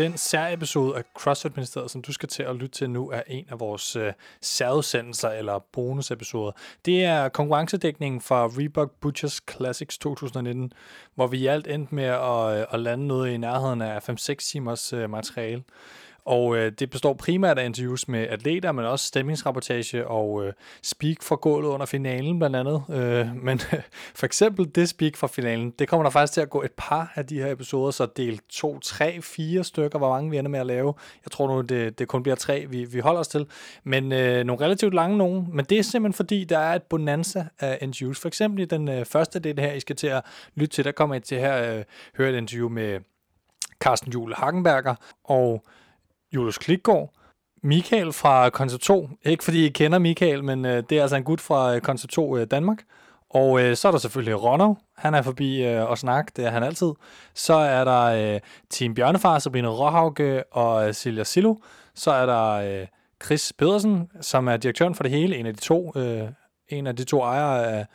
Den serieepisode af CrossFit Ministeriet, som du skal til at lytte til nu, er en af vores øh, særudsendelser eller bonusepisoder. Det er konkurrencedækningen fra Reebok Butchers Classics 2019, hvor vi i alt endte med at, øh, at lande noget i nærheden af 5-6 timers øh, materiale. Og øh, det består primært af interviews med atleter, men også stemningsrapportage og øh, speak fra gulvet under finalen blandt andet. Øh, men for eksempel det speak fra finalen, det kommer der faktisk til at gå et par af de her episoder, så del 2, 3, 4 stykker, hvor mange vi ender med at lave. Jeg tror nu, det, det kun bliver tre, vi, vi holder os til. Men øh, nogle relativt lange nogen, men det er simpelthen fordi, der er et bonanza af interviews. For eksempel i den øh, første del her, I skal til at lytte til, der kommer I til her øh, høre et interview med Carsten Jule Hagenberger, og Julius Klikgaard, Michael fra Koncept 2. Ikke fordi I kender Michael, men øh, det er altså en gut fra øh, Koncept 2 øh, Danmark. Og øh, så er der selvfølgelig Ronno. Han er forbi øh, og snak, det er han altid. Så er der øh, Team Bjørnefar, Sabine Råhauke og øh, Silja Silo. Så er der øh, Chris Pedersen, som er direktøren for det hele, en af de to, øh, en af de to ejere af,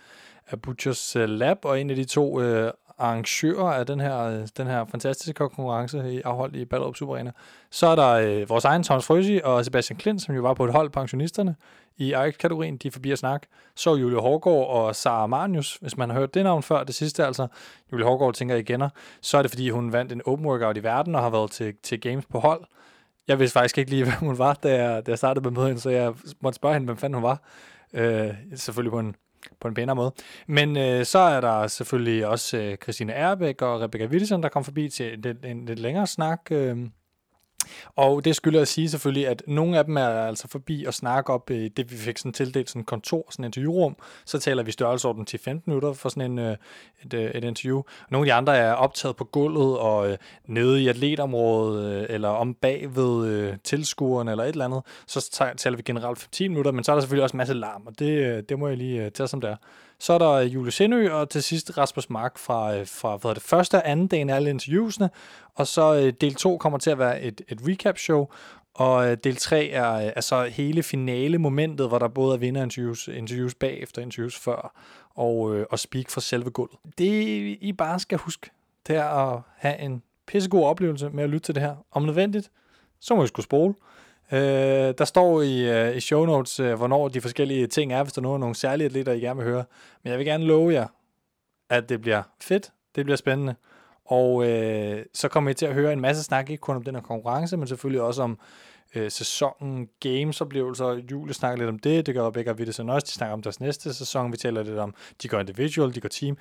af Butchers øh, Lab, og en af de to øh, arrangører af den her, den her fantastiske konkurrence afholdt i Ballerup Super Arena. Så er der øh, vores egen Thomas Frøsi og Sebastian Klint, som jo var på et hold pensionisterne i Ajax-kategorien. De er forbi at snakke. Så Julie Hårgaard og Sara Marnius, hvis man har hørt det navn før. Det sidste altså, Julie Hårgaard tænker igen. Så er det, fordi hun vandt en open workout i verden og har været til, til games på hold. Jeg vidste faktisk ikke lige, hvem hun var, da jeg, da jeg startede med hende, så jeg måtte spørge hende, hvem fanden hun var. Øh, selvfølgelig på en på en pænere måde. Men øh, så er der selvfølgelig også øh, Christine Erbæk og Rebecca Wilson, der kom forbi til en, en lidt længere snak. Øh, og det skylder at sige selvfølgelig, at nogle af dem er altså forbi og snakke op i det, vi fik sådan tildelt sådan kontor, sådan et interviewrum. Så taler vi størrelsesorden til 15 minutter for sådan en, øh, et, øh, et interview. Nogle af de andre er optaget på gulvet og øh, nede i atletområdet, øh, eller om bag ved øh, tilskuerne eller et eller andet. Så taler vi generelt 10 minutter, men så er der selvfølgelig også en masse larm, og det, det må jeg lige tage som det er. Så er der Julie Sindø, og til sidst Rasmus Mark fra, øh, fra hvad det, første og anden dagen af alle interviewsene. Og så øh, del 2 kommer til at være et, et recap-show, og øh, del 3 er, er så hele finale-momentet, hvor der både er vinder-interviews, interviews bagefter, interviews før, og, og speak for selve gulvet. Det I bare skal huske, det er at have en pissegod oplevelse med at lytte til det her. Om nødvendigt, så må I skulle spole. Øh, der står i, øh, i show notes, øh, hvornår de forskellige ting er, hvis der er nogle særlige atleter, I gerne vil høre. Men jeg vil gerne love jer, at det bliver fedt, det bliver spændende. Og øh, så kommer I til at høre en masse snak, ikke kun om den her konkurrence, men selvfølgelig også om øh, sæsonen, gamesoplevelser. Julie snakker lidt om det, det gør Rebecca Wittesen også. De snakker om deres næste sæson, vi taler lidt om, de går individual, de går team.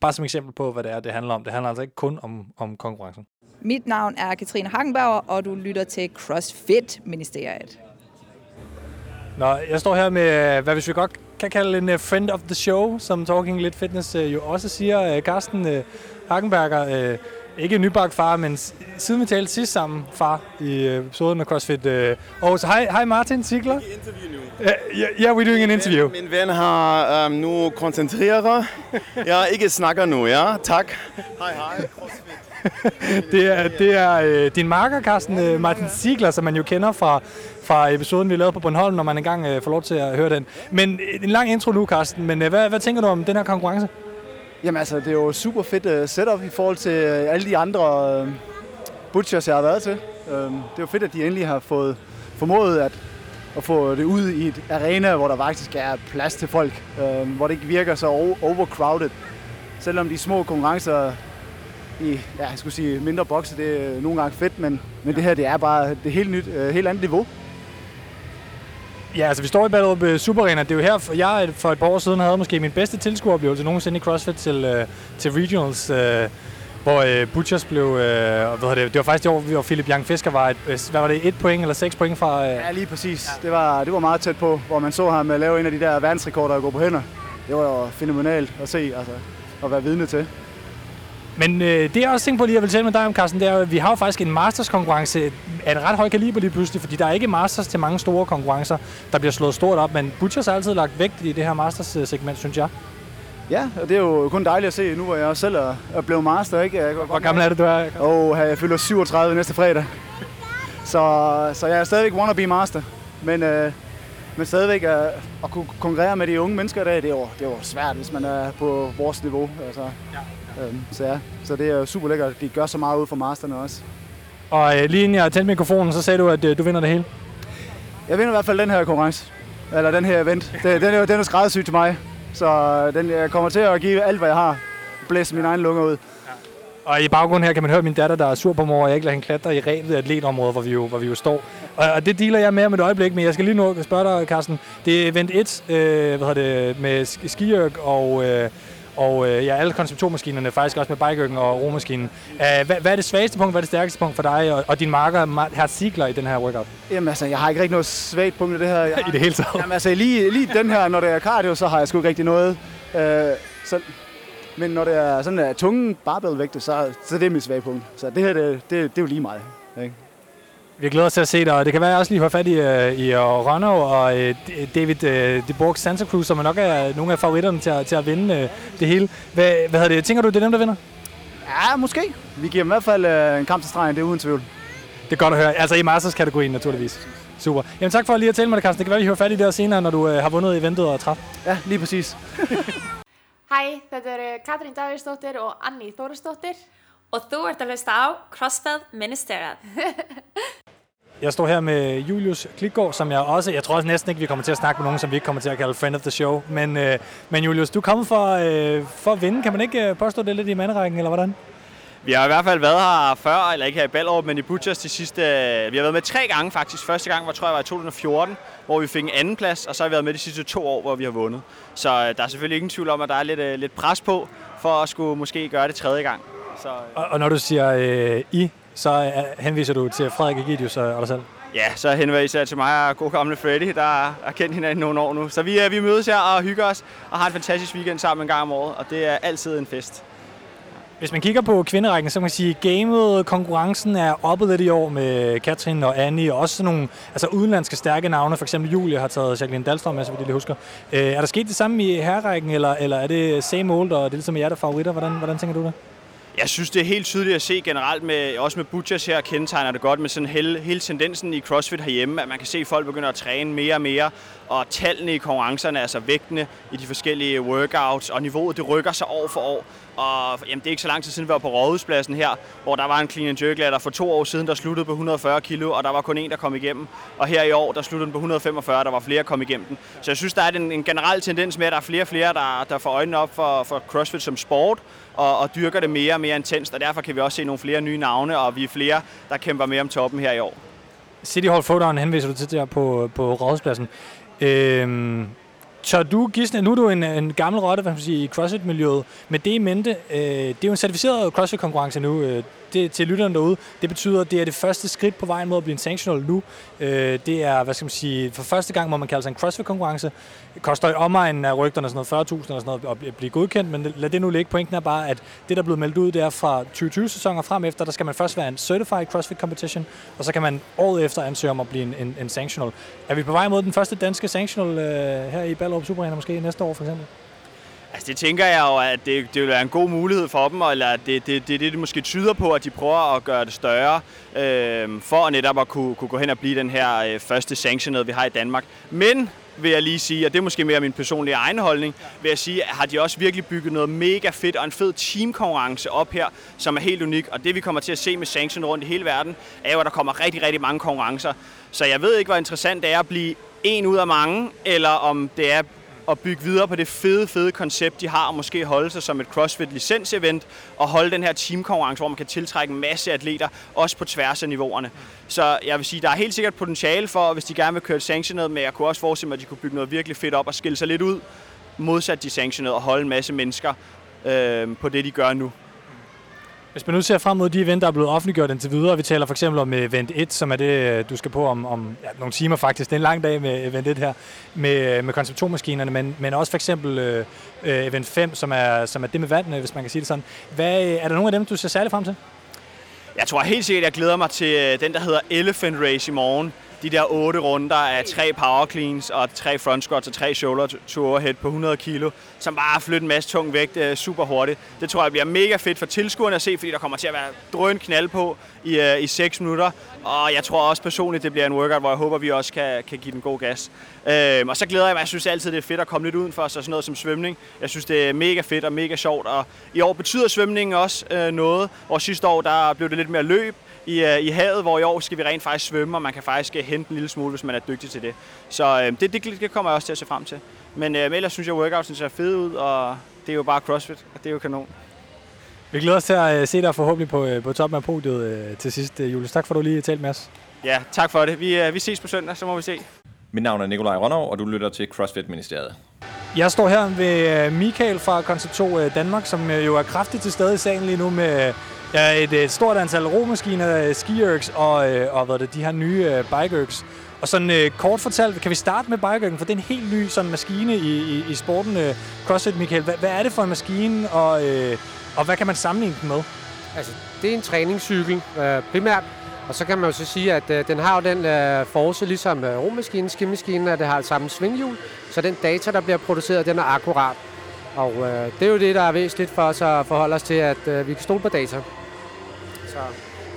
Bare som eksempel på, hvad det er, det handler om. Det handler altså ikke kun om, om konkurrencen. Mit navn er Katrine Hagenbauer, og du lytter til CrossFit-ministeriet. Nå, jeg står her med, hvad hvis vi godt kan kalde en uh, friend of the show, som Talking Lidt Fitness uh, jo også siger. Uh, Carsten uh, Hagenberger, uh, ikke nybagt far, men siden vi talte sidst sammen, far, i episoden af CrossFit. Og så hej, hej Martin Sigler. Vi interview nu. Uh, yeah, yeah, we're doing an interview. Min, ven har um, nu koncentreret. Jeg ikke snakker nu, ja? Tak. Hej, hej. CrossFit. det er, det er øh, din marker, Carsten øh, Martin Ziegler, som man jo kender fra, fra episoden, vi lavede på Bornholm, når man engang øh, får lov til at høre den. Men øh, en lang intro nu, Carsten. Men øh, hvad, hvad tænker du om den her konkurrence? Jamen altså, det er jo super fedt uh, setup i forhold til uh, alle de andre uh, butchers, jeg har været til. Uh, det er jo fedt, at de endelig har fået formået at, at få det ud i et arena, hvor der faktisk er plads til folk. Uh, hvor det ikke virker så overcrowded. Selvom de små konkurrencer i, ja, jeg skulle sige, mindre bokse, det er nogle gange fedt, men, men det her, det er bare det helt nyt, uh, helt andet niveau. Ja, altså vi står i Ballerup øh, uh, Super Arena. Det er jo her, for jeg for et par år siden havde måske min bedste tilskueroplevelse nogensinde i CrossFit til, øh, til Regionals, Øh, hvor øh, Butchers blev, øh, hvad det, det var faktisk det år, hvor Philip Young Fisker var, et, øh, hvad var det, et point eller seks point fra? Øh... Ja, lige præcis. Ja. Det, var, det var meget tæt på, hvor man så ham øh, lave en af de der verdensrekorder og gå på hænder. Det var jo fænomenalt at se, altså, at være vidne til. Men øh, det jeg også tænkt på lige, jeg vil tale med dig om, Carsten, det er, at vi har jo faktisk en Masters-konkurrence af en ret høj kaliber lige pludselig, fordi der er ikke Masters til mange store konkurrencer, der bliver slået stort op, men Butchers har altid lagt vægt i det her Masters-segment, synes jeg. Ja, og det er jo kun dejligt at se, nu hvor jeg også selv er blevet master. Ikke? Jeg hvor gammel er det, du er? Og jeg fylder 37 næste fredag. Så, så jeg er stadigvæk wannabe master. Men, øh, men stadigvæk at, at kunne konkurrere med de unge mennesker i dag, det er jo, det er jo svært, hvis man er på vores niveau. Altså. Ja. Øhm, så ja, så det er super lækkert, at de gør så meget ud for masterne også. Og øh, lige inden jeg tændte mikrofonen, så sagde du, at øh, du vinder det hele. Jeg vinder i hvert fald den her konkurrence. Eller den her event. Det, den, er, den er skræddersyg til mig. Så øh, den, jeg kommer til at give alt, hvad jeg har. Blæse mine egne lunger ud. Og i baggrunden her kan man høre min datter, der er sur på over, at jeg ikke lader hende klatre i rebet af atletområdet, hvor vi jo, hvor vi jo står. Og, og det dealer jeg med om et øjeblik, men jeg skal lige nu spørge dig, Carsten. Det er event 1 øh, hvad hedder det, med sk- skiørk og, øh, og øh, ja, alle konceptormaskinerne, faktisk også med bikeøkken og romaskinen. Uh, hvad, hvad, er det svageste punkt, hvad er det stærkeste punkt for dig og, og din marker, Herr Ziegler, i den her workout? Jamen altså, jeg har ikke rigtig noget svagt punkt i det her. Jeg I det hele taget. Jamen altså, lige, lige den her, når det er cardio, så har jeg sgu ikke rigtig noget. Øh, så, men når det er sådan der tunge barbellvægte, så, så det er mit svage punkt. Så det her, det, det, det er jo lige meget. Ikke? Vi glæder os til at se dig, og det kan være, at jeg også lige får fat i, uh, i uh, Rønner og uh, David de Borg Santa Cruz, som er nok er nogle af favoritterne til at, til at vinde det hele. Hvad, hvad hedder det? Tænker du, det er dem, der vinder? Ja, måske. Vi giver dem i hvert fald øh, en kamp til stregen, det er uden tvivl. Det er godt at høre. Altså i Masters-kategorien naturligvis. Super. Jamen tak for lige at tale med dig, Carsten. Det kan være, vi hører fat i det senere, når du øh, har vundet eventet og træf. Ja, lige præcis. Hæ, þetta eru Katrín Davíðsdóttir og Anni Þórisdóttir. Og þú ert að hlusta á CrossFit Ministeriet. Jeg står her med Julius Klikgaard, som jeg også... Jeg tror også næsten ikke, vi kommer til at snakke med nogen, som vi ikke kommer til at kalde friend of the show. Men, øh, men Julius, du er kommet for, øh, for at vinde. Kan man ikke øh, påstå det lidt i mandrækken, eller hvordan? Vi har i hvert fald været her før, eller ikke her i Ballerup, men i Butchers de sidste... Vi har været med tre gange faktisk. Første gang var, tror jeg, var i 2014, hvor vi fik en anden plads, og så har vi været med de sidste to år, hvor vi har vundet. Så øh, der er selvfølgelig ingen tvivl om, at der er lidt, øh, lidt pres på, for at skulle måske gøre det tredje gang. Så, øh, Og, og når du siger øh, I, så øh, henviser du til Frederik Egidius og, dig selv. ja, så henviser jeg til mig og god gamle Freddy, der har kendt hinanden nogle år nu. Så vi, øh, vi mødes her og hygger os, og har en fantastisk weekend sammen en gang om året, og det er altid en fest. Hvis man kigger på kvinderækken, så kan man sige, at gamet, konkurrencen er oppe lidt i år med Katrin og Annie, og også sådan nogle altså udenlandske stærke navne. For eksempel Julie har taget Jacqueline Dahlstrøm med, så vidt jeg lige husker. Øh, er der sket det samme i herrækken, eller, eller er det same old, og det er ligesom jer, der er favoritter? Hvordan, hvordan tænker du det? Jeg synes, det er helt tydeligt at se generelt, med, også med Butchers her, kendetegner det godt med sådan hele, hele tendensen i CrossFit herhjemme, at man kan se, at folk begynder at træne mere og mere, og tallene i konkurrencerne, altså vægtene i de forskellige workouts, og niveauet, det rykker sig år for år. Og jamen, det er ikke så lang tid siden, vi var på Rådhuspladsen her, hvor der var en clean and jerk ladder for to år siden, der sluttede på 140 kilo, og der var kun en, der kom igennem. Og her i år, der sluttede den på 145, der var flere, der kom igennem den. Så jeg synes, der er en, en generel tendens med, at der er flere og flere, der, der får øjnene op for, for CrossFit som sport, og, og dyrker det mere og mere intenst, og derfor kan vi også se nogle flere nye navne, og vi er flere, der kæmper mere om toppen her i år. City Hall Throwdown henviser du til der på, på Rådhuspladsen. Øhm, så du, Gisne, nu er du en, en gammel rotte hvad man sige, i CrossFit-miljøet. Med det i mente, øh, det er jo en certificeret CrossFit-konkurrence nu. Øh, det, til lytterne derude, det betyder, at det er det første skridt på vejen mod at blive en sanctional nu. Øh, det er, hvad skal man sige, for første gang må man kalde sig en CrossFit-konkurrence. Det koster i omegnen af rygterne sådan noget 40.000 eller sådan noget at blive godkendt, men lad det nu ligge. Pointen er bare, at det, der er blevet meldt ud, det er fra 2020-sæsoner frem efter, der skal man først være en Certified CrossFit Competition, og så kan man året efter ansøge om at blive en, en, en sanctional. Er vi på vej mod den første danske sanctional øh, her i Ballerup Superarena måske næste år for eksempel? Altså det tænker jeg jo, at det, det vil være en god mulighed for dem, eller at det, det, det, det, det måske tyder på, at de prøver at gøre det større, øh, for netop at kunne, kunne gå hen og blive den her øh, første sanctioned, vi har i Danmark. Men vil jeg lige sige, og det er måske mere min personlige egen holdning, vil jeg sige, har de også virkelig bygget noget mega fedt og en fed teamkonkurrence op her, som er helt unik. Og det vi kommer til at se med Sanction rundt i hele verden, er jo, at der kommer rigtig, rigtig mange konkurrencer. Så jeg ved ikke, hvor interessant det er at blive en ud af mange, eller om det er at bygge videre på det fede, fede koncept, de har, og måske holde sig som et CrossFit licensevent, og holde den her teamkonkurrence, hvor man kan tiltrække en masse atleter, også på tværs af niveauerne. Så jeg vil sige, der er helt sikkert potentiale for, hvis de gerne vil køre et sanctioned, men jeg kunne også forestille mig, at de kunne bygge noget virkelig fedt op og skille sig lidt ud, modsat de sanctioned, og holde en masse mennesker øh, på det, de gør nu. Hvis man nu ser frem mod de event, der er blevet offentliggjort indtil videre, vi taler for eksempel om event 1, som er det, øh, du skal på om, om ja, nogle timer faktisk. Det er en lang dag med event 1 her, med, øh, med konceptormaskinerne, men, men også for eksempel øh, øh event 5, som er, som er det med vandene, hvis man kan sige det sådan. Hvad, er der nogle af dem, du ser særligt frem til? Jeg tror helt sikkert, at jeg glæder mig til den, der hedder Elephant Race i morgen. De der otte runder af tre power cleans og tre front squats og tre shoulder to overhead på 100 kilo, som bare flytter en masse tung vægt øh, super hurtigt. Det tror jeg bliver mega fedt for tilskuerne at se, fordi der kommer til at være drøn knald på i, øh, i 6 minutter. Og jeg tror også personligt, det bliver en workout, hvor jeg håber, vi også kan, kan give den god gas. Øhm, og så glæder jeg mig. Jeg synes altid, det er fedt at komme lidt udenfor, så sådan noget som svømning. Jeg synes, det er mega fedt og mega sjovt. Og i år betyder svømningen også øh, noget. Og sidste år, der blev det lidt mere løb i, øh, i havet, hvor i år skal vi rent faktisk svømme, og man kan faktisk øh, hente en lille smule, hvis man er dygtig til det. Så øh, det, det, det kommer jeg også til at se frem til. Men øh, ellers synes jeg, at workoutsen ser fed ud, og det er jo bare CrossFit, og det er jo kanon. Vi glæder os til at øh, se dig forhåbentlig på, på toppen af podiet til sidst, Julius. Tak for, at du lige talte med os. Ja, tak for det. Vi, vi ses på søndag, så må vi se. Mit navn er Nikolaj Rønnow, og du lytter til CrossFit Ministeriet. Jeg står her ved Michael fra Concept 2 øh, Danmark, som jo er kraftigt til stede i salen lige nu med ja, et, et stort antal romaskiner, øh, skiørks og, øh, og hvad det, de her nye bike Og sådan øh, kort fortalt, kan vi starte med bikeørken, for det er en helt ny sådan, maskine i, i, i sporten øh, CrossFit, Michael. Hvad, hvad er det for en maskine, og, øh, og hvad kan man sammenligne den med? Altså, det er en træningscykel øh, primært, og så kan man jo så sige, at øh, den har jo den øh, force, ligesom øh, romaskinen, skimmaskinen, at det har det samme svinghjul, så den data, der bliver produceret, den er akkurat. Og øh, det er jo det, der er væsentligt for os at forholde os til, at øh, vi kan stole på data. Så.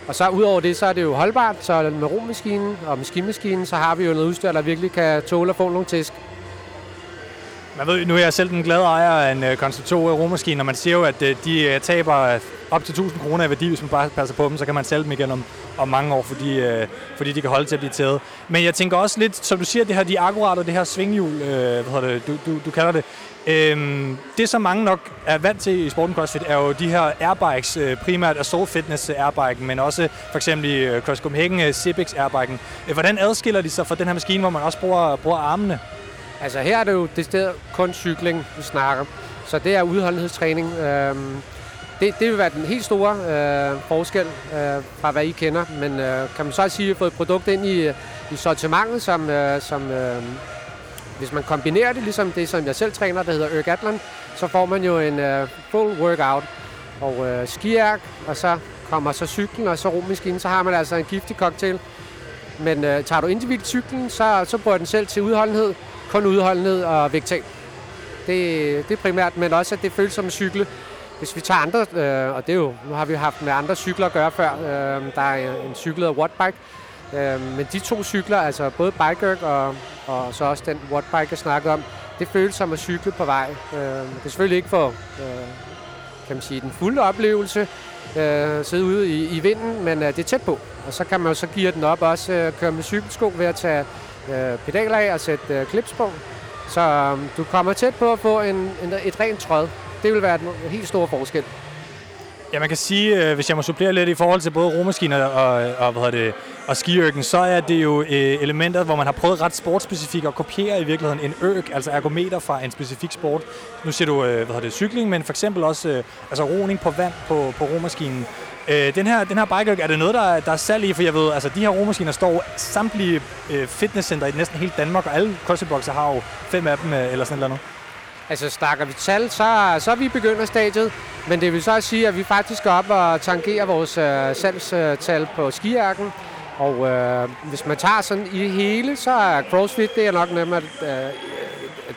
Og så udover det, så er det jo holdbart, så med romaskinen og med skimaskinen, så har vi jo noget udstyr, der virkelig kan tåle at få nogle tæsk. Man ved, nu er jeg selv den glade ejer af en øh, Concept 2 øh, romaskine, og man siger jo, at øh, de taber op til 1000 kroner i værdi, hvis man bare passer på dem, så kan man sælge dem igen om, om mange år, fordi, øh, fordi de kan holde til at blive taget. Men jeg tænker også lidt, som du siger, det her de akkurat og det her svinghjul, øh, hvad det, du, du, du kalder det, Øhm, det, som mange nok er vant til i sporten CrossFit, er jo de her airbikes, øh, primært Assault Fitness airbiken, men også for eksempel i Cross Copenhagen, øh, airbiken. Hvordan adskiller de sig fra den her maskine, hvor man også bruger, bruger armene? Altså her er det jo det sted kun cykling, vi snakker. Så det er udholdenhedstræning. Øh, det, det vil være den helt store øh, forskel øh, fra, hvad I kender. Men øh, kan man så sige, at I har fået et produkt ind i, i sortimentet, som, øh, som øh, hvis man kombinerer det, ligesom det, som jeg selv træner, der hedder Ergathlon, så får man jo en øh, full workout. Og øh, skiærk, og så kommer så cyklen, og så romaskinen, så har man altså en giftig cocktail. Men øh, tager du individuelt cyklen, så, så bruger den selv til udholdenhed, kun udholdenhed og vægttab. Det, det er primært, men også at det føles som en cykle. Hvis vi tager andre, øh, og det er jo, nu har vi haft med andre cykler at gøre før, øh, der er en cykel af Wattbike, øh, men de to cykler, altså både bikeerg og, og så også den Wattbike, jeg snakkede om, det føles som at cykle på vej. Øh, det er selvfølgelig ikke for øh, kan man sige, den fulde oplevelse, øh, sidde ude i, i vinden, men øh, det er tæt på. Og så kan man jo så give den op også øh, køre med cykelsko ved at tage øh, pedaler af og sætte øh, clips på. Så øh, du kommer tæt på at få en, en, et rent tråd. Det vil være en helt stor forskel. Ja, man kan sige, øh, hvis jeg må supplere lidt i forhold til både romaskiner og, og, hvad det, og skiørken, så er det jo øh, elementer, hvor man har prøvet ret sportsspecifikt at kopiere i virkeligheden en øk, altså ergometer fra en specifik sport. Nu ser du, øh, hvad det, cykling, men for eksempel også øh, altså roning på vand på, på romaskinen. Øh, den her, den her bike er det noget, der, der er salg i? For jeg ved, altså de her romaskiner står samtlige øh, fitnesscenter i næsten hele Danmark, og alle crossfit har jo fem af dem, øh, eller sådan noget. Altså snakker vi tal, så, så er vi begynder stadiet, men det vil så sige, at vi faktisk går op og tangerer vores øh, salgstal på skiærken. Og øh, hvis man tager sådan i hele, så er CrossFit det er nok dem, at, øh,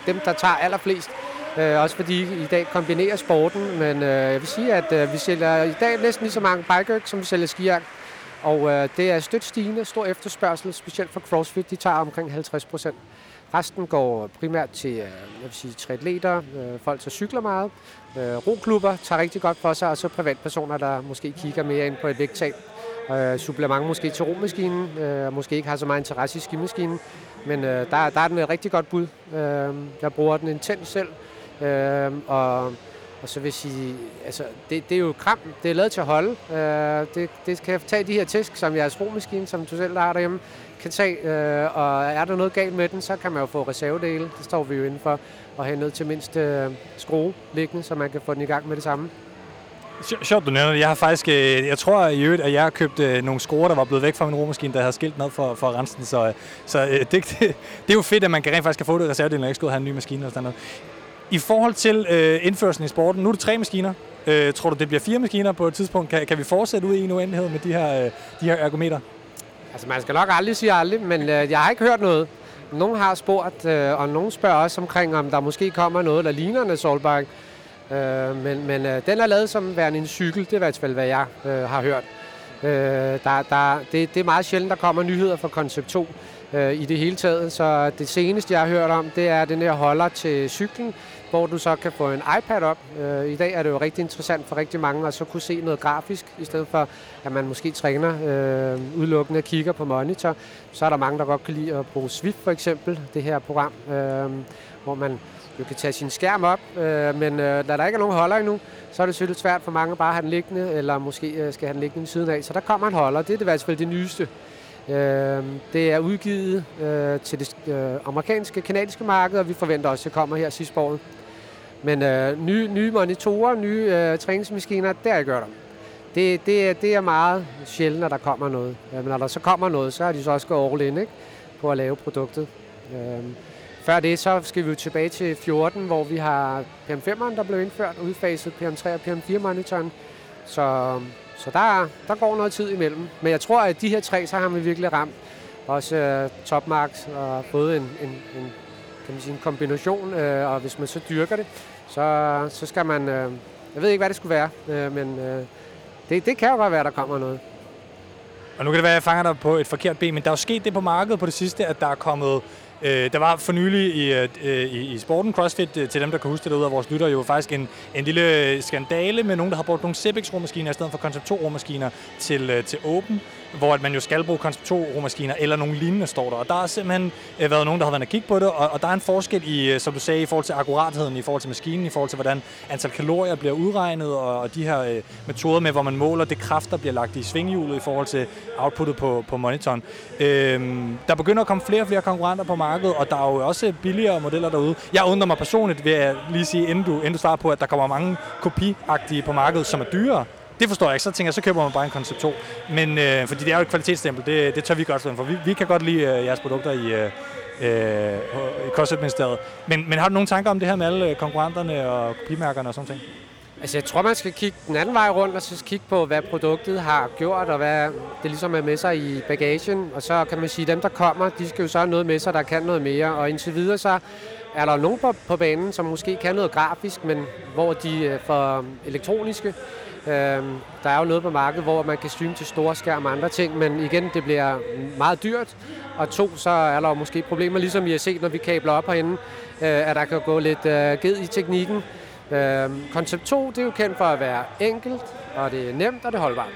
dem, der tager allerflest. Øh, også fordi i dag kombinerer sporten, men øh, jeg vil sige, at øh, vi sælger i dag næsten lige så mange bike som vi sælger skijak. Og øh, det er stødt stigende, stor efterspørgsel, specielt for CrossFit. De tager omkring 50 procent. Resten går primært til øh, jeg vil sige, triatleter, øh, folk, der cykler meget, øh, roklubber tager rigtig godt for sig, og så privatpersoner, der måske kigger mere ind på et vægttab. Øh, supplement måske til romaskinen, øh, og måske ikke har så meget interesse i skimaskinen, men øh, der, der er den et rigtig godt bud. jeg bruger den intens selv, Øhm, og og så vil jeg sige, altså, det, det er jo kram, det er lavet til at holde. Øh, det, det kan tage de her tæsk, som jeres romaskine, som du selv har derhjemme kan tage, øh, og er der noget galt med den, så kan man jo få reservedele. Det står vi jo indenfor, og have noget til mindst øh, skrue liggende, så man kan få den i gang med det samme. Sjovt, du nævner det. Jeg har faktisk, øh, jeg tror i øvrigt, at jeg har købt øh, nogle skruer, der var blevet væk fra min romaskine, der havde skilt ned for, for at rense den. Så, så det, det, det, er jo fedt, at man kan rent faktisk kan få det reservedelen, og ikke skulle have en ny maskine eller sådan noget. I forhold til øh, indførelsen i sporten, nu er det tre maskiner. Øh, tror du, det bliver fire maskiner på et tidspunkt? Kan, kan vi fortsætte ud i en uendelighed med de her, øh, de her ergometer? Altså, man skal nok aldrig sige aldrig, men øh, jeg har ikke hørt noget. Nogen har spurgt, øh, og nogen spørger også omkring, om der måske kommer noget, der ligner en solbank. Øh, men men øh, den er lavet som værende en cykel, det er i hvert fald, hvad jeg øh, har hørt. Øh, der, der, det, det er meget sjældent, der kommer nyheder fra Concept 2 øh, i det hele taget. Så det seneste, jeg har hørt om, det er den her holder til cyklen hvor du så kan få en iPad op. Øh, I dag er det jo rigtig interessant for rigtig mange at så kunne se noget grafisk, i stedet for at man måske træner øh, udelukkende og kigger på monitor. Så er der mange, der godt kan lide at bruge Swift for eksempel, det her program, øh, hvor man jo kan tage sin skærm op, øh, men øh, da der ikke er nogen holder endnu, så er det selvfølgelig svært for mange bare at have den liggende, eller måske øh, skal have den liggende ved siden af. Så der kommer en holder, det er det i hvert fald det nyeste. Øh, det er udgivet øh, til det øh, amerikanske, kanadiske marked, og vi forventer også, at det kommer her sidste år. Men øh, nye, nye monitorer, nye øh, træningsmaskiner, der gør der. Det, det, det er meget sjældent, når der kommer noget. Men når der så kommer noget, så har de så også gået all in ikke? på at lave produktet. Øh, før det, så skal vi jo tilbage til 14, hvor vi har PM5'eren, der blev indført, udfaset PM3 og PM4-monitoren. Så, så der, der går noget tid imellem. Men jeg tror, at de her tre, så har vi virkelig ramt også øh, topmax og både en, en, en, kan man sige, en kombination. øh, og hvis man så dyrker det, så, så skal man... Øh, jeg ved ikke, hvad det skulle være, øh, men øh, det, det kan jo godt være, der kommer noget. Og nu kan det være, at jeg fanger dig på et forkert ben, men der er jo sket det på markedet på det sidste, at der er kommet Øh, der var for nylig i, øh, i, i sporten CrossFit, øh, til dem, der kan huske det ud af vores lytter, jo faktisk en, en lille skandale med nogen, der har brugt nogle Cebex rummaskiner i stedet for Concept 2 rummaskiner til, øh, til Open, hvor at man jo skal bruge Concept 2 rummaskiner eller nogle lignende, står der. Og der har simpelthen øh, været nogen, der har været at kigge på det, og, og der er en forskel i, øh, som du sagde, i forhold til akkuratheden, i forhold til maskinen, i forhold til hvordan antal kalorier bliver udregnet, og, og de her øh, metoder med, hvor man måler det kraft, der bliver lagt i svinghjulet i forhold til outputtet på, på monitoren. Øh, der begynder at komme flere og flere konkurrenter på markedet, og der er jo også billigere modeller derude. Jeg undrer mig personligt, vil jeg lige sige, inden du, inden du svarer på, at der kommer mange kopiagtige på markedet, som er dyrere. Det forstår jeg ikke. Så tænker jeg, så køber man bare en Concept 2. Men, øh, fordi det er jo et kvalitetsstempel, det, det tør vi godt stå for. Vi, vi kan godt lide øh, jeres produkter i, øh, øh i CrossFit-ministeriet. Men, men har du nogle tanker om det her med alle øh, konkurrenterne og kopimærkerne og sådan ting? Altså jeg tror, man skal kigge den anden vej rundt, og så kigge på, hvad produktet har gjort, og hvad det ligesom er med sig i bagagen. Og så kan man sige, at dem, der kommer, de skal jo så have noget med sig, der kan noget mere. Og indtil videre, så er der nogen på, på banen, som måske kan noget grafisk, men hvor de øh, er for elektroniske. Øhm, der er jo noget på markedet, hvor man kan streame til store skærme og andre ting, men igen, det bliver meget dyrt. Og to, så er der jo måske problemer, ligesom I har set, når vi kabler op herinde, øh, at der kan gå lidt øh, ged i teknikken. Øh, koncept 2, det er jo kendt for at være enkelt, og det er nemt, og det er holdbart.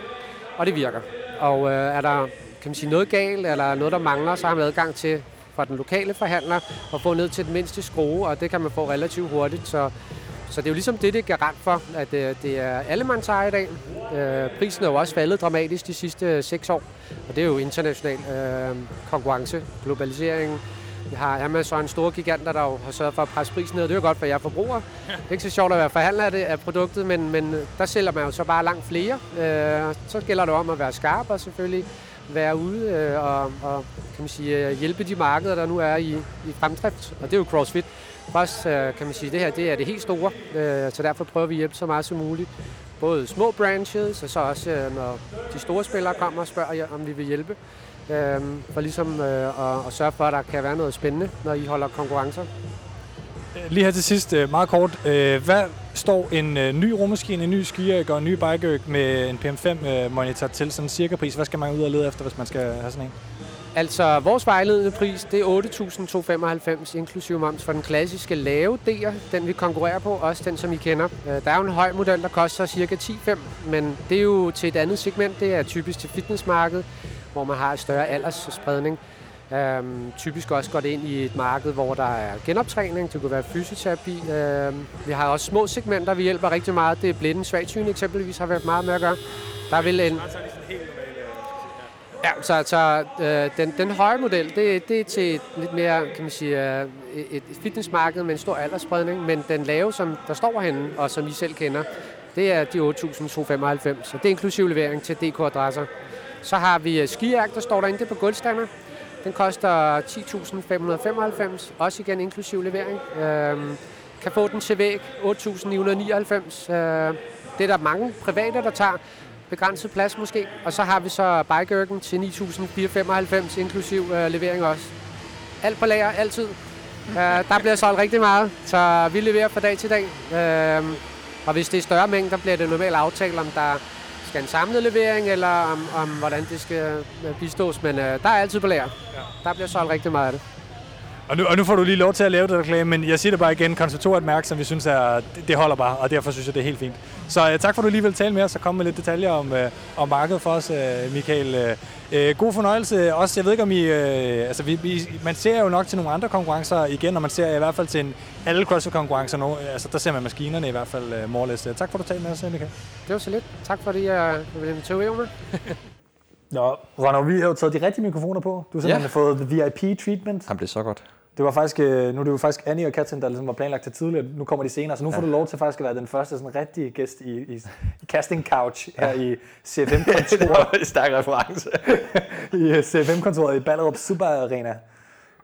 Og det virker. Og øh, er der kan man sige, noget galt, eller noget, der mangler, så har man adgang til fra den lokale forhandler at få ned til den mindste skrue, og det kan man få relativt hurtigt. Så, så det er jo ligesom det, det er garant for, at det, øh, det er allemandseje i dag. Øh, prisen er jo også faldet dramatisk de sidste seks år, og det er jo international øh, konkurrence, globalisering, vi har Amazon, store giganter, der jo har sørget for at presse prisen ned. Det er jo godt for jer forbrugere. Det er ikke så sjovt at være forhandler af, det, af produktet, men, men der sælger man jo så bare langt flere. Øh, så gælder det om at være skarp og selvfølgelig være ude øh, og, og kan man sige, øh, hjælpe de markeder, der nu er i, i fremdrift. Og det er jo CrossFit. For os øh, kan man sige, at det her det er det helt store, øh, så derfor prøver vi at hjælpe så meget som muligt. Både små branches, og så også øh, når de store spillere kommer og spørger, om vi vil hjælpe for ligesom at, at sørge for, at der kan være noget spændende, når I holder konkurrencer. Lige her til sidst, meget kort. Hvad står en ny rummaskine, en ny skier og en ny bike med en PM5-monitor til sådan en cirka pris? Hvad skal man ud og lede efter, hvis man skal have sådan en? Altså, vores vejledende pris, det er 8.295 inklusive moms for den klassiske lave D'er, den vi konkurrerer på, også den, som I kender. Øh, der er jo en høj model, der koster ca. 10,5, men det er jo til et andet segment, det er typisk til fitnessmarkedet hvor man har en større aldersspredning. Øhm, typisk også går det ind i et marked, hvor der er genoptræning, det kunne være fysioterapi. Øhm, vi har også små segmenter, vi hjælper rigtig meget. Det er blinde svagsyne eksempelvis har været meget med at gøre. Der vil en... Ja, så, så øh, den, den høje model, det, det er til et lidt mere, kan man sige, øh, et fitnessmarked med en stor aldersspredning, men den lave, som der står herinde, og som I selv kender, det er de 8.295, så det er inklusiv levering til DK-adresser. Så har vi øh, skiærk, der står derinde, det på gulvstander. Den koster 10.595, også igen inklusiv levering. Øh, kan få den til væg, 8.999. Øh, det er der mange private, der tager begrænset plads måske. Og så har vi så bikeørken til 9.495 inklusiv øh, levering også. Alt på lager, altid. Øh, der bliver solgt rigtig meget, så vi leverer fra dag til dag. Øh, og hvis det er større mængder, bliver det normalt aftalt, om der skal en samlet levering, eller om, om hvordan det skal øh, bistås. Men øh, der er altid på lager. Ja. Der bliver solgt rigtig meget af det. Og nu, og nu får du lige lov til at lave det reklame, men jeg siger det bare igen, Concept er et mærke, som vi synes er, det, holder bare, og derfor synes jeg, det er helt fint. Så uh, tak for, at du lige vil tale med os og komme med lidt detaljer om, uh, om markedet for os, uh, Michael. Uh, uh, god fornøjelse. Også, jeg ved ikke om I, uh, altså vi, vi, man ser jo nok til nogle andre konkurrencer igen, og man ser i hvert fald til en, alle CrossFit-konkurrencer nu, altså der ser man maskinerne i hvert fald uh, more or less. Tak for, at du talte med os, Michael. Det var så lidt. Tak fordi jeg ville invitere mig. Nå, Ronald, vi har jo taget de rigtige mikrofoner på. Du har simpelthen ja. fået VIP-treatment. Han blev så godt. Det var faktisk, øh, nu er det jo faktisk Annie og Katrin, der ligesom var planlagt til tidligere. Nu kommer de senere, så nu får du lov til faktisk at være den første sådan rigtige gæst i, i, i Casting Couch her ja. i CFM-kontoret. det var en stærk reference. I øh, CFM-kontoret i Ballerup Super Arena.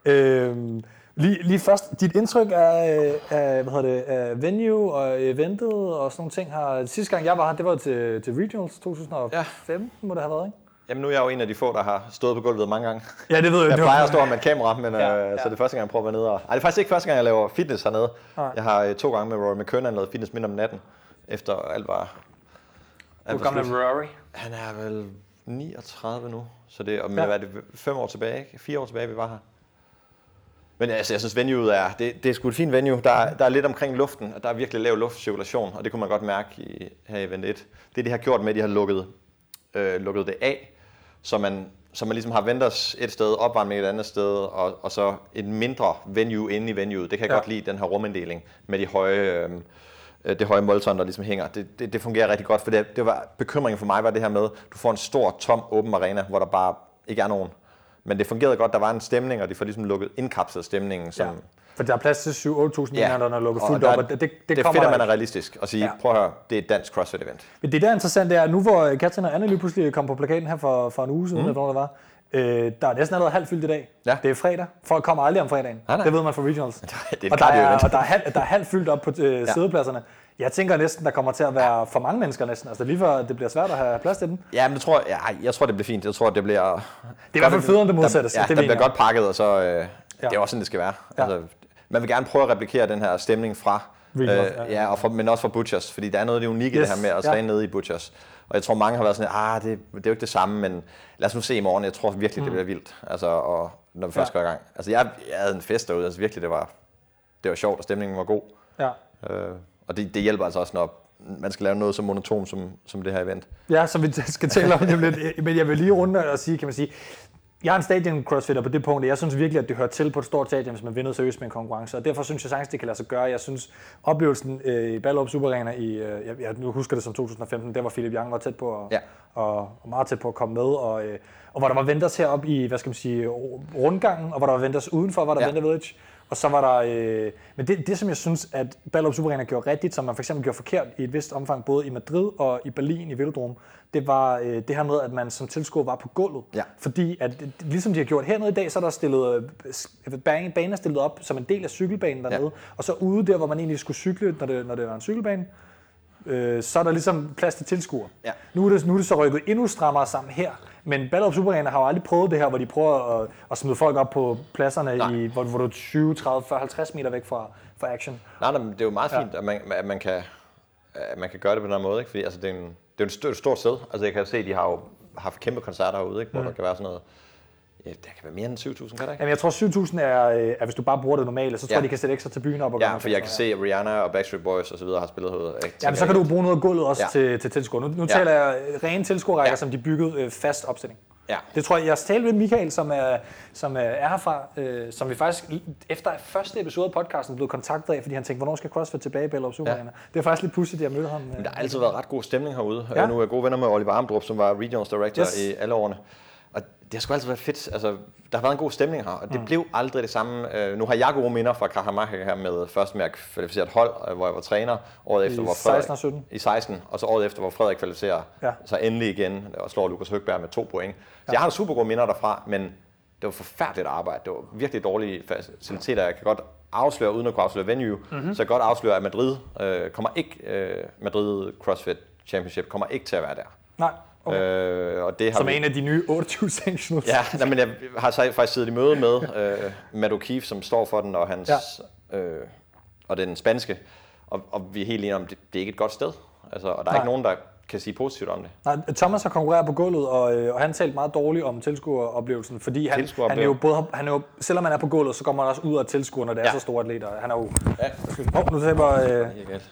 Øhm, lige, lige først, dit indtryk af, af, hvad det, af venue og eventet og sådan nogle ting her. Sidste gang jeg var her, det var til, til Regionals 2015, ja. må det have været, ikke? Jamen nu er jeg jo en af de få, der har stået på gulvet mange gange. Ja, det ved jeg. Jeg plejer at stå med et kamera, men ja, øh, ja. så det er første gang, jeg prøver at være nede. Og... Ej, det er faktisk ikke første gang, jeg laver fitness hernede. Nej. Jeg har øh, to gange med Rory McKernan lavet fitness midt om natten, efter alt var... Hvor gammel er Rory? Han er vel 39 nu, så det, og, men ja. hvad er det fem år tilbage, fire år tilbage, vi var her. Men altså, jeg synes, venueet er, det, det er sgu et fint venue. Der, der er lidt omkring luften, og der er virkelig lav luftcirkulation, og det kunne man godt mærke i, her i Event 1. Det, de har gjort med, at de har lukket, øh, lukket det af, så man, så man ligesom har vendors et sted, opvarmning et andet sted, og, og så et mindre venue inde i venueet. Det kan jeg ja. godt lide, den her ruminddeling med de høje, øh, det høje målton, der ligesom hænger. Det, det, det fungerer rigtig godt, for det, det var, bekymringen for mig var det her med, du får en stor, tom, åben arena, hvor der bare ikke er nogen. Men det fungerede godt, der var en stemning, og de får ligesom lukket indkapslet stemningen, som, ja. For der er plads til 7-8.000 ja. der er lukket fuldt op, og det, det, det, det er fedt, at man er realistisk og sige, ja. prøv at høre, det er et dansk CrossFit-event. Men det der er interessant, det er, nu hvor Katrin og Anne lige pludselig kom på plakaten her for, for en uge siden, mm. eller der var, øh, der er næsten allerede halvt fyldt i dag. Ja. Det er fredag. Folk kommer aldrig om fredagen. Nej, nej. Det ved man fra regionals. det er og, der er, og der er, halv, der er halvt fyldt op på øh, ja. sædepladserne. Jeg tænker næsten, der kommer til at være for mange mennesker næsten. Altså lige før det bliver svært at have plads til dem. Ja, men det tror, jeg, jeg tror, det bliver fint. Jeg tror, det bliver... Det er i hvert fald federe, end det modsatte. Ja, det, det bliver godt pakket, og så... Øh, ja. Det er også sådan, det skal være. Ja. Altså, man vil gerne prøve at replikere den her stemning fra, øh, ja, og for, men også fra Butchers, fordi der er noget af det unikke yes. det her med at træne ja. nede i Butchers. Og jeg tror, mange har været sådan, ah, det, det er jo ikke det samme, men lad os nu se i morgen. Jeg tror virkelig, mm. det bliver vildt, altså, og, når vi først ja. går i gang. Altså, jeg, jeg havde en fest derude, altså virkelig, det var, det var sjovt, og stemningen var god. Ja. Øh, og det, det hjælper altså også, når man skal lave noget så monoton som, som det her event. Ja, som vi skal tale om det lidt. Men jeg vil lige runde og sige, kan man sige, jeg er en stadion crossfitter på det punkt, jeg synes virkelig, at det hører til på et stort stadion, hvis man vinder seriøst med en konkurrence, og derfor synes jeg sagtens, det kan lade sig gøre. Jeg synes, oplevelsen øh, i Ballerup Super Arena i, øh, jeg, jeg nu husker det som 2015, der var Philip Young var tæt på, at, ja. og, og, meget tæt på at komme med, og, øh, og hvor der var venters heroppe i, hvad skal man sige, rundgangen, og hvor der var venters udenfor, var der ja. Venter Village, og så var der, øh, men det, det som jeg synes, at Ballerup Super Arena gjorde rigtigt, som man for eksempel gjorde forkert i et vist omfang, både i Madrid og i Berlin i Velodrome, det var øh, det her med, at man som tilskuer var på gulvet. Ja. Fordi at, ligesom de har gjort hernede i dag, så er der stillet, øh, banen er stillet op som en del af cykelbanen dernede. Ja. Og så ude der, hvor man egentlig skulle cykle, når det, når det var en cykelbane, øh, så er der ligesom plads til tilskuer. Ja. Nu, er det, nu er det så rykket endnu strammere sammen her. Men Ballerup Super Arena har jo aldrig prøvet det her, hvor de prøver at, at smide folk op på pladserne, i, hvor, hvor du er 20, 30, 40, 50 meter væk fra, fra action. Nej, nej, men det er jo meget fint, ja. at, man, at, man kan, at man kan gøre det på den her måde. Ikke? Fordi altså, det er en, det er et stort, stort sted. Altså jeg kan se, at de har jo haft kæmpe koncerter herude, ikke? hvor mm. der kan være sådan noget Ja, der kan være mere end 7.000, kan der ikke? Jamen, jeg tror 7.000 er, øh, er, hvis du bare bruger det normale, så tror ja. jeg, de kan sætte ekstra til byen op. Og ja, for jeg kan se, at Rihanna og Backstreet Boys og så videre har spillet herude. Ja, men så kan du bruge noget af gulvet også ja. til, til tilskuer. Nu, nu ja. taler jeg rene tilskuerrækker, ja. som de byggede øh, fast opstilling. Ja. Det tror jeg, jeg talte med Michael, som er, som er herfra, øh, som vi faktisk efter første episode af podcasten blev kontaktet af, fordi han tænkte, hvornår skal CrossFit tilbage i Bellup Super ja. Det er faktisk lidt pudsigt, at jeg mødte ham. Men der har altid været ret god stemning herude. Ja. Nu er jeg gode venner med Oliver Armdrup, som var Regionals Director yes. i alle årene. Det har sgu altid været fedt. Altså, der har været en god stemning her, og det mm. blev aldrig det samme. Uh, nu har jeg gode minder fra Krahamaka her med først med at kvalificere et hold, uh, hvor jeg var træner. Året efter, I hvor Frederik, 16 og 17? I 16, og så året efter, hvor Frederik kvalificerer ja. så endelig igen og slår Lukas Høgberg med to point. Så ja. jeg har super gode minder derfra, men det var forfærdeligt arbejde. Det var virkelig dårlige faciliteter. Jeg kan godt afsløre, uden at kunne afsløre venue, mm-hmm. så jeg kan godt afsløre, at Madrid øh, kommer ikke, øh, Madrid CrossFit Championship kommer ikke til at være der. Nej. Okay. Øh, og det har Som vi... en af de nye 28 sanctionals. Ja, nej, men jeg har så faktisk siddet i møde med øh, Matt O'Keefe, som står for den, og, hans, ja. øh, og den spanske. Og, og vi er helt enige om, det, det er ikke et godt sted. Altså, og der er nej. ikke nogen, der kan sige positivt om det. Nej, Thomas har konkurreret på gulvet, og, øh, og han talte meget dårligt om tilskueroplevelsen, fordi han, han er jo både, han er jo, selvom han er på gulvet, så kommer han også ud af tilskuer, når det ja. er så store atleter. Han er jo... Ja. Oh, nu taber øh,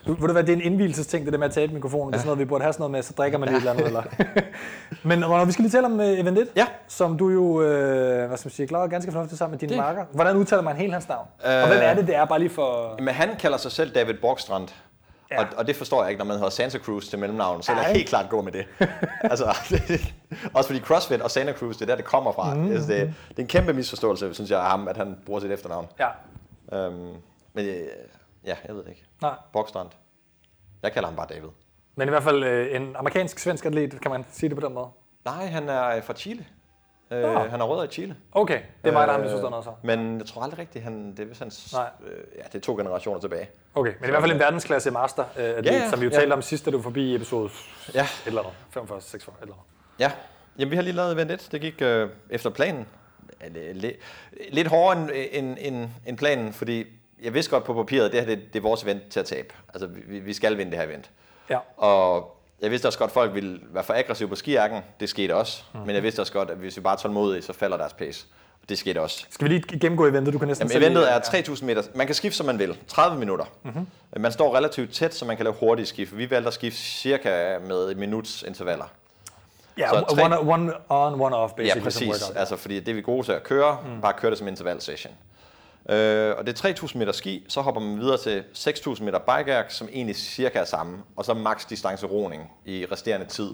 du, ved du hvad, det er en indvielsesting, det der med at tabe mikrofonen. Ja. Det er sådan noget, vi burde have sådan noget med, så drikker man ja. et eller andet. Eller. Men Ronald, vi skal lige tale om uh, Event 1, ja. som du jo, øh, hvad skal man sige, klarer ganske fornuftigt sammen med dine det. marker. Hvordan udtaler man hele hans navn? Øh, og hvem er det, det er bare lige for... Men han kalder sig selv David Borgstrand. Ja. Og, og det forstår jeg ikke, når man hedder Santa Cruz til mellemnavn, så vil jeg helt klart gå med det. altså, også fordi CrossFit og Santa Cruz, det er der, det kommer fra. Mm, altså, det, det er en kæmpe misforståelse, synes jeg, af ham, at han bruger sit efternavn. Ja. Øhm, men øh, ja, jeg ved det ikke. Nej. Bokstrand. Jeg kalder ham bare David. Men i hvert fald øh, en amerikansk-svensk atlet, kan man sige det på den måde? Nej, han er fra Chile. Øh, ja. Han har rødder i Chile. Okay, det er mig, der har misforstået noget så. Men jeg tror aldrig rigtigt, han, det er hans, Nej. Øh, ja, det er to generationer tilbage. Okay, men i hvert fald en verdensklasse master, øh, ja, ja, som vi jo ja. talte om sidst, da du var forbi i episode ja. et eller andet, 45, 46, et eller andet. Ja, Jamen, vi har lige lavet event 1. Det gik øh, efter planen. Lidt, hårdere end, end, end, end planen, fordi jeg vidste godt på papiret, det her det, det er vores event til at tabe. Altså, vi, vi skal vinde det her event. Ja. Og jeg vidste også godt, at folk ville være for aggressive på skiakken. Det skete også. Mm. Men jeg vidste også godt, at hvis vi bare er tålmodige, så falder deres pace. Det skete også. Skal vi lige gennemgå eventet? Du kan næsten Jamen, eventet er 3000 meter. Man kan skifte, som man vil. 30 minutter. Mm-hmm. Man står relativt tæt, så man kan lave hurtige skift. Vi valgte at skifte cirka med et minuts intervaller. Ja, yeah, one, one on, one off, basically. Ja, præcis. Altså, fordi det er vi gode til at køre. Mm. Bare køre det som interval session. Øh, og det er 3000 meter ski, så hopper man videre til 6000 meter bikeack, som egentlig cirka er samme, og så max distance roning i resterende tid,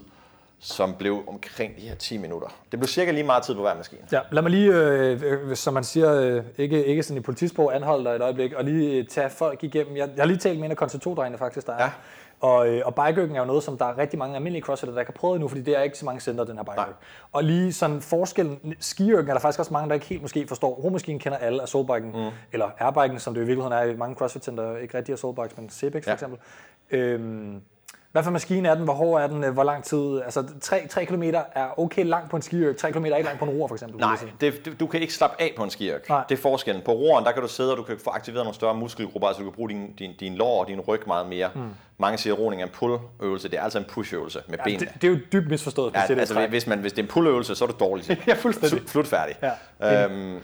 som blev omkring de her 10 minutter. Det blev cirka lige meget tid på hver maskine. Ja, lad mig lige, øh, øh som man siger, øh, ikke, ikke sådan i politisprog, anholde dig et øjeblik, og lige tage folk igennem. Jeg, jeg har lige talt med en af faktisk, der er. Ja. Og, øh, og bikeøkken er jo noget, som der er rigtig mange almindelige crossfitter, der kan prøve nu, fordi det er ikke så mange center, den her bikeøk. Og lige sådan forskellen, skiøkken er der faktisk også mange, der ikke helt måske forstår. Romaskinen kender alle af soulbiken, mm. eller airbiken, som det i virkeligheden er i mange crossfit center, ikke rigtig er soulbikes, men ja. for eksempel. Øhm, hvad for maskine er den? Hvor hård er den? Hvor lang tid? Altså 3, 3 km er okay langt på en skiøk, 3 km er ikke langt på en roer for eksempel. Nej, det, du kan ikke slappe af på en skiøk. Nej. Det er forskellen. På roeren, der kan du sidde, og du kan få aktiveret nogle større muskelgrupper, altså du kan bruge din, din, din lår og din ryg meget mere. Mm. Mange siger, at roning er en pull-øvelse. Det er altså en push-øvelse med ja, benene. Det, det, er jo dybt misforstået. Ja, det altså, hvis, man, hvis det er en pull-øvelse, så er du dårlig. ja, fuldstændig. Slut færdig. Ja. Øhm,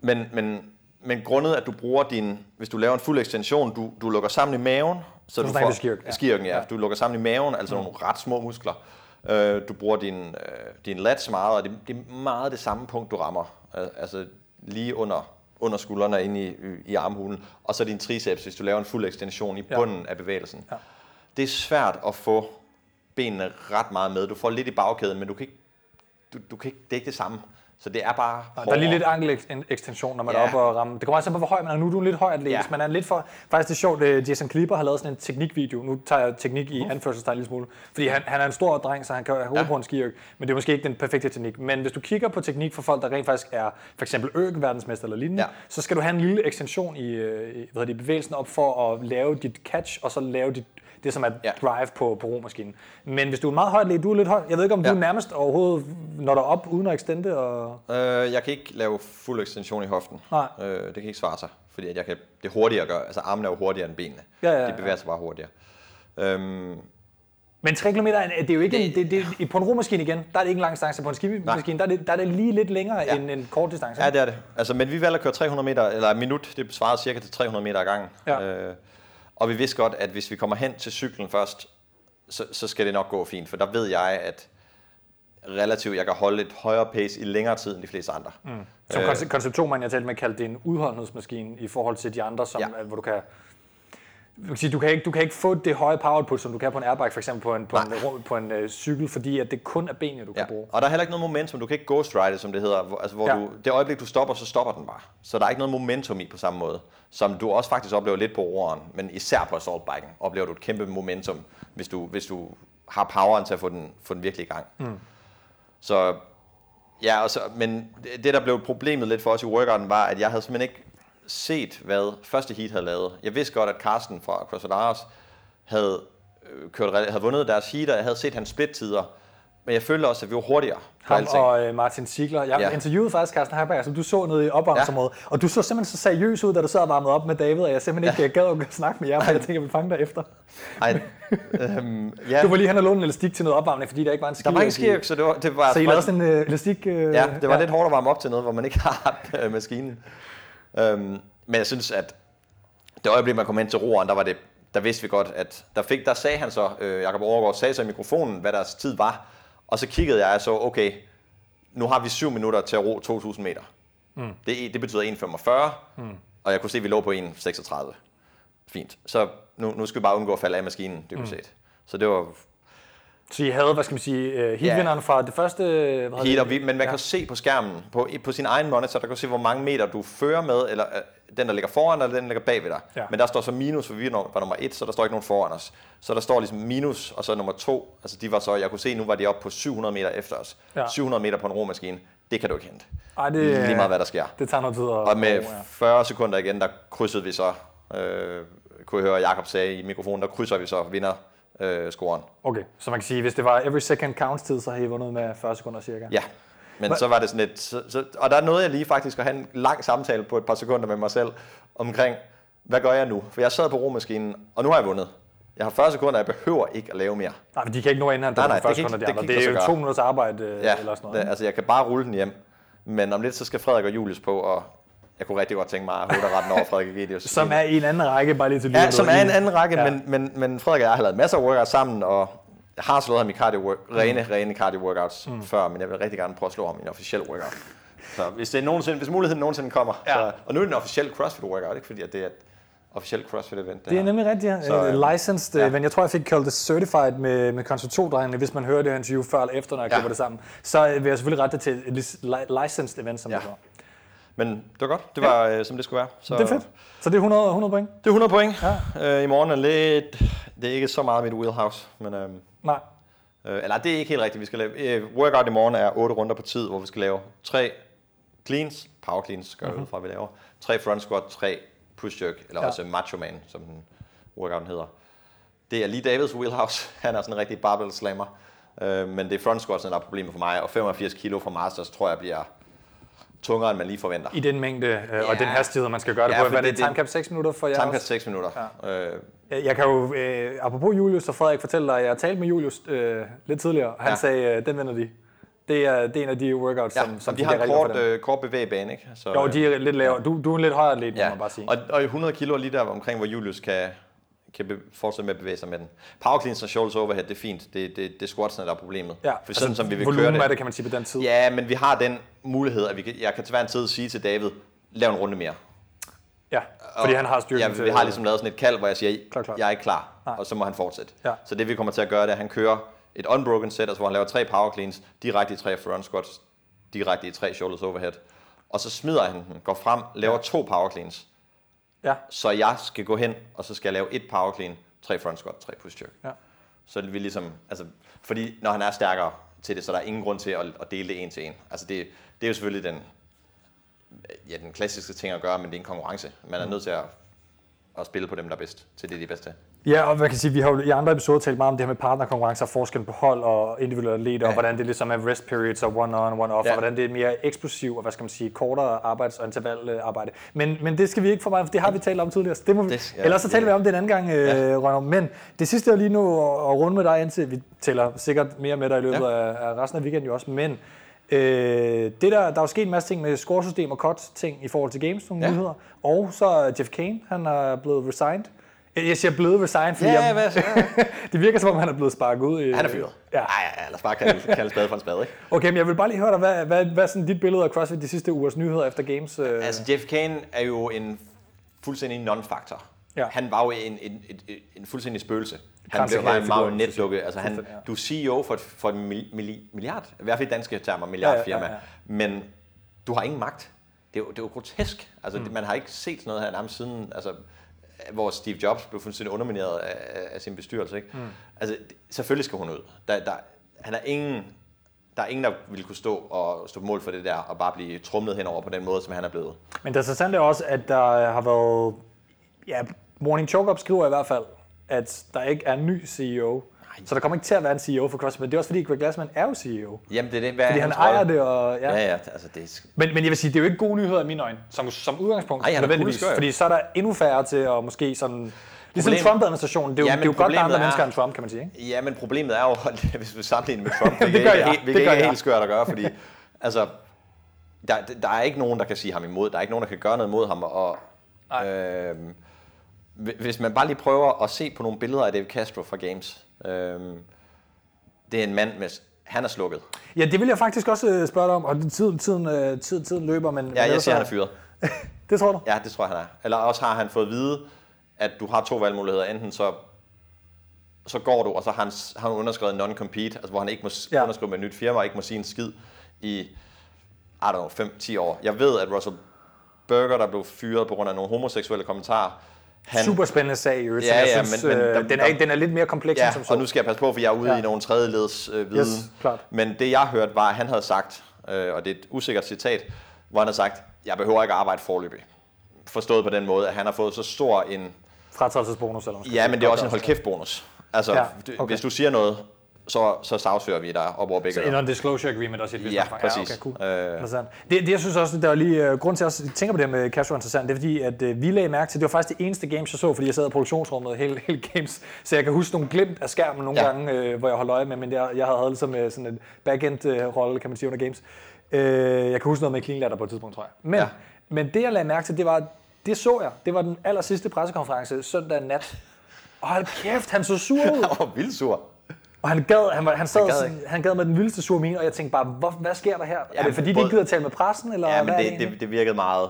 men, men, men grundet, at du bruger din, hvis du laver en fuld ekstension, du, du lukker sammen i maven, så du får skirken, ja. skirken, ja. Du lukker sammen i maven, altså mm. nogle ret små muskler. Øh, du bruger din, øh, din lats meget, og det, det er meget det samme punkt, du rammer. Altså lige under, under skuldrene ind i, i armhulen. Og så din triceps, hvis du laver en fuld ekstension i bunden ja. af bevægelsen. Ja. Det er svært at få benene ret meget med. Du får lidt i bagkæden, men du kan ikke, du, du kan ikke, det er ikke det samme. Så det er bare hårdere. Der er lige lidt ankelekstension, når man ja. er oppe og ramme. Det kommer også på, hvor høj man er. Nu er du lidt høj atlet. Ja. man er lidt for... Faktisk det er sjovt, at Jason Klipper har lavet sådan en teknikvideo. Nu tager jeg teknik i uh. anførselstegn en lille smule. Fordi han, han er en stor dreng, så han kan have ja. på en skiøk. Men det er måske ikke den perfekte teknik. Men hvis du kigger på teknik for folk, der rent faktisk er for eksempel øk verdensmester eller lignende, ja. så skal du have en lille ekstension i, øh, i hvad det, bevægelsen op for at lave dit catch, og så lave dit det som er ja. drive på, på romaskinen. Men hvis du er meget højt, du er lidt høj. Jeg ved ikke, om ja. du er nærmest overhovedet når der op uden at extende? Og... Øh, jeg kan ikke lave fuld ekstension i hoften. Nej. Øh, det kan ikke svare sig, fordi at jeg kan, det er hurtigere at gøre. Altså armene er jo hurtigere end benene. Ja, ja, ja. De bevæger sig bare hurtigere. Øhm, men 3 km, det er jo ikke det, det, det, på en romaskine igen, der er det ikke en lang distance. På en skimaskine, der er, det, der er det lige lidt længere ja. end en kort distance. Ja, det er det. Altså, men vi valgte at køre 300 meter, eller en minut, det svarer cirka til 300 meter ad gangen. Ja. Øh, og vi vidste godt, at hvis vi kommer hen til cyklen først, så, så skal det nok gå fint, for der ved jeg, at relativt, jeg kan holde et højere pace i længere tid end de fleste andre. Mm. Som øh, konception, jeg talte med, kaldte det en udholdenhedsmaskine i forhold til de andre, som, ja. hvor du kan du kan, ikke, du kan ikke få det høje power output, som du kan på en airbike, for eksempel på en, på en, på en uh, cykel, fordi at det kun er benene, du ja. kan bruge. Og der er heller ikke noget momentum. Du kan ikke ghost ride, som det hedder. Hvor, altså, hvor ja. du, det øjeblik, du stopper, så stopper den bare. Så der er ikke noget momentum i på samme måde, som du også faktisk oplever lidt på roeren, men især på assaultbiken oplever du et kæmpe momentum, hvis du, hvis du har poweren til at få den, få den virkelig i gang. Mm. Så Ja, og så, men det, der blev problemet lidt for os i workouten, var, at jeg havde simpelthen ikke set, hvad første heat havde lavet. Jeg vidste godt, at Carsten fra CrossFit Aarhus havde, øh, kørt, havde vundet deres heat, og jeg havde set hans split-tider. Men jeg følte også, at vi var hurtigere. Ham og øh, Martin Ziegler. Jeg ja. interviewede faktisk Carsten Heiberg, som du så nede i opvarmningsområdet. Ja. Og du så simpelthen så seriøs ud, da du sad og varmede op med David, og jeg simpelthen ikke ja. gad at snakke med jer, for jeg tænker, at vi fanger dig efter. Nej, øhm, ja. Du var lige hen og låne en elastik til noget opvarmning, fordi der ikke var en ski. Der var ikke ski, så det var, det var Så I lavede sådan en uh, elastik... Uh, Ja, det var ja. lidt hårdt at varme op til noget, hvor man ikke har øh, maskinen. Øhm, men jeg synes, at det øjeblik, man kom ind til roeren, der var det, der vidste vi godt, at der, fik, der sagde han så, øh, Jakob Overgaard sagde så i mikrofonen, hvad deres tid var. Og så kiggede jeg og så, okay, nu har vi syv minutter til at ro 2.000 meter. Mm. Det, det betyder 1,45, mm. og jeg kunne se, at vi lå på 1,36. Fint. Så nu, nu skal vi bare undgå at falde af maskinen, dybest set. Så det var Så I havde, hvad skal man sige, uh, heatvinderen fra det første... Hvad hedder Helt det? vi, men man kan se på skærmen, på, på sin egen monitor, der kan se, hvor mange meter du fører med, eller øh, den, der ligger foran, eller den, der ligger bag ved dig. Ja. Men der står så minus, for vi var nummer et, så der står ikke nogen foran os. Så der står ligesom minus, og så nummer to. Altså de var så, jeg kunne se, nu var de oppe på 700 meter efter os. Ja. 700 meter på en romaskine, det kan du ikke hente. Ej, det, Lige meget, hvad der sker. Det tager noget tid at... Og med at- ja. 40 sekunder igen, der krydsede vi så, øh, kunne jeg høre Jakob sagde i mikrofonen, der krydser vi så vinder øh, scoren. Okay, så man kan sige, hvis det var every second counts tid, så havde I vundet med 40 sekunder cirka. Ja, men så var det sådan lidt... Så, så, og der nåede jeg lige faktisk at have en lang samtale på et par sekunder med mig selv omkring, hvad gør jeg nu? For jeg sad på romaskinen, og nu har jeg vundet. Jeg har 40 sekunder, jeg behøver ikke at lave mere. Nej, men de kan ikke nå inden, Nej, nej, nej, det 40 kan ikke- sekunder, de det andre. Det, ikke er jo to minutters arbejde øh, Ja, eller sådan noget. det, altså jeg kan bare rulle den hjem. Men om lidt, så skal Frederik og Julius på, og jeg kunne rigtig godt tænke mig at hovedet retten over Frederik og Gideus. Som er i en anden række, bare lige til Ja, som er en anden række, Ja. men, men, men Frederik og jeg har lavet masser af workouts sammen, og jeg har slået ham i cardio work, rene, rene cardio workouts mm. før, men jeg vil rigtig gerne prøve at slå ham i en officiel workout. Så hvis, det er nogensinde, hvis muligheden nogensinde kommer, Ja. så, og nu er det en officiel CrossFit workout, ikke fordi at det er et officielt CrossFit event. Det er her. nemlig rigtigt. Så, øh, licensed, ja. ja. men jeg tror, jeg fik kaldt det certified med, med Consul2-drengene, hvis man hører det interview før eller efter, når jeg Ja. klipper det sammen. Så øh, vil jeg selvfølgelig rette det til et licensed event, som Ja. det var. Men det var godt, det var øh, som det skulle være. Så, Det er fedt. Så det er 100, 100 point? Det er 100 point. Ja. Øh, I morgen er lidt, det er ikke så meget mit wheelhouse, men øh, Nej. Øh, eller det er ikke helt rigtigt. Vi skal lave, øh, workout i morgen er 8 runder på tid, hvor vi skal lave tre cleans, power cleans, gør mm-hmm. ud fra, vi laver. Tre front squat, tre push jerk, eller Ja. ja. også macho man, som den workouten hedder. Det er lige Davids wheelhouse. Han er sådan en rigtig barbell slammer. Øh, men det er front squats, der er problemet for mig, og 85 kilo fra masters tror jeg bliver tungere, end man lige forventer. I den mængde øh, og Ja. den hastighed, man skal gøre det Ja, på. Hvad er det? det- Timecap 6 minutter for jer Timecap også? 6 minutter. Ja. Øh, Jeg kan jo, øh, apropos Julius og Frederik, fortælle dig, at jeg talte med Julius øh, lidt tidligere, og han ja. Sagde, øh, den vinder de. Det er, det er en af de workouts, ja, som, som de har en kort, øh, kort bevægebane, ikke? Så, Jo, øh, de er lidt lavere. Du, du er en lidt højere atlet, må Ja, man bare sige. og, og i 100 kilo er lige der omkring, hvor Julius kan, kan be, fortsætte med at bevæge sig med den. Power cleans og shoulders overhead, det er fint. Det, det, det er squatsene, der er problemet. Ja, For sådan som vi vil køre det. er det, kan man sige, på den tid. Ja, men vi har den mulighed, at vi kan, jeg kan til hver en tid sige til David, lav en runde mere. Ja, fordi han har styrken ja, til... vi har ligesom lavet sådan et kald, hvor jeg siger, Klar, klar. jeg er ikke klar, Nej. og så må han fortsætte. Ja. Så det vi kommer til at gøre, det er, at han kører et unbroken set, altså hvor han laver tre power cleans, direkte i tre front squats, direkte i tre shoulders overhead. Og så smider han den, går frem, laver ja. to power cleans. Ja. Så jeg skal gå hen, og så skal jeg lave et power clean, tre front squat, tre push jerk. Ja. Så vil ligesom, altså, fordi når han er stærkere til det, så der er ingen grund til at, at dele det en til en. Altså det, det er jo selvfølgelig den, ja, den klassiske ting at gøre, men det er en konkurrence. Man er Mm. nødt til at, at spille på dem, der er bedst, til det, de er bedst til. Ja, og hvad kan sige, vi har jo i andre episoder talt meget om det her med partnerkonkurrencer, forskellen på hold og individuelle atleter, ja. og hvordan det ligesom er rest periods og one-on, one-off, ja. Og hvordan det er mere eksplosiv og hvad skal man sige, kortere arbejds- og intervallarbejde. Men, men det skal vi ikke for meget, for det har vi talt om tidligere, så det må vi, Det- ja, ellers så taler ja. vi om det en anden gang, øh, Ja. Rønner. Men det sidste er lige nu at, runde med dig indtil, vi tæller sikkert mere med dig i løbet Ja. af, af resten af weekenden jo også, men Øh, det der, der er jo sket en masse ting med scoresystem og cut-ting i forhold til games, nogle Ja. muligheder. Og så Jeff Kane, han er blevet resigned. Jeg siger blevet resigned, fordi Ja, jeg, hvad det virker som om, han er blevet sparket ud. i- Han er fyret. Ja. Ja, ja, ja lad os bare kalde, kalde spade for en spade, ikke? Okay, men jeg vil bare lige høre dig, hvad, hvad, hvad er sådan dit billede af CrossFit de sidste ugers nyheder efter games? Øh, Altså, Jeff Kane er jo en fuldstændig non-faktor. Ja. Han var jo en, en, en, en, fuldstændig spøgelse. Han blev bare en marionetdukke. Altså, han, ja. du er CEO for et, for et mil, mil, milliard, i hvert fald i danske termer, milliardfirma. Ja, ja, ja, Men du har ingen magt. Det er jo, det er jo grotesk. Altså, Mm. mm. Man har ikke set sådan noget her nærmest siden, altså, hvor Steve Jobs blev fuldstændig undermineret af, af sin bestyrelse. Ikke? Mm. Altså, selvfølgelig skal hun ud. Der, der, han er ingen, der er ingen, der ville kunne stå og stå på mål for det der, og bare blive trumlet henover på den måde, som han er blevet. Men det interessante er også, at der har været... Ja, Morning Choke Up skriver i hvert fald, at der ikke er en ny CEO. Så der kommer ikke til at være en CEO for CrossFit, men det er også fordi Greg Glassman er jo CEO. Jamen, det er det. Hvad Fordi han ejer det, og ja. Ja, ja, altså det er... Men, men jeg vil sige, det er jo ikke gode nyheder i mine øjne, som, som udgangspunkt. Ej, han er nødvendigvis, cool. Fordi så er der endnu færre til at måske sådan Ligesom Problem- Trump-administrationen. Det er jo, Ja, det er jo godt, der er andre er- mennesker end Trump, kan man sige. Ikke? Ja, men problemet er jo, hvis vi sammenligner med Trump, Det hvilket gør jeg. helt- Det gør ikke jeg. helt skørt at gøre, fordi altså, der, der er ikke nogen, der kan sige ham imod. Der er ikke nogen, der kan gøre noget mod ham. Og, øh, hvis man bare lige prøver at se på nogle billeder af David Castro fra Games. Øh, det er en mand med... Han er slukket. Ja, det vil jeg faktisk også øh, spørge dig om, og tiden, tiden, øh, tid, tiden løber, men... Ja, jeg siger, han er fyret. Det tror du? Ja, det tror jeg, han er. Eller også har han fået at vide, at du har to valgmuligheder. Enten så, så går du, og så har han, har han underskrevet en non-compete, altså hvor han ikke må Ja. underskrive med et nyt firma, og ikke må sige en skid i, I don't know, 5-10 år. Jeg ved, at Russell Berger, der blev fyret på grund af nogle homoseksuelle kommentarer, han, Super spændende sag i øvrigt, Ja, jeg ja, synes, men- men øh, der- den, er, den er lidt mere kompleks Ja, end som så. og nu skal jeg passe på, for jeg er ude Ja. i nogle tredjeleds øh, viden. Yes, klart. Men det jeg hørte var, at han havde sagt, øh, og det er et usikkert citat, hvor han havde sagt, jeg behøver ikke arbejde forløbig. Forstået på den måde, at han har fået så stor en... Fratrædelsesbonus, eller skal Ja, men det er også en hold kæft bonus. Altså, Ja, okay. hvis du siger noget, så, så sagsfører vi dig op over begge Så en ører. non-disclosure agreement også i et vist Ja, omfang. præcis. okay, cool. Øh. Interessant. Det, det, jeg synes også, der er lige uh, grund til, at jeg tænker på det med er interessant, det er fordi, at uh, vi lagde mærke til, det var faktisk det eneste games, jeg så, fordi jeg sad i produktionsrummet hele, hele games, så jeg kan huske nogle glimt af skærmen nogle ja. Ja. gange, uh, hvor jeg holdt øje med, men jeg, jeg havde ligesom uh, sådan en backend-rolle, kan man sige, under games. Uh, jeg kan huske noget med Clean Ladder på et tidspunkt, tror jeg. Men, ja. Ja. men det, jeg lagde mærke til, det var, det så jeg. Det var den aller sidste pressekonference søndag nat. Og hold kæft, han så sur ud. Han var vildt sur. Og han gad, han, var, han, sad, han, gad sådan, han gad med den vildeste sur mine, og jeg tænkte bare, hvor, hvad sker der her? er Ja, det fordi, de både- ikke gider tale med pressen, eller Ja, men er det, egentlig? det, det virkede meget...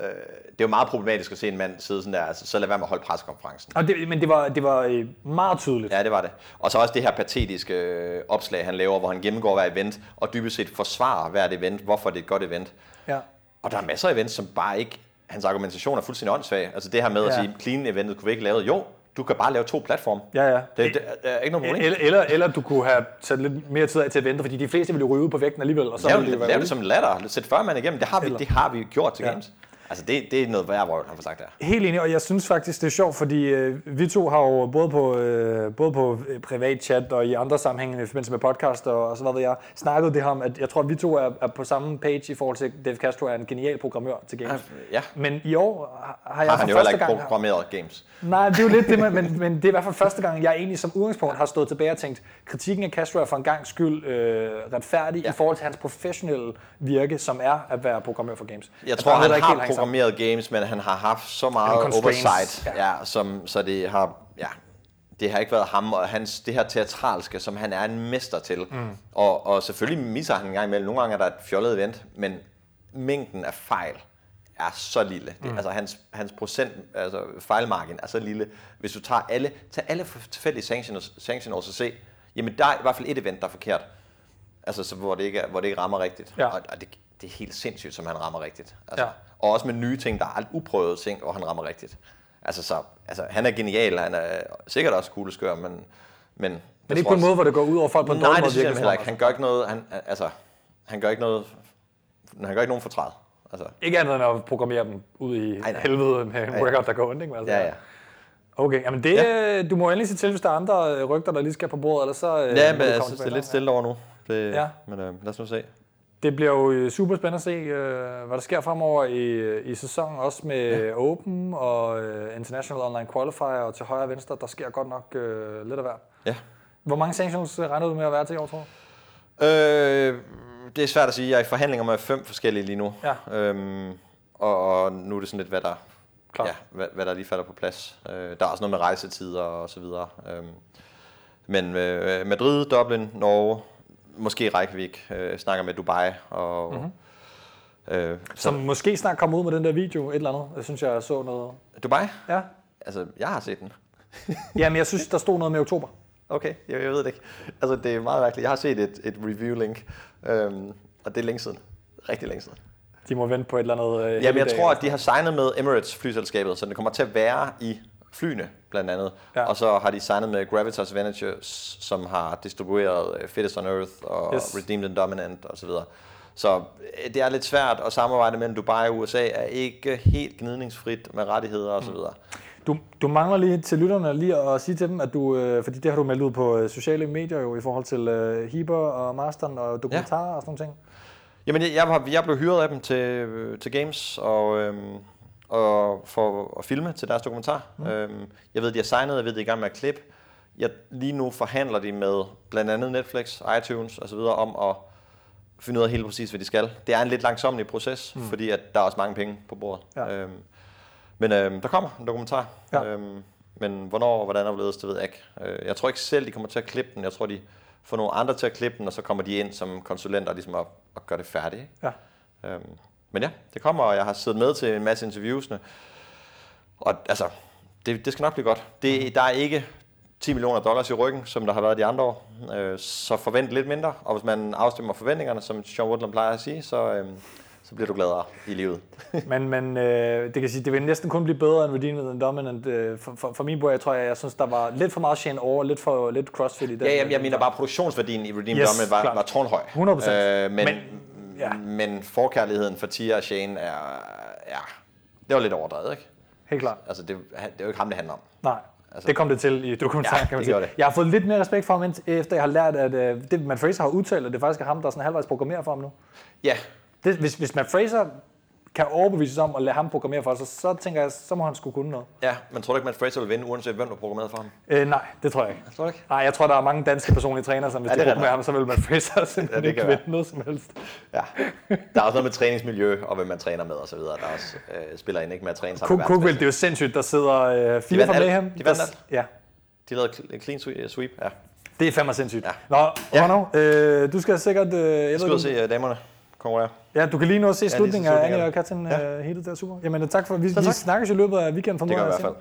Øh, det er jo meget problematisk at se en mand sidde sådan der, altså, så lad være med at holde pressekonferencen. Og det, men det var, det var øh, meget tydeligt. Ja, det var det. Og så også det her patetiske øh, opslag, han laver, hvor han gennemgår hver event, og dybest set forsvarer hvert event, hvorfor det er et godt event. Ja. Og der er masser af events, som bare ikke... Hans argumentation er fuldstændig åndssvag. Altså det her med ja. at sige, clean-eventet kunne vi ikke lave. Jo, du kan bare lave to platforme. Ja, ja. Det, det, er ikke noget problem. Eller, eller, eller du kunne have sat lidt mere tid af til at vente, fordi de fleste ville ryge ud på vægten alligevel, og så Lav, det lav, det som en ladder. Sæt 40 mand igennem. Det har vi, Eller- det har vi gjort til Ja. games. Altså det, det er noget værre vrøvl, han får sagt der. Helt enig, og jeg synes faktisk, det er sjovt, fordi øh, vi to har jo både på, øh, både på øh, privat chat og i andre sammenhænge i forbindelse med podcast og, og så hvad ved jeg, snakket det her om, at jeg tror, at vi to er, er på samme page i forhold til, at Dave Castro er en genial programmør til games. Ja, Men i år har- jeg har han jo første ikke gang... programmeret games. Nej, det er jo lidt det, men, men, men det er i hvert fald første gang, jeg egentlig som udgangspunkt har stået tilbage og tænkt, kritikken af Castro er for en gang skyld øh, retfærdig ja. I forhold til hans professionelle virke, som er at være programmør for games. Jeg tror, han ikke har. Programmeret games, men han har haft så meget oversight, ja. ja. Som, så det har, ja, det har ikke været ham og hans, det her teatralske, som han er en mester til. Mm. Og, og selvfølgelig misser han en gang imellem. Nogle gange er der et fjollet event, men mængden af fejl er så lille. Det, altså hans, hans procent, altså fejlmargin er så lille. Hvis du tager alle, tag alle tilfældige sanctions, sanctions og se, jamen der er i hvert fald et event, der er forkert. Altså, så, hvor, det ikke hvor det ikke rammer rigtigt. Ja. Og, og det, det er helt sindssygt, som han rammer rigtigt. Altså, Ja. Og også med nye ting, der er alt uprøvede ting, hvor han rammer rigtigt. Altså, så, altså, han er genial, han er sikkert også kugleskør, men... Men, Men det er ikke på en måde, hvor det går ud over folk på en Nej, dårlig det måde, synes jeg heller ikke. Han gør ikke noget, han, altså, han gør ikke noget, han gør ikke nogen fortræd. Altså, Ikke andet end at programmere dem ud i nej. helvede med en workout, der går ondt, ikke? Altså, ja, ja. Okay, jamen det, ja. du må endelig se til, hvis der er andre øh, rygter, der lige skal på bordet, eller så... øh, Ja, men jeg synes, det er lidt stille over nu. Det, ja. Men øh, lad os nu se. Det bliver jo øh, super spændende at se, øh, hvad der sker fremover i, øh, i sæsonen, også med ja. Open og øh, International Online Qualifier og til højre og venstre. Der sker godt nok øh, lidt af hvert. Ja. Hvor mange sanctions regner du med at være til i år, tror du? Øh, det er svært at sige. Jeg er i forhandlinger med fem forskellige lige nu. Ja. Øhm, og, og nu er det sådan lidt, hvad der, Klart. ja, hvad, hvad der lige falder på plads. Øh, der er også noget med rejsetider og så videre. Øhm, men øh, Madrid, Dublin, Norge, måske Reykjavik, øh, snakker med Dubai. Og, Mhm. mm-hmm. øh, Som måske snart kommer ud med den der video, et eller andet. Jeg synes, jeg så noget. Dubai? Ja. Altså, jeg har set den. Jamen, jeg synes, der stod noget med oktober. Okay, jeg, jeg ved det ikke. Altså, det er meget mærkeligt. Jeg har set et, et review-link, øhm, og det er længe siden. Rigtig længe siden. De må vente på et eller andet... Øh, Jamen, jeg tror, at de har signet med Emirates flyselskabet, så det kommer til at være i flyene, blandt andet. Ja. Og så har de signet med Gravitas Ventures, som har distribueret øh, Fittest on Earth og Yes. Redeemed and Dominant osv. Så, videre. så øh, det er lidt svært at samarbejde mellem Dubai og USA, er ikke helt gnidningsfrit med rettigheder osv. Mm. Du, du mangler lige til lytterne lige at sige til dem, at du, øh, fordi det har du meldt ud på øh, sociale medier jo, i forhold til øh, Hiber og Masteren og dokumentarer ja. og sådan nogle ting. Jamen, jeg, jeg, jeg blev hyret af dem til, øh, til Games, og, øhm, og for at filme til deres dokumentar. Mm. Øhm, jeg ved, de har signet, jeg ved, de er i gang med at klippe. Jeg, lige nu forhandler de med blandt andet Netflix, iTunes osv. om at finde ud af helt præcis, hvad de skal. Det er en lidt langsomlig proces, mm. fordi at der er også mange penge på bordet. Ja. Øhm, men øhm, der kommer en dokumentar. Ja. Øhm, men hvornår og hvordan og hvorledes, det ved jeg ikke. Øh, jeg tror ikke selv, de kommer til at klippe den. Jeg tror, de får nogle andre til at klippe den, og så kommer de ind som konsulenter ligesom at, at gøre det færdigt. Ja. Øhm, men ja, det kommer, og jeg har siddet med til en masse interviewsene. Og altså, det, det skal nok blive godt. Det, mm. Der er ikke 10 millioner dollars i ryggen, som der har været de andre år. Øh, så forvent lidt mindre, og hvis man afstemmer forventningerne, som Sean Woodland plejer at sige, så, øh, så bliver du gladere i livet. men men øh, det kan sige, det vil næsten kun blive bedre end Redeemed and Dominant. Øh, for, for, for min bord, jeg tror, jeg, jeg synes, der var lidt for meget Shane over, lidt for lidt CrossFit i den. Ja, jeg, jeg mener bare, produktionsværdien i Redeemed yes, Dominant var, var tårnhøj. 100%. Øh, men, men, ja. men forkærligheden for Tia og Shane er, ja, det var lidt overdrevet, ikke? Helt klart. Altså, det, det er jo ikke ham, det handler om. Nej. Altså, det kom det til i dokumentaren, ja, kan man sige. Det. Jeg har fået lidt mere respekt for ham, efter jeg har lært, at uh, det, Matt Fraser har udtalt, at det faktisk er ham, der er sådan halvvejs programmerer for ham nu. Ja. Det, hvis, hvis Matt Fraser kan overbevises om at lade ham programmere for, så, så tænker jeg, så må han skulle kunne noget. Ja, men tror du ikke, Matt Fraser vil vinde, uanset hvem der programmeret for ham? Øh, nej, det tror jeg ikke. Jeg tror ikke. Nej, jeg tror, der er mange danske personlige trænere, som hvis ja, de programmerer ham, så vil Matt Fraser simpelthen ja, ikke vinde noget som helst. Ja. Der er også noget med træningsmiljø, og hvem man træner med osv. Der er også øh, spiller ind ikke med at træne sammen Cook, det er jo sindssygt, der sidder øh, fire fra Mayhem. De vandt alt. Ja. De lavede en clean sweep, ja. Det er fandme sindssygt. Ja. Nå, Ronald, ja. øh, du skal sikkert... Øh, jeg skal ud og se uh, damerne konkurrere. Ja, du kan lige nu se slutningen af Annie og Katrin ja. uh, hele der super. Jamen tak for, vi, vi snakkes i løbet af weekenden for Det gør i hvert fald.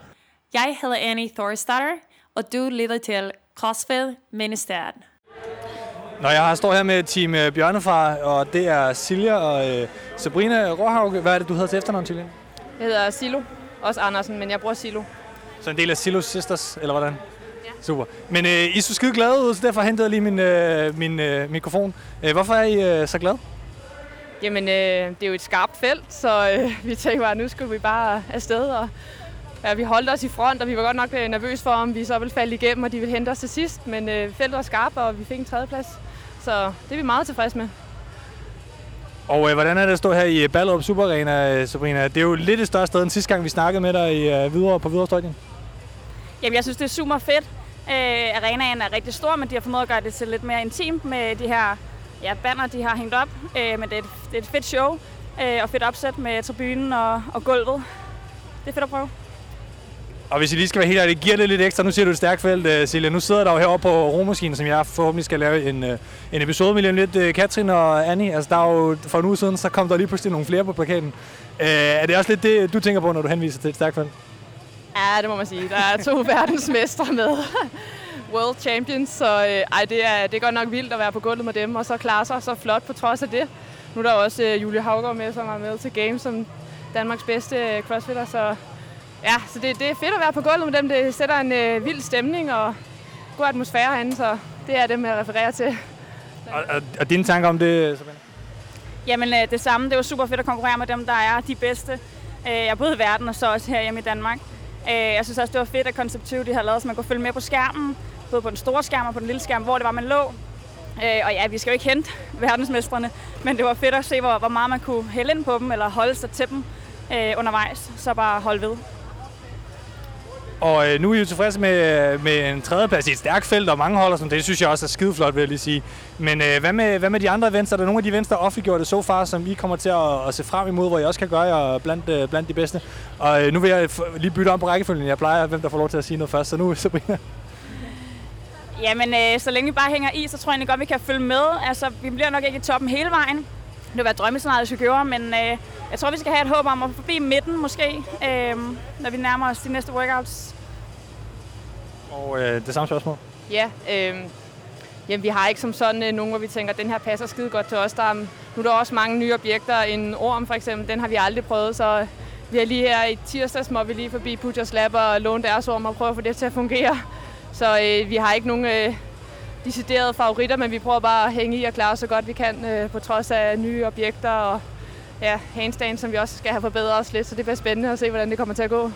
Jeg hedder Annie Thorsdatter, og du lytter til CrossFit Ministeriet. Når jeg står her med team øh, Bjørnefar, og det er Silja og øh, Sabrina Råhaug. Hvad er det, du hedder til efternavn, Silja? Jeg hedder Silo. Også Andersen, men jeg bruger Silo. Så en del af Silos Sisters, eller hvordan? Ja. Super. Men øh, I så skide glade ud, så derfor hentede jeg lige min, øh, min øh, mikrofon. Øh, hvorfor er I øh, så glade? Jamen, øh, det er jo et skarpt felt, så øh, vi tænkte bare, at nu skulle vi bare afsted. Og, ja, vi holdt os i front, og vi var godt nok øh, nervøse for, om vi så ville falde igennem, og de ville hente os til sidst. Men øh, feltet var skarpt, og vi fik en tredjeplads. Så det er vi meget tilfredse med. Og øh, hvordan er det at stå her i Ballerup Super Arena, Sabrina? Det er jo lidt et større sted end sidste gang, vi snakkede med dig i, øh, videre på Hvidovre Stadion. Jamen, jeg synes, det er super fedt. Øh, arenaen er rigtig stor, men de har formået at gøre det til lidt mere intimt med de her ja, banner, de har hængt op. Øh, men det er, et, det er et fedt show øh, og fedt opsæt med tribunen og, og gulvet. Det er fedt at prøve. Og hvis I lige skal være helt ærlig, giver det lidt ekstra. Nu siger du et stærkt felt, uh, Silja. Nu sidder der jo heroppe på romaskinen, som jeg forhåbentlig skal lave en, uh, en episode med lidt. Katrin og Annie, altså der er jo for en uge siden, så kom der lige pludselig nogle flere på plakaten. Uh, er det også lidt det, du tænker på, når du henviser til et stærkt felt? Ja, det må man sige. Der er to verdensmestre med. World Champions, så øh, ej, det, er, det er godt nok vildt at være på gulvet med dem, og så klare sig så flot på trods af det. Nu er der også øh, Julie Havgaard med, som er med til Games som Danmarks bedste øh, crossfitter, så ja, så det, det er fedt at være på gulvet med dem. Det sætter en øh, vild stemning og god atmosfære herinde, så det er det, jeg refererer til. Og, og, og dine tanker om det, Sabine? Jamen øh, det samme. Det er jo super fedt at konkurrere med dem, der er de bedste. Øh, både i verden og så også her hjemme i Danmark. Øh, jeg synes også, det var fedt, at Concept 20 de har lavet, så man kunne følge med på skærmen både på den store skærm og på den lille skærm, hvor det var, man lå. Øh, og ja, vi skal jo ikke hente verdensmestrene, men det var fedt at se, hvor, hvor meget man kunne hælde ind på dem, eller holde sig til dem øh, undervejs. Så bare holde ved. Og øh, nu er I jo tilfredse med, med en tredjeplads i et stærkt felt, og mange holder som det synes jeg også er skideflot, vil jeg lige sige. Men øh, hvad, med, hvad med de andre events? Er der nogle af de events, der offentliggjorde det så far, som I kommer til at, at se frem imod, hvor I også kan gøre jer blandt, øh, blandt de bedste? Og øh, nu vil jeg lige bytte om på rækkefølgen. Jeg plejer, hvem der får lov til at sige noget først, så nu Sabrina. Jamen, øh, så længe vi bare hænger i, så tror jeg egentlig godt, vi kan følge med. Altså, vi bliver nok ikke i toppen hele vejen. Det vil være drømmescenariet, hvis vi gjorde, men øh, jeg tror, vi skal have et håb om at forbi midten måske, øh, når vi nærmer os de næste workouts. Og øh, det samme spørgsmål? Ja, øh, jamen, vi har ikke som sådan øh, nogen, hvor vi tænker, at den her passer skide godt til os. Der er, nu er der også mange nye objekter. En orm for eksempel, den har vi aldrig prøvet, så vi har lige her i tirsdags må vi lige forbi Putjers Lab og låne deres orm og prøve at få det til at fungere. Så øh, vi har ikke nogen øh, deciderede favoritter, men vi prøver bare at hænge i og klare så godt vi kan øh, på trods af nye objekter og ja, handstand, som vi også skal have forbedret os lidt. Så det bliver spændende at se, hvordan det kommer til at gå.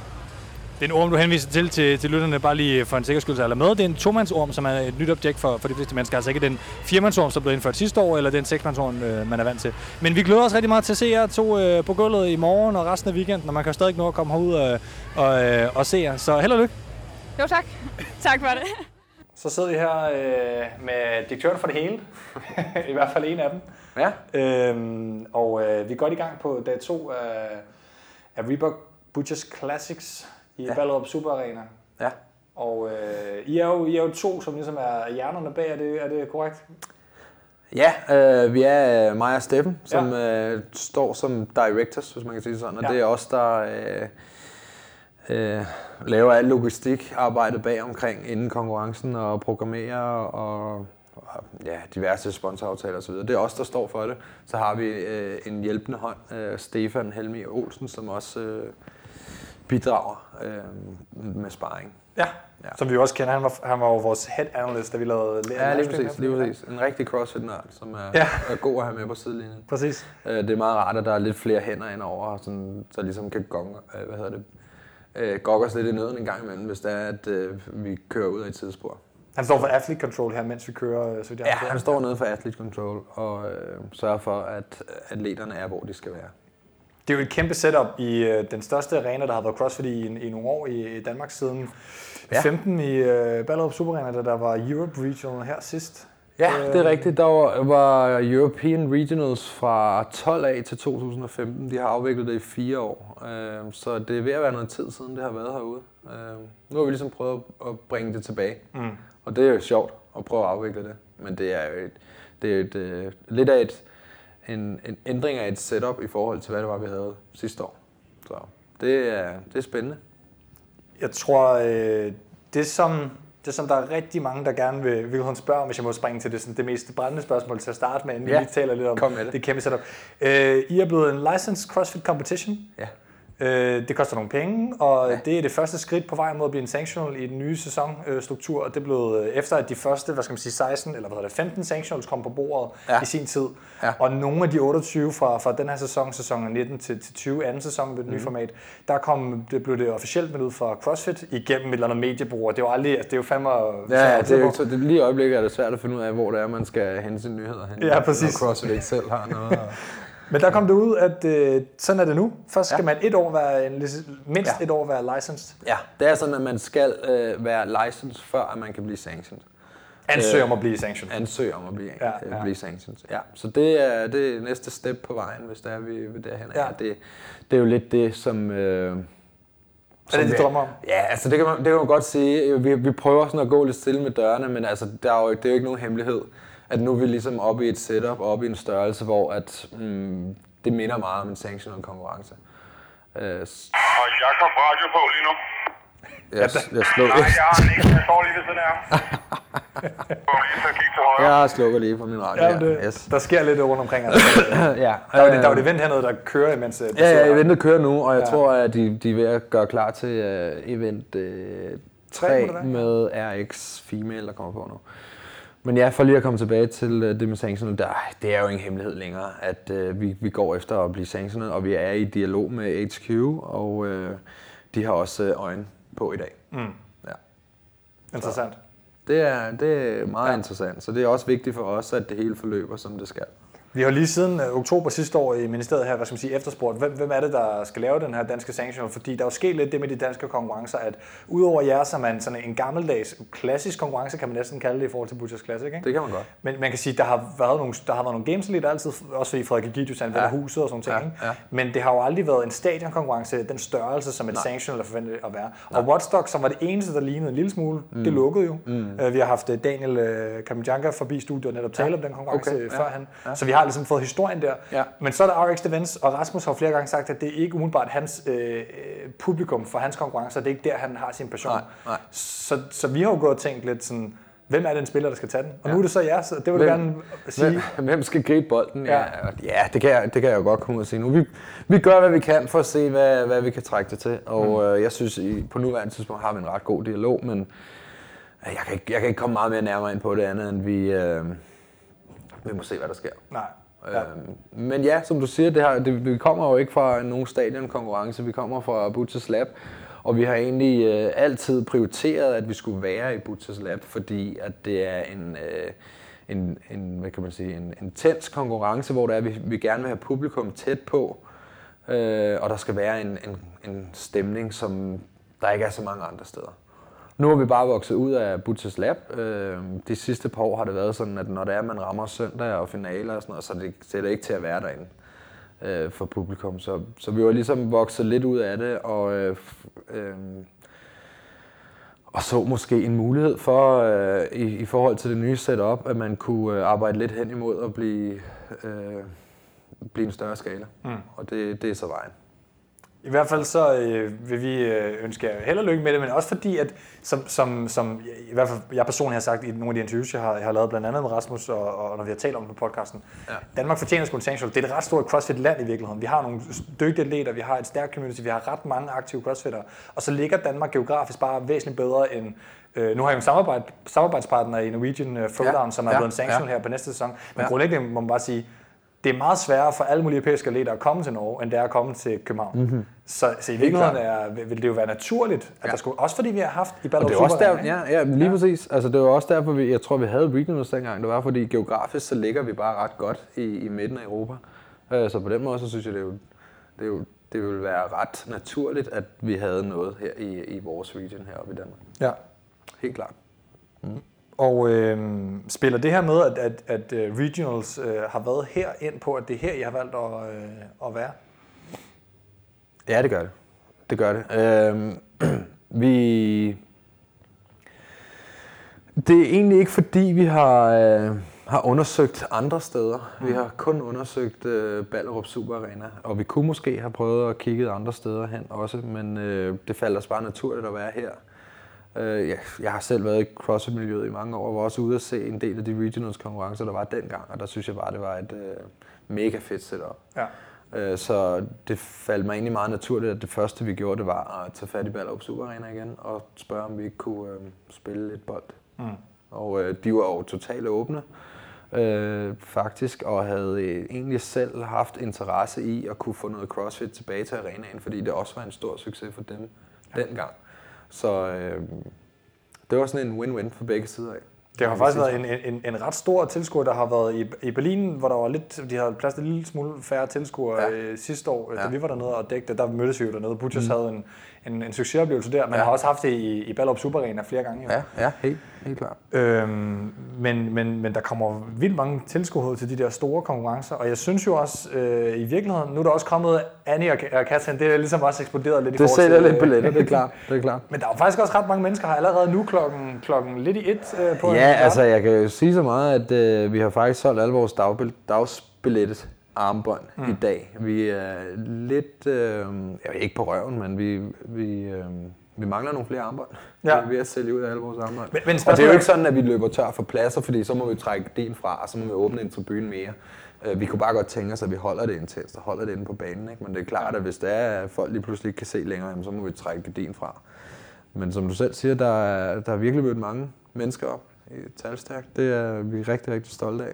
Det er en orm, du henviser til, til, til lytterne, bare lige for en sikkerheds skyld, eller med. Det er en tomandsorm, som er et nyt objekt for, for de fleste mennesker. Altså ikke den firemandsorm, som blev indført sidste år, eller den seksmandsorm, øh, man er vant til. Men vi glæder os rigtig meget til at se jer to øh, på gulvet i morgen og resten af weekenden, og man kan jo stadig nå at komme herud og, og, øh, og se jer. Så held og lykke. Jo, tak. tak for det. Så sidder vi her øh, med direktøren for det hele. I hvert fald en af dem. Ja. Øhm, og øh, vi er godt i gang på dag to af, af Reebok Butchers Classics i ja. Ballerup Super Arena. Ja. Og øh, I, er jo, I er jo to, som ligesom er hjernerne bag, er det, er det korrekt? Ja, øh, vi er øh, mig og Steffen, som ja. øh, står som directors, hvis man kan sige det sådan. Og ja. det er os, der øh, øh, laver alt logistikarbejde bag omkring inden konkurrencen og programmerer og, og ja, diverse sponsoraftaler osv. Det er os, der står for det. Så har vi øh, en hjælpende hånd, øh, Stefan Helmi Olsen, som også øh, bidrager øh, med sparring. Ja. ja. Som vi også kender. Han var, han var jo vores head analyst, da vi lavede Ja, lige præcis, lige præcis. En rigtig crossfit-nørd, som er, Ja. er god at have med på sidelinjen. Præcis. Øh, Det er meget rart, at der er lidt flere hænder indover, sådan, så ligesom kan gonge, øh, hvad hedder det, øh, gokke os lidt i nøden en gang imellem, hvis det er, at øh, vi kører ud af et tidsspor. Han står for athlete control her, mens vi kører. øh, Så jeg Ja, han står nede for athlete control og øh, sørger for, at atleterne er, hvor de skal være. Det er jo et kæmpe setup i øh, den største arena, der har været CrossFit i, i nogle år i, i Danmark siden ja. Ja. 15 i øh, Ballerup Super Arena, da der var Europe Regional her sidst. Ja, Øh, det er rigtigt. Der var, var European Regionals fra 12 af til 2015. De har afviklet det i fire år. Øh, Så det er ved at være noget tid siden, det har været herude. Øh, Nu har vi ligesom prøvet at bringe det tilbage. Mm. Og det er jo sjovt at prøve at afvikle det. Men det er jo et, det er et, øh, lidt af et, en, en ændring af et setup i forhold til, hvad det var, vi havde sidste år. Så det er, det er spændende. Jeg tror, øh, det som, det som der er rigtig mange, der gerne vil, vil spørge om, hvis jeg må springe til det, sådan, det mest brændende spørgsmål til at starte med, inden Ja, vi lige taler lidt om kom med det. det kæmpe setup. Øh, I er blevet en licensed CrossFit competition. Ja. Øh, det koster nogle penge, og ja. det er det første skridt på vejen mod at blive en sanctional i den nye sæsonstruktur, og det blev øh, efter, at de første, hvad skal man sige, 16 eller hvad hedder det, 15 sanctionals kom på bordet Ja. i sin tid. Ja. Og nogle af de 28 fra, fra den her sæson, sæson 19 til, til 20, anden sæson med det nye Mhm. format, der kom, det blev det officielt med ud fra CrossFit igennem et eller andet mediebrug, det er jo aldrig, altså, det er jo fandme... Ja, ja det er jo, så det, lige i øjeblikket er det svært at finde ud af, hvor det er, man skal hente sine nyheder hen. Ja, præcis. Når CrossFit ikke selv har noget. Og... Men der kom det ud, at øh, sådan er det nu. Først skal Ja. man et år være, en, mindst Ja. et år være licensed. Ja, det er sådan, at man skal øh, være licensed, før at man kan blive sanctioned. Ansøg om at blive sanctioned. Ansøg om at blive, Ja, ja, ja. blive sanctioned. Ja, så det er det er næste step på vejen, hvis det er, vi vil derhen. Ja. Det, det er jo lidt det, som... Øh, Er det, de drømmer om? Ja, altså det kan, man, det kan man godt sige. Vi, vi prøver sådan at gå lidt stille med dørene, men altså, der er jo, det er jo ikke nogen hemmelighed, at nu er vi ligesom oppe i et setup, oppe i en størrelse, hvor at, mm, det minder meget om en sanctioned konkurrence. Øh, Og Jakob radio på lige nu. jeg, jeg, sluk, Nej, jeg har ikke. Jeg står lige ved siden af jeg slukker lige for min radio. Ja, det, Yes. der sker lidt rundt omkring. Altså. ja, Der er jo det, der er jo øh, et event hernede, der kører, imens øh, Ja, ja, eventet kører nu, og jeg Ja. tror, at de, de er ved at gøre klar til uh, event uh, Tre 3 må det være. med RX Female, der kommer på nu. Men ja, for lige at komme tilbage til uh, det med sanctioned, der, det er jo ingen hemmelighed længere, at uh, vi, vi går efter at blive sanctioned, og vi er i dialog med HQ, og uh, de har også uh, øjne på i dag. Mm. Ja. Interessant. Det er, det er meget ja. interessant, så det er også vigtigt for os, at det hele forløber, som det skal. Vi har lige siden øh, oktober sidste år i ministeriet her, hvad skal man sige, efterspurgt, hvem, hvem er det, der skal lave den her danske sanctional? Fordi der er jo sket lidt det med de danske konkurrencer, at udover jer, som er en, sådan en gammeldags, klassisk konkurrence, kan man næsten kalde det i forhold til Butchers Classic, ikke? Det kan man godt. Men man kan sige, der har været nogle, der har været nogle games lidt altid, også fordi Frederik Egidius anvender Ja. huset og sådan ting, Ja, ikke? ja. Men det har jo aldrig været en stadionkonkurrence, den størrelse, som et Nej. sanctional er forventet at være. Og Watchdog, som var det eneste, der lignede en lille smule, Mm. det lukkede jo. Mm. Øh, Vi har haft øh, Daniel Kamijanka forbi studiet og netop tale Ja. om den konkurrence Okay, okay, ja. førhen. Ja. Så vi har ligesom fået historien der. Ja. Men så er der RX Events, og Rasmus har flere gange sagt, at det er ikke umiddelbart hans øh, publikum for hans konkurrencer. Det er ikke der, han har sin passion. Nej, nej. Så, så vi har jo gået og tænkt lidt sådan, hvem er den spiller, der skal tage den? Og Ja. nu er det så jer, så det vil du gerne sige. Hvem, hvem skal gribe bolden? Ja. Ja, det, kan jeg, det kan jeg jo godt komme ud og sige nu. Vi, vi gør, hvad vi kan for at se, hvad, hvad vi kan trække det til. Og Mm. øh, jeg synes, i, på nuværende tidspunkt har vi en ret god dialog, men øh, jeg kan, ikke, jeg kan ikke komme meget mere nærmere ind på det andet, end vi, øh, vi må se, hvad der sker. Nej. Ja. Øhm, men ja, som du siger, det her, det, vi kommer jo ikke fra nogen stadionkonkurrence, vi kommer fra Butchers Lab, Og vi har egentlig øh, altid prioriteret, at vi skulle være i Butchers Lab, fordi at det er en, øh, en, en, hvad kan man sige, en intens konkurrence, hvor der er, vi, vi gerne vil have publikum tæt på, øh, og der skal være en, en, en stemning, som der ikke er så mange andre steder. Nu er vi bare vokset ud af Butchers Lab. Øh, de sidste par år har det været sådan, at når det er, man rammer søndag og finaler og sådan noget, så det, så er det ikke til at være derinde øh, for publikum. Så, så vi var ligesom vokset lidt ud af det, og, øh, øh, og så måske en mulighed for, øh, i, i forhold til det nye setup, at man kunne øh, arbejde lidt hen imod at blive, øh, blive en større skala. Mm. Og det, det er så vejen. I hvert fald så øh, vil vi øh, ønske jer held og lykke med det, men også fordi, at som, som, som i hvert fald jeg personligt har sagt i nogle af de interviews, jeg har, jeg har lavet blandt andet med Rasmus, og, og når vi har talt om det på podcasten, ja. Danmark fortjener sgu en. Det er et ret stort CrossFit-land i virkeligheden. Vi har nogle dygtige atleter, vi har et stærkt community, vi har ret mange aktive CrossFittere, og så ligger Danmark geografisk bare væsentligt bedre end Øh, nu har jeg en samarbejde, samarbejdspartner i Norwegian uh, Throwdown, ja, som er ja, blevet en sanction ja. her på næste sæson. Men ja. grundlæggende må man bare sige, det er meget sværere for alle mulige europæiske atleter at komme til Norge, end det er at komme til København. Mm-hmm. Så, så i virkeligheden er, vil det jo være naturligt, at ja. der skulle, også fordi vi har haft i Ballerup det er også der, ja, ja, lige ja. præcis. Altså, det var også derfor, vi, jeg tror, vi havde regionals dengang. Det var fordi geografisk, så ligger vi bare ret godt i, i midten af Europa. Uh, så på den måde, så synes jeg, det, er jo, det, er jo, det ville være ret naturligt, at vi havde noget her i, i vores region heroppe i Danmark. Ja. Helt klart. Mm. Og øh, spiller det her med, at, at, at uh, regionals øh, har været her ind på, at det er her, I har valgt at, øh, at være? Ja, det gør det. Det gør det. Øh, vi... Det er egentlig ikke fordi, vi har, øh, har undersøgt andre steder. Mm. Vi har kun undersøgt øh, Ballerup Super Arena, og vi kunne måske have prøvet at kigge andre steder hen også, men øh, det faldt os bare naturligt at være her. Øh, ja, jeg har selv været i CrossFit-miljøet i mange år, og var også ude at se en del af de regionals konkurrencer, der var dengang, og der synes jeg bare, det var et øh, mega fedt setup. Ja. Øh, så det faldt mig egentlig meget naturligt, at det første vi gjorde, det var at tage fat i Ballerup Super Arena igen, og spørge, om vi ikke kunne øh, spille lidt bold. Mm. Og øh, de var jo totalt åbne, øh, faktisk, og havde øh, egentlig selv haft interesse i at kunne få noget CrossFit tilbage til arenaen, fordi det også var en stor succes for dem ja. dengang. Så øh, det var sådan en win-win for begge sider af. Det har faktisk været en, en, en ret stor tilskuer, der har været i, i Berlin, hvor der var lidt, de havde plads til en lille smule færre tilskuere ja. øh, sidste år, ja. da vi var dernede og dækte. Der mødtes vi jo dernede. Butchers mm. havde en, en, en succesoplevelse der, men ja. har også haft det i, i Ballerup Super Arena flere gange. Jo. Ja, ja helt, helt klart. Øhm, men, men, men der kommer vildt mange tilskuere til de der store konkurrencer, og jeg synes jo også, øh, i virkeligheden, nu er der også kommet Annie og Katrin, det er ligesom også eksploderet lidt det i forhold til... Det sælger lidt billetter, det er klart. Det er klart. men der er faktisk også ret mange mennesker, her allerede nu klokken, klokken lidt i et øh, på Ja, altså jeg kan jo sige så meget, at øh, vi har faktisk solgt alle vores dagsbilletter armbånd mm. i dag. Vi er lidt, øh, jeg ikke på røven, men vi, vi, øh, vi mangler nogle flere armbånd. Ja. Vi er ved at sælge ud af alle vores armbånd. Men, men og det er jo ikke sådan, at vi løber tør for pladser, fordi så må vi trække den fra, og så må vi åbne en tribune mere. Øh, vi kunne bare godt tænke os, at vi holder det intenst og holder det inde på banen. Ikke? Men det er klart, at hvis det er, at folk lige pludselig ikke kan se længere, så må vi trække gardin fra. Men som du selv siger, der er, der er virkelig mødt mange mennesker op i talstærkt. Det er vi rigtig, rigtig stolte af.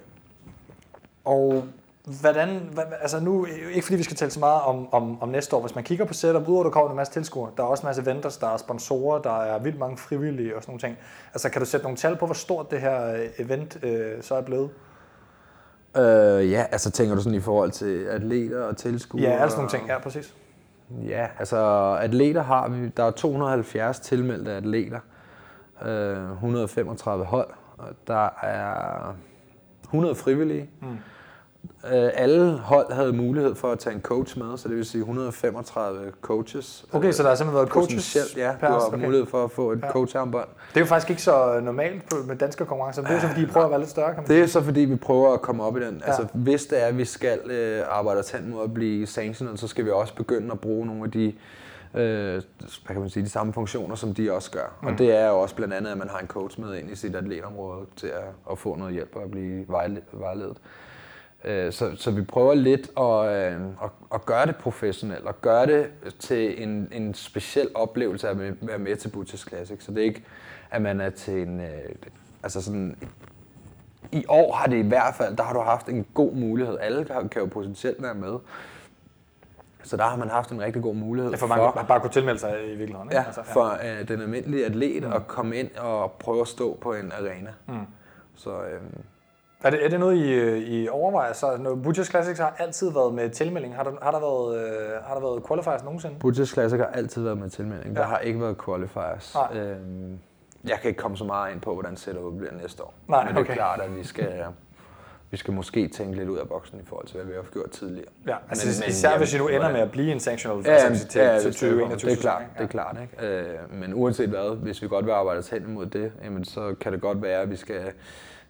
Og hvordan, altså nu, ikke fordi vi skal tale så meget om, om, om næste år, hvis man kigger på setup, udover der kommer en masse tilskuere, der er også en masse vendors, der er sponsorer, der er vildt mange frivillige og sådan nogle ting. Altså kan du sætte nogle tal på, hvor stort det her øh, event øh, så er blevet? Øh, ja, altså tænker du sådan i forhold til atleter og tilskuere? Ja, altså nogle ting, ja, præcis. Ja, altså atleter har vi, der er 270 tilmeldte atleter, øh, 135 hold, og der er 100 frivillige. Mm. Øh, alle hold havde mulighed for at tage en coach med, så det vil sige 135 coaches. Okay, så der har simpelthen været coaches? Ja, du har okay. mulighed for at få et ja. coacharmbånd. Det er jo faktisk ikke så normalt med danske konkurrencer, det er så fordi, I prøver at være lidt større, kan man Det er så fordi, vi prøver at komme op i den. Ja. Altså, hvis det er, at vi skal øh, arbejde os hen mod at blive sanctioned, så skal vi også begynde at bruge nogle af de øh, hvad kan man sige, de samme funktioner, som de også gør. Mm. Og det er jo også blandt andet, at man har en coach med ind i sit atletområde til at, at få noget hjælp og at blive vejledet. Øh, så, så vi prøver lidt at, øh, at, at gøre det professionelt, og gøre det til en, en speciel oplevelse at være med til Butchers Classic. Så det er ikke, at man er til en... Øh, altså sådan, I år har det i hvert fald, der har du haft en god mulighed. Alle kan, kan jo potentielt være med. Så der har man haft en rigtig god mulighed Ja, for man har bare kunne tilmelde sig i virkeligheden. ikke? Ja, altså, for øh, den almindelige atlet mm. at komme ind og prøve at stå på en arena. Mm. Så øhm, Er det, er det noget, I, øh, I overvejer? Så når Butchers Classics har altid været med tilmelding. Har der, har der, været, øh, har der været qualifiers nogensinde? Butchers Classic har altid været med tilmelding. Ja. Ja. Der har ikke været qualifiers. Nej. Øhm, jeg kan ikke komme så meget ind på, hvordan setupet bliver næste år. Nej, Men det er okay. klart, at vi skal, vi skal måske tænke lidt ud af boksen i forhold til, hvad vi har gjort tidligere. Ja, altså især hvis I nu ender med at blive en sanctional ja, facility til- ja, til det, 2021 Det er klart, sæsonen, det er klart. Ikke? Øh, men uanset hvad, hvis vi godt vil arbejde os hen imod det, jamen, så kan det godt være, at vi skal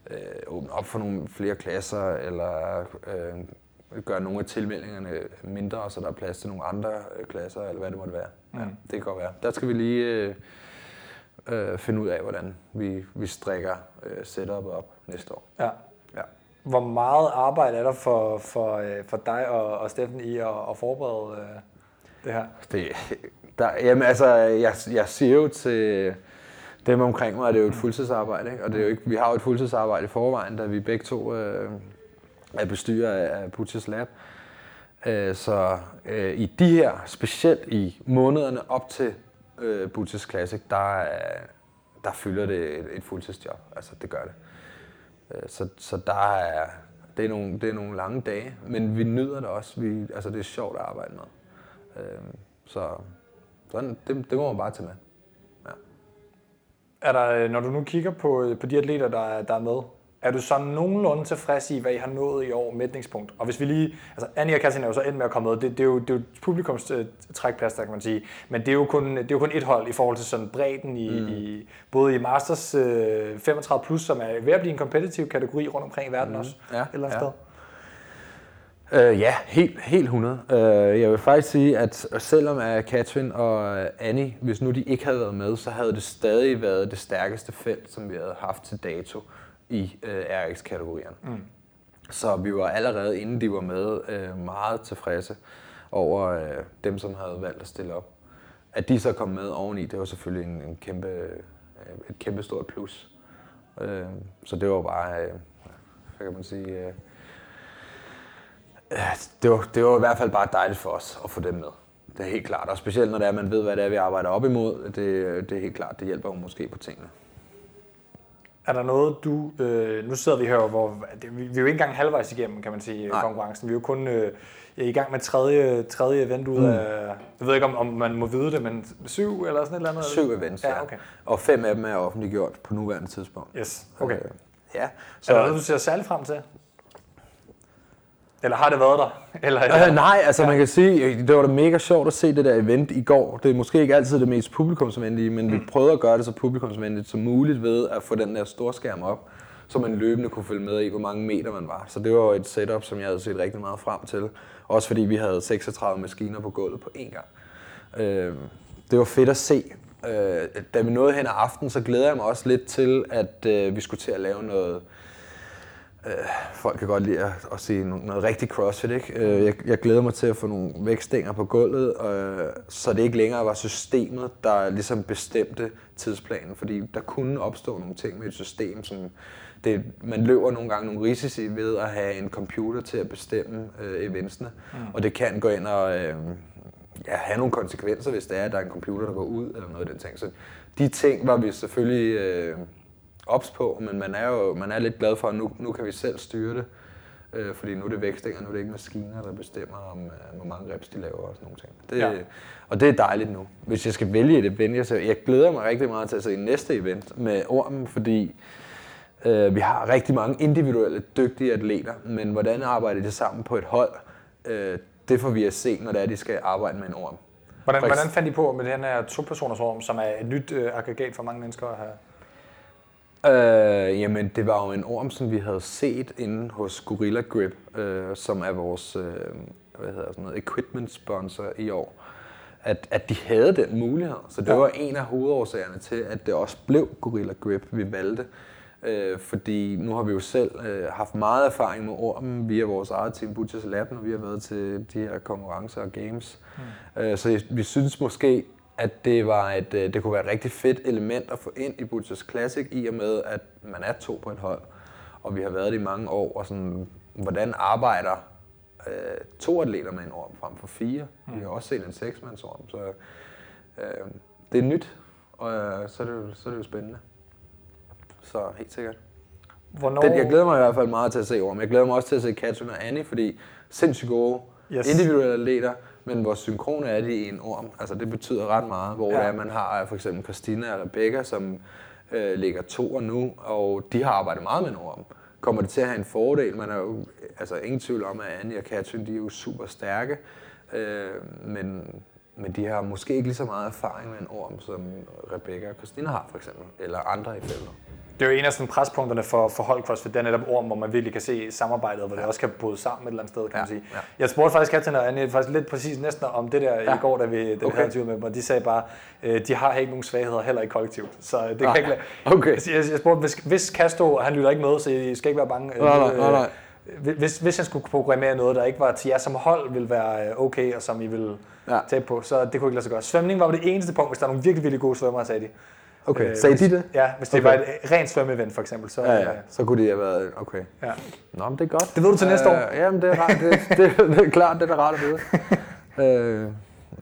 øh, åbne op for nogle flere klasser, eller øh, gøre nogle af tilmeldingerne mindre, så der er plads til nogle andre øh, klasser, eller hvad det måtte være. Ja, Mm. det kan godt være. Der skal vi lige øh, øh, finde ud af, hvordan vi, vi strikker øh, setupet op næste år. Ja. Ja. Hvor meget arbejde er der for, for, øh, for dig og, og Steffen i at, at forberede øh, det her? Det, der, jamen altså, jeg, jeg siger jo til dem omkring mig, er det er jo et fuldtidsarbejde, ikke? og det er jo ikke, vi har jo et fuldtidsarbejde i forvejen, da vi begge to øh, er bestyrer af, Butchers Lab. Øh, så øh, i de her, specielt i månederne op til øh, Butchers Classic, der, øh, der fylder det et, et fuldtidsjob. Altså, det gør det. Øh, så, så der er, det, er nogle, det er nogle lange dage, men vi nyder det også. Vi, altså, det er sjovt at arbejde med. Øh, så sådan, det, det må man bare tage med. Er der, øh, når du nu kigger på, øh, på de atleter, der, er- der er med, er du så nogenlunde tilfreds i, hvad I har nået i år mætningspunkt? Og hvis vi lige, altså Annie og Katrin er jo så endt med at komme med, det, det er jo, det er jo publikums øh, trækplads, der kan man sige, men det er jo kun, det er jo kun et hold i forhold til sådan bredden i, mm. i både i Masters øh, 35+, plus, som er ved at blive en kompetitiv kategori rundt omkring i verden Mm. også, Ja, et eller andet ja. sted. Øh, ja, helt, helt 100. Øh, jeg vil faktisk sige, at selvom at Katrin og Annie, hvis nu de ikke havde været med, så havde det stadig været det stærkeste felt, som vi havde haft til dato i øh, RX-kategorierne. Mm. Så vi var allerede, inden de var med, øh, meget tilfredse over øh, dem, som havde valgt at stille op. At de så kom med oveni, det var selvfølgelig en, en kæmpe, øh, et kæmpe stort plus. Øh, så det var bare, øh, hvad kan man sige, øh, øh, det, var, det var i hvert fald bare dejligt for os at få dem med. Det er helt klart, og specielt når det er, man ved, hvad det er, vi arbejder op imod, det, det er helt klart, det hjælper jo måske på tingene. Er der noget, du... Øh, nu sidder vi her, hvor vi, vi er jo ikke engang halvvejs igennem, kan man sige, Nej. konkurrencen. Vi er jo kun øh, i gang med tredje, tredje event ud Mm. af... Jeg ved ikke, om, om man må vide det, men syv eller sådan et eller andet? Syv events, ja. Ja, okay. Og fem af dem er offentliggjort på nuværende tidspunkt. Yes, okay. Øh, ja, Så... Er der noget, du ser særligt frem til? Eller har det været der? Eller, Øh, nej, altså ja. man kan sige, det var da mega sjovt at se det der event i går. Det er måske ikke altid det mest publikumsvenlige, men mm. vi prøvede at gøre det så publikumsvenligt som muligt ved at få den der storskærm op, så man løbende kunne følge med i, hvor mange meter man var. Så det var et setup, som jeg havde set rigtig meget frem til. Også fordi vi havde 36 maskiner på gulvet på én gang. Øh, det var fedt at se. Øh, da vi nåede hen ad aften, så glæder jeg mig også lidt til, at øh, vi skulle til at lave noget, Øh, folk kan godt lide at, at se noget, rigtig crossfit, ikke? Øh, jeg, jeg glæder mig til at få nogle vægtstænger på gulvet, øh, så det ikke længere var systemet, der ligesom bestemte tidsplanen, fordi der kunne opstå nogle ting med et system, som det, man løber nogle gange nogle risici ved at have en computer til at bestemme øh, eventsene, mm. og det kan gå ind og øh, ja, have nogle konsekvenser, hvis det er, at der er en computer, der går ud, eller noget af den ting. Så de ting var vi selvfølgelig øh, ops på, men man er jo man er lidt glad for, at nu, nu kan vi selv styre det. Øh, fordi nu er det vækstænger, nu er det ikke maskiner, der bestemmer, om, øh, hvor mange reps de laver og sådan nogle ting. Det, Ja. Og det er dejligt nu. Hvis jeg skal vælge et event, jeg, ser, jeg glæder mig rigtig meget til at se næste event med Ormen, fordi øh, vi har rigtig mange individuelle dygtige atleter, men hvordan arbejder de sammen på et hold, øh, det får vi at se, når det er, de skal arbejde med en orm. Hvordan, hvordan fandt I på med den her to-personers rum, som er et nyt øh, aggregat for mange mennesker at have? Øh, jamen, det var jo en orm, som vi havde set inde hos Gorilla Grip, øh, som er vores øh, hvad hedder sådan noget, equipment sponsor i år. At, at de havde den mulighed. Så det Ja. var en af hovedårsagerne til, at det også blev Gorilla Grip, vi valgte. Øh, fordi nu har vi jo selv øh, haft meget erfaring med ormen via vores eget team Butchers Lab, når vi har været til de her konkurrencer og games. Mm. Øh, så vi synes måske, at det, var et, øh, det kunne være et rigtig fedt element at få ind i Butchers Classic, i og med, at man er to på et hold, og vi har været det i mange år, og sådan, hvordan arbejder øh, to atleter med en orm frem for fire. Mm. Vi har også set en seksmandsorm, så øh, det er nyt, og øh, så, er det jo, så er det jo spændende. Så helt sikkert. Hvornår... Det, jeg glæder mig i hvert fald meget til at se orm. Jeg glæder mig også til at se Katrin og Annie, fordi sindssygt gode yes. individuelle atleter, men hvor synkrone er de i en orm. Altså det betyder ret meget, hvor Ja. ja. er, man har for eksempel Christina og Rebecca, som øh, ligger to nu, og de har arbejdet meget med en orm. Kommer det til at have en fordel? Man er jo altså ingen tvivl om, at Annie og Katrin, de er jo super stærke, øh, men, men de har måske ikke lige så meget erfaring med en orm, som Rebecca og Christina har for eksempel, eller andre i feltet. Det er jo en af sådan prespunkterne for, for hold CrossFit, det er netop ord, hvor man virkelig kan se samarbejdet, hvor det også kan bryde sammen et eller andet sted, kan ja, man sige. Ja. Jeg spurgte faktisk Katrin og Anne faktisk lidt præcis næsten om det der ja. i går, da vi, vi Okay. havde med dem, og de sagde bare, øh, de har ikke nogen svagheder, heller ikke kollektivt. Så øh, det kan Nej. ikke lade. Okay. Jeg, jeg, jeg spurgte, hvis, hvis Casto, han lytter ikke med, så I skal ikke være bange. øh, Nej, nej, nej, nej. Øh, Hvis, hvis jeg skulle programmere noget, der ikke var til jer som hold, ville være øh, okay, og som I ville ja. tabe på, så det kunne ikke lade sig gøre. Svømning var det eneste punkt, hvis der er nogle virkelig, virkelig gode svømmere, sagde de. Okay, sagde hvis, de det? Ja, hvis det Okay. var et rent svømmeevent for eksempel, så... Ja, ja. øh, Så kunne det have været, okay. Ja. Nå, men det er godt. Det ved du til næste år. Øh, jamen, det er, rart, det, det, det, er klart, det er da rart at vide. øh,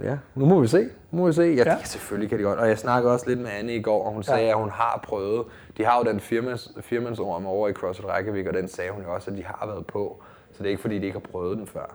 ja, nu må vi se. Nu må vi se. Ja, ja. selvfølgelig kan de godt. Og jeg snakkede også lidt med Anne i går, og hun sagde, Ja. at hun har prøvet. De har jo den firmands, firmandsorm over i CrossFit Reykjavik, og den sagde hun jo også, at de har været på. Så det er ikke, fordi de ikke har prøvet den før.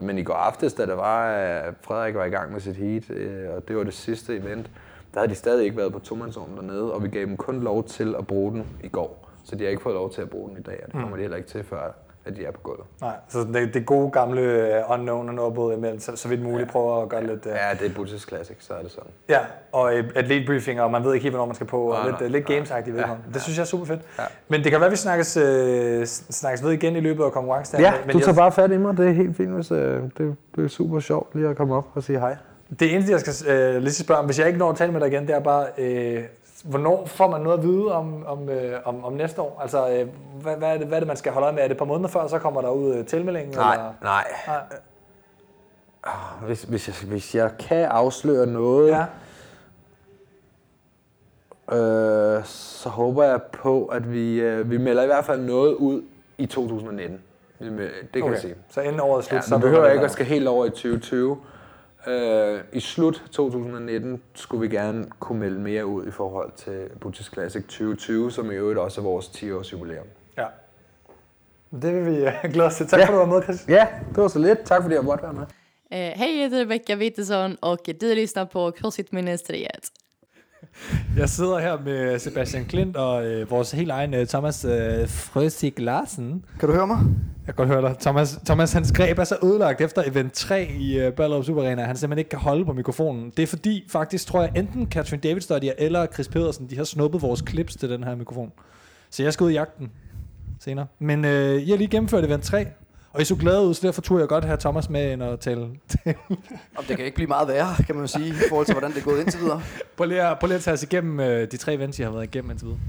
Men i går aftes, da det var, at Frederik var i gang med sit heat, øh, og det var det sidste event, der havde de stadig ikke været på tomandsorm dernede, og vi gav dem kun lov til at bruge den i går. Så de har ikke fået lov til at bruge den i dag, og det Mm. kommer de heller ikke til, før at de er på gulvet. Nej, så det, det gode gamle øh, unknown og noget både imellem, så, så vidt muligt prøver at gøre det lidt... Uh... Ja, det er Butchers Classic, så er det sådan. Ja, og øh, atletbriefing, og man ved ikke helt, hvornår man skal på, og Nej, lidt, nej, øh, lidt gamesagtigt Ja, ja, Det synes jeg er super fedt. Ja. Men det kan være, at vi snakkes, øh, snakkes ved igen i løbet af konkurrencen. Ja, men du jeg- tager bare fat i mig. Det er helt fint, hvis øh, det, det er super sjovt lige at komme op og sige hej. Det eneste, jeg skal øh, lige spørge om, hvis jeg ikke når at tale med dig igen, det er bare, øh, hvornår får man noget at vide om, om, øh, om, om næste år? Altså, øh, hvad, hvad, er det, hvad er det, man skal holde øje med? Er det et par måneder før, så kommer der ud øh, tilmeldingen? Nej, eller? nej. nej. Ah, Hvis, hvis, jeg, hvis jeg kan afsløre noget, ja. øh, så håber jeg på, at vi, øh, vi melder i hvert fald noget ud i 2019. Vi mel- Det kan Okay, jeg sige. så inden året er slut, ja, så behøver man, ikke at skal helt over i 2020. Øh, I slut 2019 skulle vi gerne kunne melde mere ud i forhold til Butchers Classic 2020, som i øvrigt også er vores 10-års jubilæum. Ja. Det vil vi øh, glæde os til. Tak ja. for, at du var med, Chris. Ja, det var så lidt. Tak fordi jeg måtte være med. Eh, hej, jag heter Rebecca Wittesson och du lyssnar på CrossFit-ministeriet. Jeg sidder her med Sebastian Klint og øh, vores helt egen øh, Thomas øh, Frøsig Larsen. Kan du høre mig? Jeg kan godt høre dig. Thomas, Thomas hans greb er så ødelagt efter event 3 i øh, Ballerup Super Arena, han simpelthen ikke kan holde på mikrofonen. Det er fordi, faktisk tror jeg, enten Catherine David Studier eller Chris Pedersen, de har snuppet vores clips til den her mikrofon. Så jeg skal ud i jagten senere. Men øh, I har lige gennemført event 3, og I så glade ud, så derfor turde jeg godt have Thomas med ind og tale. Om det kan ikke blive meget værre, kan man jo sige, i forhold til, hvordan det er gået indtil videre. prøv, lige at, prøv lige at tage os igennem øh, de tre events, I har været igennem indtil videre.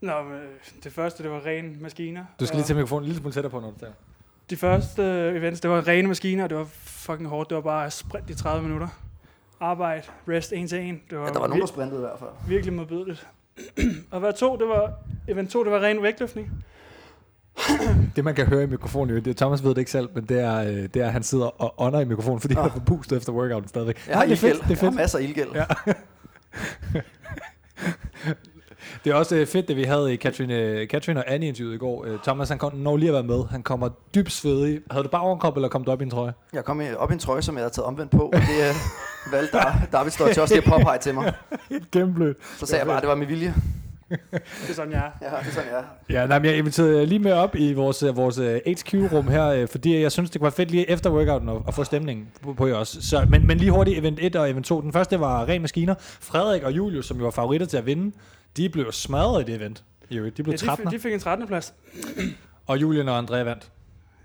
Nå, men, øh, det første, det var rene maskiner. Du skal lige tage mikrofonen en lille smule tættere på, når du taler. De første øh, events, det var rene maskiner, og det var fucking hårdt. Det var bare sprint i 30 minutter. Arbejde, rest en til en. Det var Ja, der var nogen, der sprintede i hvert fald. Virkelig modbydeligt. og hvad to, det var, event 2, det var ren vægtløftning. Det man kan høre i mikrofonen, det, Thomas ved det ikke selv, men det er, øh, det er at han sidder og ånder i mikrofonen, fordi han er forpustet efter workouten stadigvæk. Jeg har Nej, det er fedt, det er Jeg har masser af ildgæld. Ja. det er også øh, fedt, det vi havde i Katrine, Katrine og Annie interviewet i går. Øh, Thomas, han kom, når lige at være med. Han kommer dybt svedig. Havde du bare overkrop, eller kom du op i en trøje? Jeg kom op i en trøje, som jeg havde taget omvendt på, og det øh, valgte David Stodge også lige at påpege til mig. Helt gennemblødt. Så sagde jeg bare, at det var med vilje. Det er sådan, jeg er. Ja, det er sådan, jeg er. Ja, nej, men jeg inviterede lige med op i vores, øh, vores øh, HQ-rum her, øh, fordi jeg synes, det kunne være fedt lige efter workouten at, at få stemningen på, på jer også. Så, men, men lige hurtigt, event 1 og event 2. Den første var ren maskiner. Frederik og Julius, som jo var favoritter til at vinde, de blev smadret i det event. Øvrigt. De blev Ja, de, 13. fik- de fik en 13. plads. Og Julian og Andrea vandt.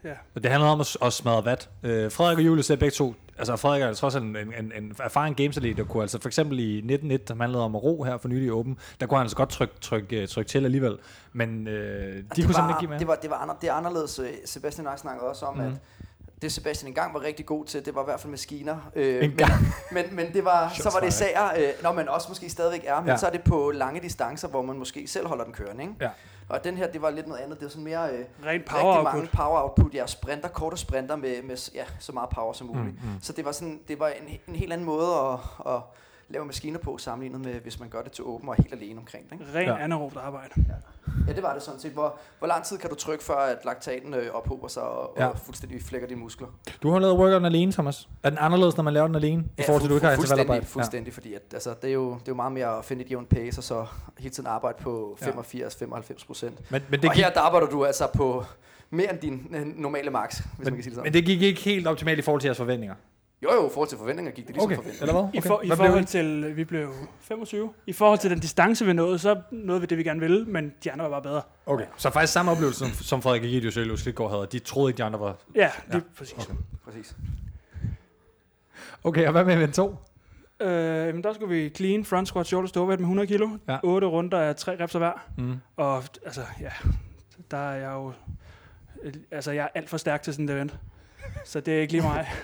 Ja. Og det handlede om at, at smadre vat. Øh, Frederik og Julius er begge to. Altså Frederik er trods alt en, en, en erfaren gamesatlet, der kunne altså for eksempel i 1901, som handlede om at ro her for nylig i Åben, der kunne han altså godt trykke tryk, tryk, tryk til alligevel. Men øh, de kunne det simpelthen var, ikke give med. det var, det var det er anderledes. øh, Sebastian og jeg snakkede også om, Mhm. mm. at det Sebastian engang var rigtig god til, det var i hvert fald maskiner. Øh, Engang. men, men, men det var, så var det især, øh, når man også måske stadigvæk er, men ja. så er det på lange distancer, hvor man måske selv holder den kørende. Ikke? Ja. Og den her, det var lidt noget andet. Det var sådan mere... Øh, Ren power rigtig output. mange power output. Ja, sprinter, korte sprinter med, med ja, så meget power som muligt. Mm, mm. Så det var, sådan, det var en, en helt anden måde at, at lave maskiner på, sammenlignet med, hvis man gør det til åben og er helt alene omkring det. Ikke? Ren ja. anaerobt arbejde. Ja, det var det sådan set. Hvor, hvor lang tid kan du trykke, før at laktaten øh, ophober sig og, Ja. ja. og fuldstændig flækker dine muskler? Du har lavet workouten alene, Thomas. Er den anderledes, når man laver den alene, i forhold til, at du ikke har fuldstændig, intervallarbejde? fuldstændig, fordi at, altså, det, er jo, det er jo meget mere at finde et jævnt pace, og så hele tiden arbejde på Ja. 85-95 procent. Men- men det og her der arbejder du altså på mere end din øh, normale max, hvis Men, man kan sige det sådan. men det gik ikke helt optimalt i forhold til jeres forventninger. Jo jo, i forhold til forventninger gik det ligesom Okay, forventet. eller hvad? I, Okay. for, i Hvad blev forhold til, vi blev 25. I forhold til den distance, vi nåede, så nåede vi det, vi gerne ville, men de andre var bare bedre. Okay. Så faktisk samme oplevelse, som, som Frederik Egidius og Elias Klitgaard havde. De troede ikke, de andre var... Ja, lige præcis. Okay. Præcis. okay, og hvad med event 2? Øh, men der skulle vi clean front squat shoulder to med 100 kilo. Ja. 8 runder af 3 reps hver. Mm. Og altså, ja, der er jeg jo... Altså, jeg er alt for stærk til sådan et event. Så det er ikke lige mig.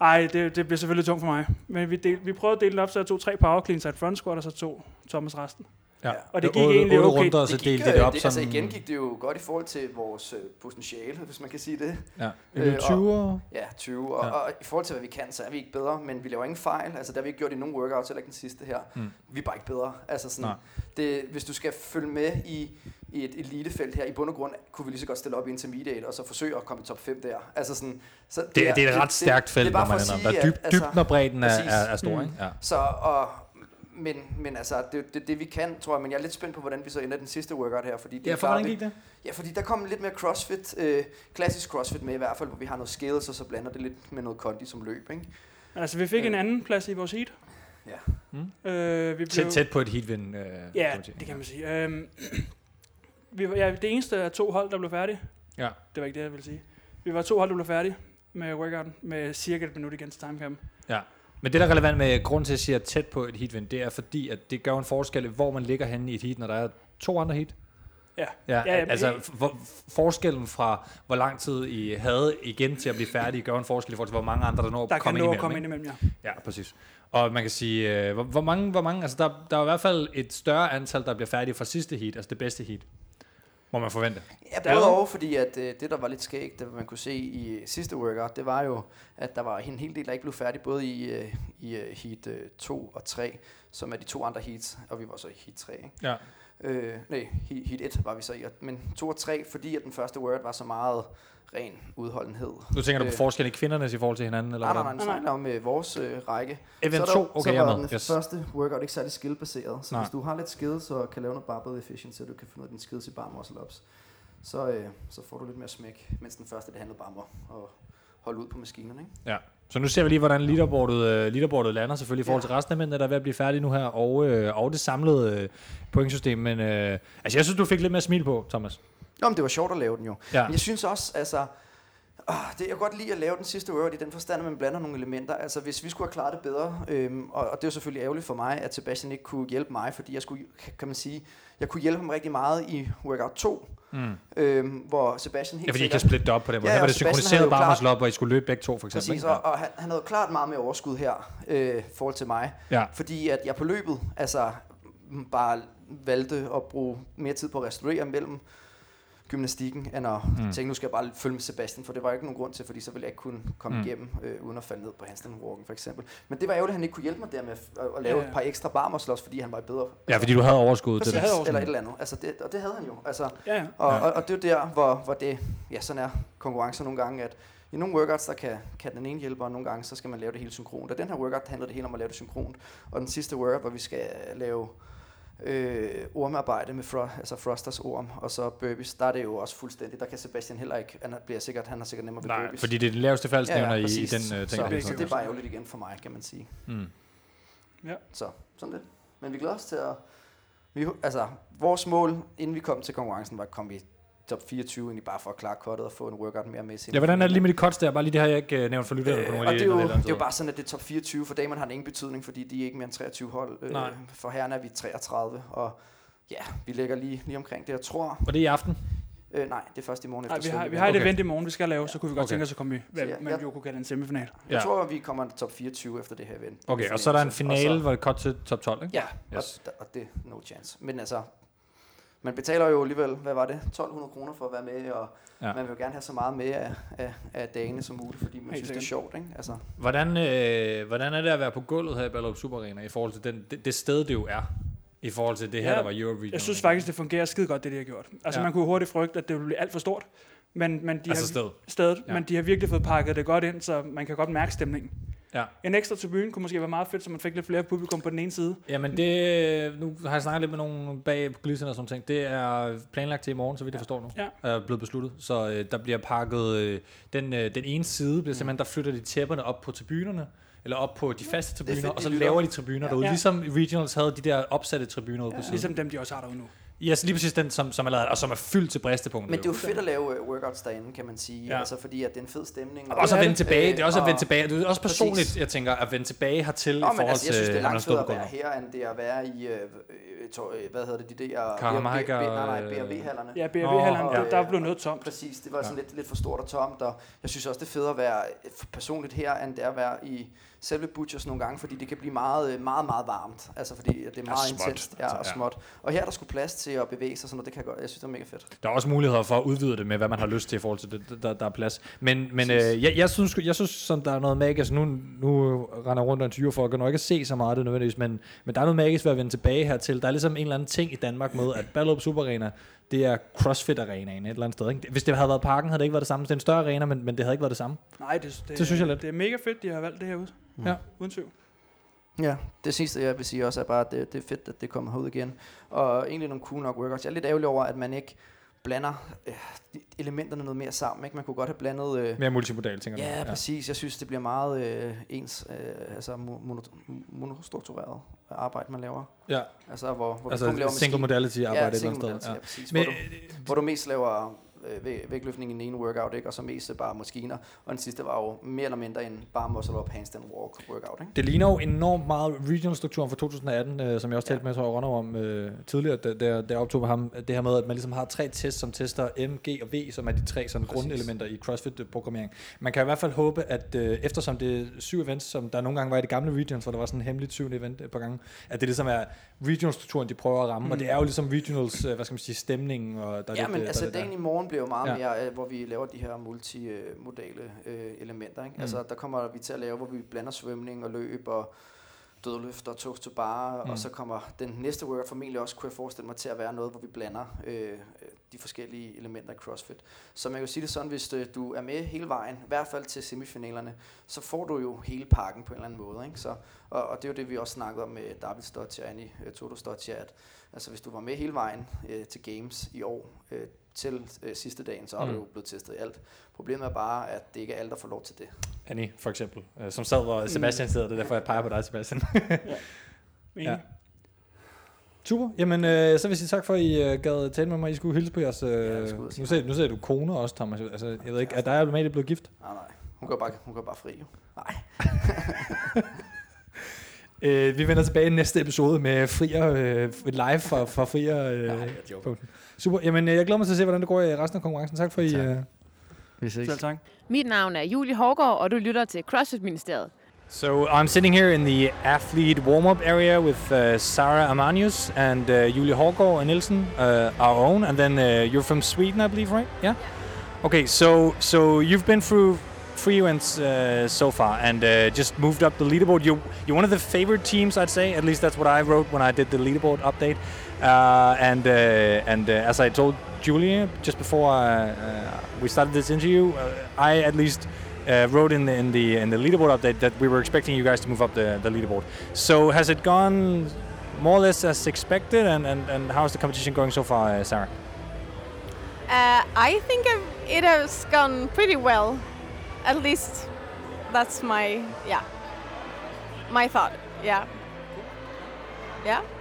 Ej, det, det bliver selvfølgelig tungt for mig. Men vi, del, vi prøvede at dele det op, så jeg tog tre power cleans af et front squat, og så tog Thomas resten. Ja. Og det Det gik var otte- egentlig otte okay. runder, og så gik, delte de øh, det op Altså sådan- igen gik det jo godt i forhold til vores øh, potentiale, hvis man kan sige det. Ja. Øh, Er det 20 og, Ja, 20. Og, ja. og, i forhold til, hvad vi kan, så er vi ikke bedre, men vi laver ingen fejl. Altså, der har vi ikke gjort i nogen workouts, heller ikke den sidste her. Mm. Vi er bare ikke bedre. Altså, sådan, Nej. det, hvis du skal følge med i, i et elitefelt her, i bund og grund, kunne vi lige så godt stille op i intermediate, og så forsøge at komme i top 5 der. Altså sådan, så Det, er, det er et ret stærkt felt, det er når bare man for er der. sige, Der er dyb, altså, dybden og bredden er, er, er stor, Mm. ikke? Ja. Så, og, men, men altså, det, det, det vi kan, tror jeg, men jeg er lidt spændt på, hvordan vi så ender den sidste workout her, fordi det Ja, er for hvordan gik det? Ja, fordi der kom lidt mere crossfit, øh, klassisk crossfit med i hvert fald, hvor vi har noget skills, og så blander det lidt med noget kondi som løb, ikke? Altså, vi fik en anden plads i vores heat. Ja. Mm. Øh, vi Tæt, tæt på et heatwin. Øh, Ja, kan sige. det kan man sige. Øhm, vi var, ja, det eneste af to hold, der blev færdige. Ja. Det var ikke det, jeg ville sige. Vi var to hold, der blev færdige med workouten med cirka et minut igen til timecamp. Ja. Men det, der er relevant med grund til, at jeg siger tæt på et heatwin, det er fordi, at det gør en forskel, hvor man ligger henne i et heat, når der er to andre heat. Ja. Ja, Ja, altså men- f- hvor, forskellen fra, hvor lang tid I havde igen til at blive færdige, gør en forskel i forhold til, hvor mange andre, der når Der at kan komme nå ind at imellem. komme ikke? ind imellem, ja. Ja, præcis. Og man kan sige, øh, hvor, hvor, mange, hvor mange, altså der, der er i hvert fald et større antal, der bliver færdige fra sidste heat, altså det bedste heat, må man forvente. Ja, både og, fordi at øh, det, der var lidt skægt, det man kunne se i øh, sidste workout, det var jo, at der var en hel del, der ikke blev færdig, både i, øh, i øh, heat øh, 2 og 3, som er de to andre heats, og vi var så i heat 3, ikke? Ja. Øh, nej, he- heat 1 var vi så i, men 2 og 3, fordi at den første workout var så meget ren udholdenhed. Nu tænker du på Øh, forskellen i kvindernes i forhold til hinanden, eller Nej, nej, nej, snakker jeg om øh, vores øh, række. Event så er der- to, okay, så jeg var med, den yes. første workout ikke særlig skillbaseret, så Nej. hvis du har lidt skills og kan lave noget barbell efficiency, og du kan finde ud af dine skills i bar muscle ups, så, øh, så får du lidt mere smæk, mens den første, det handlede bare om at holde ud på maskinerne, ikke? Ja. Så nu ser vi lige, hvordan leaderboardet, øh, leaderboardet lander, selvfølgelig i forhold til resten af mændene, der er ved at blive færdige nu her, og, øh, og det samlede øh, pointsystem. Men øh, altså, jeg synes, du fik lidt mere smil på, Thomas. Nå, men det var sjovt at lave den jo. Ja. Men jeg synes også, altså... Ah, det, jeg kan godt lide at lave den sidste workout i den forstand, at man blander nogle elementer. Altså, hvis vi skulle have klaret det bedre, øhm, og, og det er jo selvfølgelig ærgerligt for mig, at Sebastian ikke kunne hjælpe mig, fordi jeg skulle, kan man sige, jeg kunne hjælpe ham rigtig meget i workout 2, Mm. øhm, hvor Sebastian helt Ja, fordi I sikkert... kan splitte det op på den måde. Ja, her var det synkroniseret jo klart- barmuskel op, hvor I skulle løbe begge to, for eksempel. Præcis, og, og han, han havde klart meget mere overskud her, øh, i forhold til mig. Ja. Fordi at jeg på løbet, altså bare valgte at bruge mere tid på at restaurere mellem gymnastikken, end at Mm. tænke, nu skal jeg bare følge med Sebastian, for det var ikke nogen grund til, fordi så ville jeg ikke kunne komme Mm. igennem, øh, uden at falde ned på handstand walking for eksempel. Men det var ærgerligt, at han ikke kunne hjælpe mig der med at, at lave Ja, ja. et par ekstra barmerslots, fordi han var bedre. Ja, fordi du havde overskud til det. eller et eller andet. Altså det, og det havde han jo. Altså, Ja, ja. Og, og, og, det er der, hvor, hvor det, ja, sådan er konkurrencer nogle gange, at i nogle workouts, der kan, kan den ene hjælpe, og nogle gange, så skal man lave det helt synkront. Og den her workout handler det hele om at lave det synkront. Og den sidste workout, hvor vi skal lave øh, ormarbejde med fro, altså thrusters orm, og så burpees, der er det jo også fuldstændig, der kan Sebastian heller ikke, han bliver sikkert, han har sikkert nemmere ved Nej, burpees. fordi det er den laveste faldstævner i- i præcis. den, øh, ting, Så, der så det er bare ærgerligt igen for mig, kan man sige. Mm. Ja. Så, sådan lidt. Men vi glæder os til at... Vi, altså, vores mål, inden vi kom til konkurrencen, var at komme i top 24, egentlig bare for at klare kottet og få en workout mere med. i Ja, hvordan er det lige med de cuts der? Bare lige det har jeg ikke øh, nævnt for lytterne på Øh, nogle og det de er, jo, et det er jo bare sådan, at det er top 24. For damerne har det ingen betydning, fordi de er ikke mere end 23 hold. Øh, Nej. for herrerne er vi 33, og ja, vi ligger lige, lige omkring det, jeg tror. Og det er i aften? Øh, nej, det er først i morgen Nej, efter vi har, vi har et Okay. event i morgen, vi skal lave, så kunne vi godt Okay. tænke os at komme i, hvad jeg- man jeg- jo kunne kalde en semifinal. Jeg Ja. tror, vi kommer top 24 efter det her event. Okay, og så er der en finale, så- hvor det er cut til top 12, ikke? Ja, Yes. og, og det er no chance. Men altså, man betaler jo alligevel, hvad var det, 1200 kroner for at være med, og Ja. man vil jo gerne have så meget med af, af, af dagene som muligt, fordi man Helt synes, det er sjovt, ikke? Altså, Hvordan, øh, hvordan er det at være på gulvet her i Ballerup Super Arena i forhold til den, det, det sted, det jo er? I forhold til det her, Ja, der var Eurovision. Jeg synes faktisk, det fungerer skide godt, det de har gjort. Altså Ja. man kunne hurtigt frygte, at det ville blive alt for stort. Men, men de Altså har, stedet. stedet ja. men de har virkelig fået pakket det godt ind, så man kan godt mærke stemningen. Ja. En ekstra tribune kunne måske være meget fedt, så man fik lidt flere publikum på den ene side. Jamen det, nu har jeg snakket lidt med nogen bag på kulisserne og sådan ting. Det er planlagt til i morgen, så vidt jeg forstår nu. Ja. Er blevet besluttet. Så øh, der bliver pakket, øh, den, øh, den ene side bliver simpelthen, der flytter de tæpperne op på tribunerne, eller op på de faste tribuner, fedt, og så laver de tribuner Ja. derude. Ja. Ligesom Regionals havde de der opsatte tribuner ude på siden. Ligesom dem, de også har derude nu. Ja, så lige præcis den, som, som er lavet, og som er fyldt til bristepunktet. men det er jo fedt at lave uh, workouts derinde, kan man sige, Ja. ja. altså fordi at det er en fed stemning. Og også at vende tilbage, Øh, det er også at og- vende tilbage. Det er også Præcis. personligt, jeg tænker, at vende tilbage hertil i Nå, men forhold altså, jeg synes, det er langt federe at være her, end det er at være i, øh, øh, øh, hvad hedder det, de der... B- nej, nej, øh, BRV-hallerne. Ja, BRV-hallerne, Og, der- øh, der er blevet noget tomt. Præcis, det var sådan lidt, lidt for stort og tomt, og jeg synes også, det er federe at være øh, personligt her, end det er at være i selve Butchers nogle gange, fordi det kan blive meget, øh, meget, meget varmt. Altså fordi det er meget småt, intenst ja, altså, og småt. Og her er der skulle plads til at bevæge sig, sådan noget, det kan jeg godt, jeg synes, det er mega fedt. Der er også muligheder for at udvide det med, hvad man har lyst til i forhold til det, der, der er plads. Men, men øh, jeg, jeg, synes, jeg synes, som der er noget magisk, nu, nu render rundt og interviewer folk, og når ikke se så meget af det nødvendigvis, men, men der er noget magisk ved at vende tilbage hertil. Der er ligesom en eller anden ting i Danmark med, at Ballerup Super Arena, det er CrossFit-arenaen et eller andet sted. Ikke? Hvis det havde været parken, havde det ikke været det samme. Det er en større arena, men, men det havde ikke været det samme. Nej, det, det, Det synes jeg lidt. Det er mega fedt, de har valgt det herude. Ja. Uden tvivl. Ja, det sidste jeg vil sige også er bare, at det, det er fedt, at det kommer herud igen. Og egentlig nogle cool nok workouts. Jeg er lidt ærgerlig over, at man ikke blander øh, elementerne noget mere sammen. Ikke? Man kunne godt have blandet... Øh, Mere multimodal, tænker du? ja, Ja. præcis. Jeg synes, det bliver meget øh, ens, øh, altså mo- mono, monostruktureret arbejde, man laver. Ja. Altså, hvor, hvor Altså du kun laver single modality arbejde et ja, eller single andet sted. Ja. ja. præcis. Men- hvor, du, hvor du mest laver øh, væg- vægtløftning i den ene workout, ikke? og så mest bare maskiner. Og den sidste var jo mere eller mindre en bare muscle up, handstand walk workout. Ikke? Det ligner jo enormt meget regional-strukturen fra 2018, øh, som jeg også talte med tror jeg, om øh, tidligere, da, da, da jeg optog med ham. Det her med, at man ligesom har tre tests, som tester M, G og V, som er de tre sådan, grundelementer i CrossFit-programmering. Man kan i hvert fald håbe, at øh, eftersom det er syv events, som der nogle gange var i det gamle regions, hvor der var sådan en hemmeligt syvende event et par gange, at det ligesom er regional-strukturen, de prøver at ramme. Mm. Og det er jo ligesom regionals, øh, hvad skal man sige, stemningen. Og der er Ja, lidt, men øh, altså der er lidt dagen i morgen bliver jo meget Ja. mere, øh, hvor vi laver de her multimodale øh, elementer. Ikke? Mm. Altså der kommer vi til at lave, hvor vi blander svømning og løb og dødløft og toast to bar, mm. Og så kommer den næste workout formentlig også, kunne jeg forestille mig, til at være noget, hvor vi blander øh, øh, de forskellige elementer i CrossFit. Så man kan jo sige det sådan, hvis øh, du er med hele vejen, i hvert fald til semifinalerne, så får du jo hele pakken på en eller anden måde. Ikke? Så, og, og det er jo det, vi også snakkede om med David Stottier og Annie uh, Toto Stottier, at altså, hvis du var med hele vejen øh, til Games i år, øh, til øh, sidste dagen, så er Mm. du jo blevet testet i alt. Problemet er bare, at det ikke er alle, der får lov til det. Annie, for eksempel, øh, som sad, hvor Sebastian sidder. Det er derfor, jeg peger på dig, Sebastian. Enig. Super. Jamen, øh, så vil jeg sige tak for, at I øh, gad tale med mig. I skulle hilse på jeres... Øh, jeg nu, ser, nu ser du kone også, Thomas. Altså, jeg ved ikke, er dig og Amalie blevet gift? Nej, nej. Hun går bare, hun går bare fri, jo. Nej. Øh, vi vender tilbage i næste episode med Frier, øh, live fra, fra Frier. Øh, punkten. Super. Jamen, øh, jeg glæder mig til at se, hvordan det går i resten af konkurrencen. Tak for, I... Øh, Vi ses. Selv tak. Mit navn er Julie Hårgaard, og du lytter til CrossFit-ministeriet. So I'm sitting here in the athlete warm-up area with uh, Sarah Amanius and uh, Julie Hårgaard and Nielsen, uh, our own, and then uh, you're from Sweden, I believe, right? Yeah. Okay, so so you've been through events uh, so far and uh, just moved up the leaderboard. You you're one of the favorite teams, I'd say. At least that's what I wrote when I did the leaderboard update. Uh, and uh, and uh, as I told Julia just before uh, we started this interview, I at least wrote in the in the in the leaderboard update that we were expecting you guys to move up the, the leaderboard. So has it gone more or less as expected? And, and, and how's the competition going so far, Sarah? I think it has gone pretty well. At least that's my yeah my thought. Yeah. Yeah.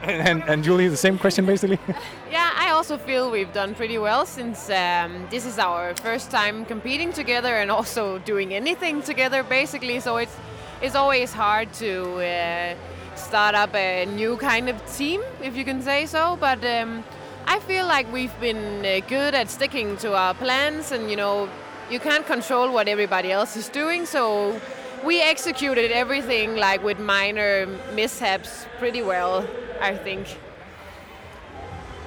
And, and Julie, the same question basically. Yeah, I also feel we've done pretty well since um, this is our first time competing together and also doing anything together, basically. So it's it's always hard to uh, start up a new kind of team, if you can say so. But um, I feel like we've been uh, good at sticking to our plans, and you know, you can't control what everybody else is doing, so. We executed everything like with minor mishaps pretty well, I think.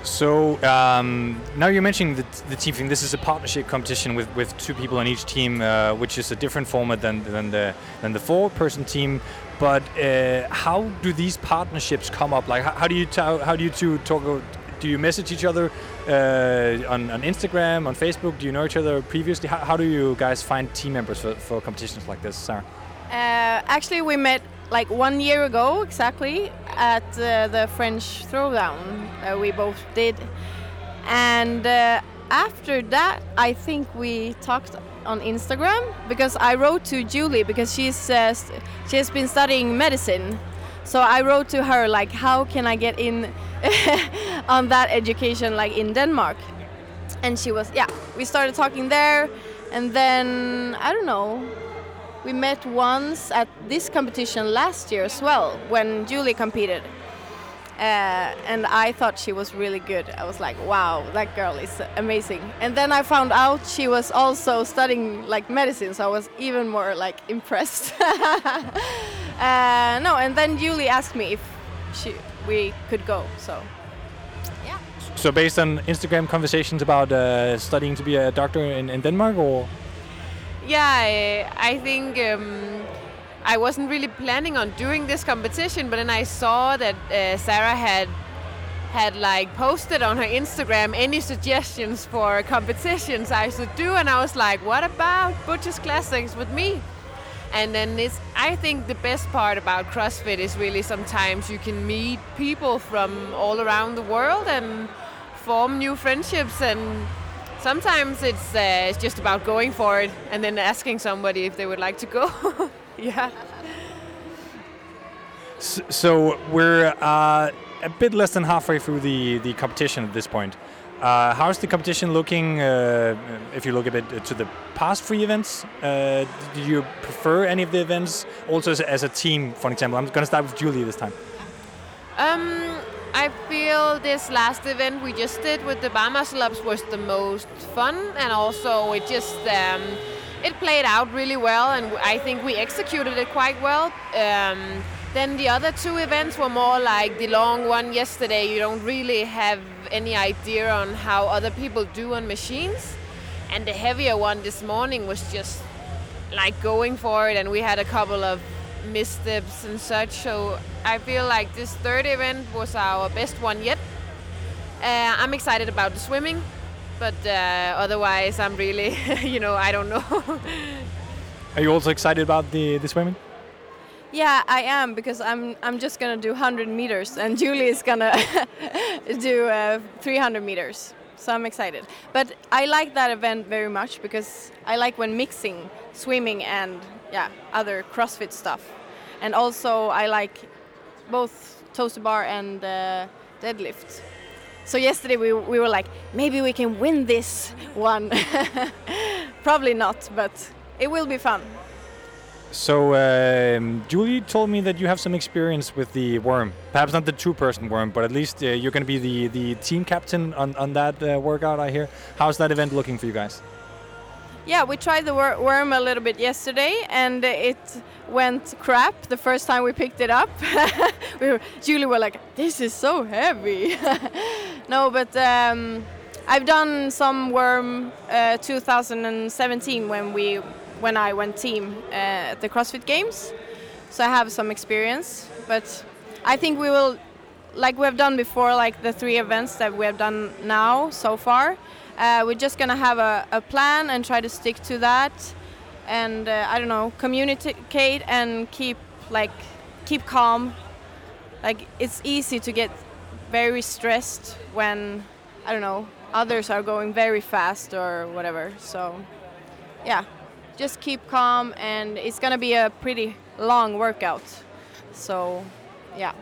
So um, now you're mentioning the, the team thing. This is a partnership competition with, with two people on each team, uh, which is a different format than, than the than the four-person team. But uh, how do these partnerships come up? Like, how, how do you how do you two talk? Do you message each other uh, on, on Instagram, on Facebook? Do you know each other previously? How, how do you guys find team members for, for competitions like this, Sarah? Uh, actually, we met like one year ago exactly at uh, the French Throwdown uh, we both did. And uh, after that, I think we talked on Instagram because I wrote to Julie because she's uh, she has been studying medicine. So I wrote to her like, how can I get in on that education like in Denmark? And she was yeah. We started talking there, and then I don't know. We met once at this competition last year as well when Julie competed. Uh, and I thought she was really good. I was like, wow, that girl is amazing. And then I found out she was also studying like medicine, so I was even more like impressed. uh, no, and then Julie asked me if she, we could go. So yeah. So based on Instagram conversations about uh, studying to be a doctor in, in Denmark, or Yeah, I, I think um, I wasn't really planning on doing this competition, but then I saw that uh, Sarah had had like posted on her Instagram any suggestions for competitions I should do, and I was like, what about Butchers Classics with me? And then it's I think the best part about CrossFit is really sometimes you can meet people from all around the world and form new friendships and sometimes it's uh, it's just about going for it and then asking somebody if they would like to go. yeah. S- So we're uh, a bit less than halfway through the, the competition at this point. Uh, how's the competition looking? Uh, if you look a bit to the past three events, uh, do you prefer any of the events? Also, as a, as a team, for example, I'm going to start with Julie this time. Um, I feel this last event we just did with the bar muscle ups was the most fun, and also it just um, it played out really well, and I think we executed it quite well. Um, then the other two events were more like the long one yesterday. You don't really have any idea on how other people do on machines, and the heavier one this morning was just like going for it, and we had a couple of missteps and such. So I feel like this third event was our best one yet. Uh, I'm excited about the swimming, but uh, otherwise I'm really, you know, I don't know. Are you also excited about the, the swimming? Yeah, I am because I'm I'm just gonna do 100 meters and Julie is gonna do uh, 300 meters. So I'm excited. But I like that event very much because I like when mixing swimming and yeah other CrossFit stuff, and also I like both toes to bar and uh, deadlift. So yesterday we we were like maybe we can win this one. Probably not, but it will be fun. So um, Julie told me that you have some experience with the worm. Perhaps not the two-person worm, but at least uh, you're going to be the, the team captain on, on that uh, workout, I hear. How's that event looking for you guys? Yeah, we tried the wor- worm a little bit yesterday, and it went crap the first time we picked it up. we were, Julie were like, "This is so heavy." no, but um, I've done some worm uh, 2017 when we when I went team uh, at the CrossFit Games, so I have some experience. But I think we will, like we have done before, like the three events that we have done now so far. Uh, we're just gonna have a, a plan and try to stick to that, and uh, I don't know, communicate and keep like keep calm. Like it's easy to get very stressed when I don't know others are going very fast or whatever. So yeah, just keep calm, and it's gonna be a pretty long workout. So yeah.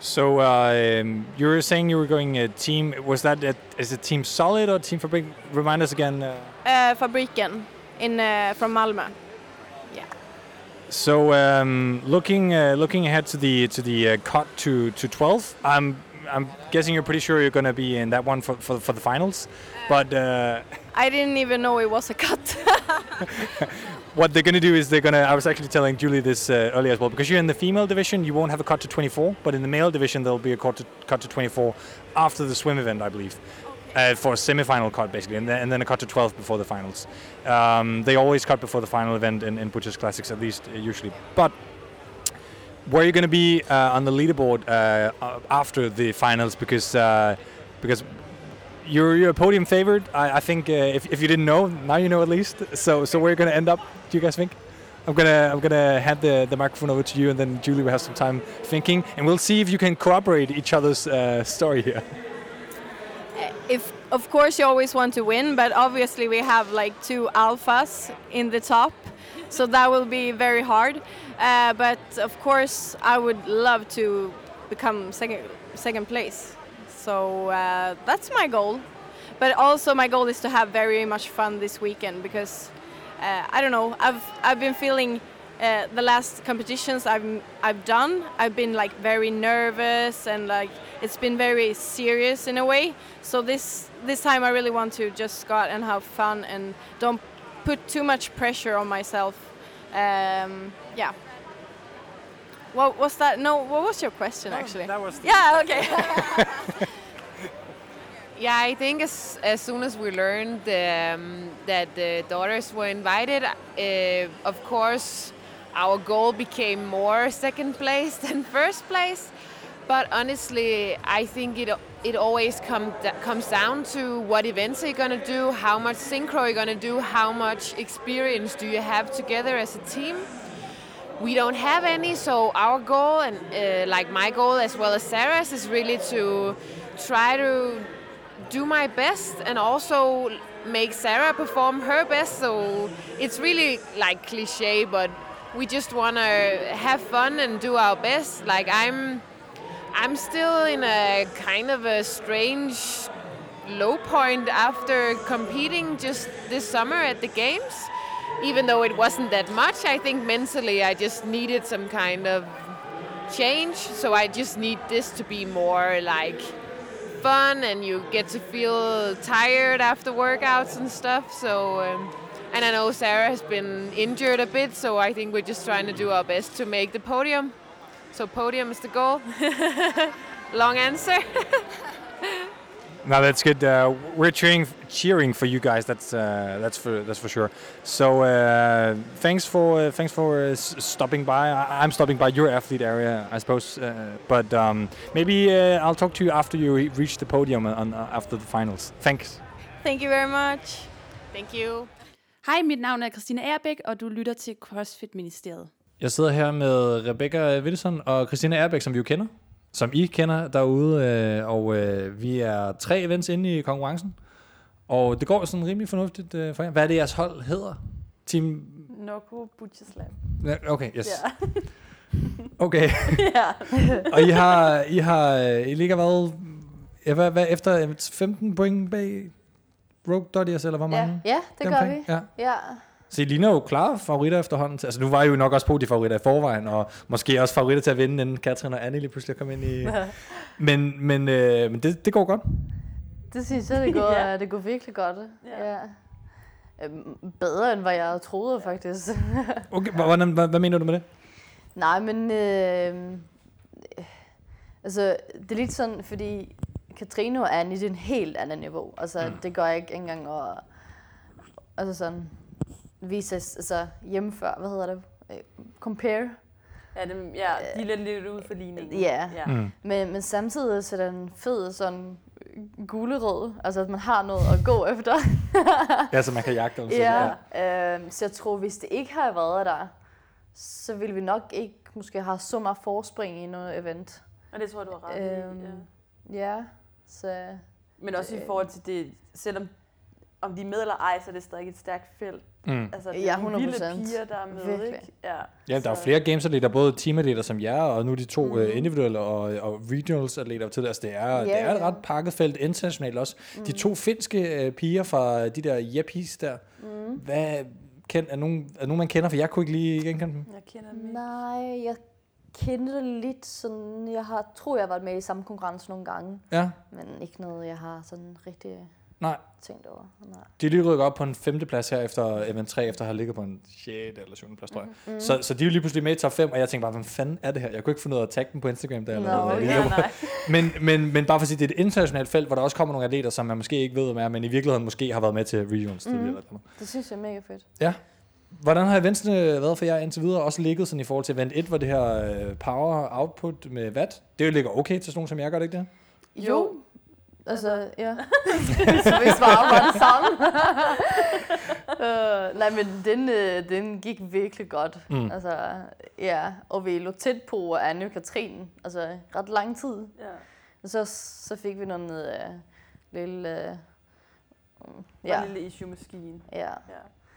So um, you were saying you were going a team. Was that a, is it Team Solid or Team Fabrik? Remind us again. Uh, Uh, Fabriken in uh, from Malmö. Yeah. So um, looking uh, looking ahead to the to the uh, cut to to 12. I'm I'm guessing you're pretty sure you're going to be in that one for for, for the finals. But uh, I didn't even know it was a cut. what they're going to do is they're going to. I was actually telling Julie this uh, earlier as well because you're in the female division, you won't have a cut to 24, but in the male division there'll be a cut to, cut to 24 after the swim event, I believe. Uh, for a semi-final cut, basically, and then, and then a cut to 12 before the finals. Um, they always cut before the final event in, in Butchers Classics, at least uh, usually. But where are you going to be uh, on the leaderboard uh, after the finals? Because uh, because you're, you're a podium favorite. I, I think uh, if, if you didn't know, now you know at least. So so where are you going to end up? Do you guys think? I'm gonna I'm gonna hand the, the microphone over to you, and then Julie will have some time thinking, and we'll see if you can corroborate each other's uh, story here. if of course you always want to win, but obviously we have like two alphas in the top, so that will be very hard. Uh, but of course, I would love to become second second place. So uh, that's my goal. But also my goal is to have very much fun this weekend because uh, I don't know. I've I've been feeling. Uh, the last competitions I've I've done, I've been like very nervous and like it's been very serious in a way. So this this time I really want to just go out and have fun and don't put too much pressure on myself. Um, yeah. What was that? No, what was your question actually? that was. Yeah. Okay. Yeah, I think as, as soon as we learned um, that the daughters were invited, uh, of course, our goal became more second place than first place. But honestly, I think it it always come, comes down to what events are you gonna do, how much synchro you're you gonna do, how much experience do you have together as a team. We don't have any, so our goal and uh, like my goal as well as Sarah's is really to try to do my best and also make Sarah perform her best. So it's really like cliche, but we just want to have fun and do our best. Like I'm, I'm still in a kind of a strange low point after competing just this summer at the games. Even though it wasn't that much, I think mentally I just needed some kind of change. So I just need this to be more like fun and you get to feel tired after workouts and stuff. So, um, and I know Sarah has been injured a bit, so I think we're just trying to do our best to make the podium. So, podium is the goal. Long answer. No, that's good. Uh, we're cheering cheering for you guys. That's uh, that's for that's for sure. So uh, thanks for uh, thanks for uh, stopping by. I- I'm stopping by your athlete area, I suppose. Uh, but um, maybe uh, I'll talk to you after you reach the podium on, uh, after the finals. Thanks. Thank you very much. Thank you. Hej, mit navn er Christina Erbæk, og du lytter til CrossFit Ministeriet. Jeg sidder her med Rebecca Wittesson og Christina Erbæk, som vi jo kender. Som I kender derude. Øh, og øh, vi er tre events inde i konkurrencen. Og det går sådan rimelig fornuftigt øh, for jer. Hvad er det, jeres hold hedder? Team... Noko Butchers Lab. Ja, Okay, yes. Ja. Okay. Ja. og I har, I har, øh, I ligger hvad, ja, hvad, hvad efter 15 point bag Rogue Dodgers, eller hvor Ja, mange? ja det gør Deromkring? vi. Ja. ja. Så I ligner jo klare favoritter efterhånden. Altså nu var I jo nok også på de favoritter i forvejen, og måske også favoritter til at vinde, inden Katrin og Anne lige pludselig kom ind i... men men, øh, men det, det går godt. Det synes jeg, det går, Ja. det går virkelig godt. Ja. ja. Øhm, Bedre end hvad jeg troede, faktisk. Okay, hvordan, hvad, hvad mener du med det? Nej, men... Øh, altså, det er lidt sådan, fordi Katrine og Annie, det er en helt andet niveau. Altså, Mm. det gør jeg ikke engang at... Altså sådan... Vise, altså hjemmefør, hvad hedder det? Øh, Compare. Ja, dem, ja de er lidt, lidt ude for ligningen. Ja, ja. mm. men, men samtidig så er den fed sådan gulerød, altså at man har noget at gå efter. Ja, så man kan jagte dem. ja, øh, så jeg tror, hvis det ikke har været der, så ville vi nok ikke måske have så meget forspring i noget event. Og det tror jeg, du har ret i, Øhm, ja. ja, så... Men også i forhold til det, selvom om de er med eller ej, så er det stadig et stærkt felt. Mm. Altså, det er Ja, nogle vilde 100%. piger, der er med, Virkelig. ikke? Ja. Ja, der er jo flere gamesatleter, både teamatleter som jer, og nu de to Mhm. mm. uh, individuelle og, og regionals atleter til. Altså, det er, Ja, det er et ret pakket felt internationalt også. Mm. De to finske uh, piger fra de der Yeppies der, Mm. hvad kend, er, nogen, er nogen, man kender? For jeg kunne ikke lige genkende dem. Jeg kender dem Nej, jeg kender det lidt sådan... Jeg har, tror, jeg har været med i samme konkurrence nogle gange. Ja. Men ikke noget, jeg har sådan rigtig Nej. tænkt over. Nej. De er lige rykket op på en femteplads her efter event 3, efter at have ligget på en 6. eller 7. plads, tror jeg. Mhm. Mhm. Så, så de er jo lige pludselig med i top 5, og jeg tænkte bare, hvad fanden er det her? Jeg kunne ikke finde ud af at tagge dem på Instagram, Nå, lavede okay, video. nej. men, men, men bare for at sige, det er et internationalt felt, hvor der også kommer nogle atleter, som man måske ikke ved, hvem er, men i virkeligheden måske har været med til regions. Mhm. eller noget. Det synes jeg er mega fedt. Ja. Hvordan har eventsene været for jer indtil videre? Også ligget sådan i forhold til event 1, hvor det her øh, power output med watt, det jo ligger okay til sådan nogen som jeg, gør det ikke det? Jo. Altså, ja. så vi svarer bare det samme. uh, nej, men den, øh, den gik virkelig godt. Mm. Altså, ja. Og vi lå tæt på Anne og Katrine. Altså, ret lang tid. Ja. Og så, så fik vi noget uh, lille... Uh, Ja. En lille issue med skien. Ja. ja.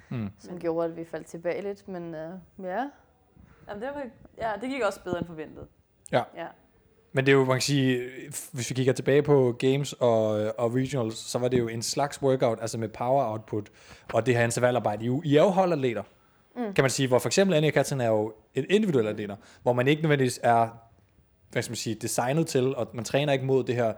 Mm. Som gjorde, at vi faldt tilbage lidt, men uh, ja. Jamen, det, var, ja, det gik også bedre end forventet. Ja. Ja. Men det er jo, man kan sige, hvis vi kigger tilbage på games og, og regionals, så var det jo en slags workout, altså med power output, og det her intervallarbejde. I, I er jo holdatleter, Mm. kan man sige, hvor for eksempel Annika Katzen er jo et individuelt atleter, hvor man ikke nødvendigvis er hvad skal man sige, designet til, og man træner ikke mod det her,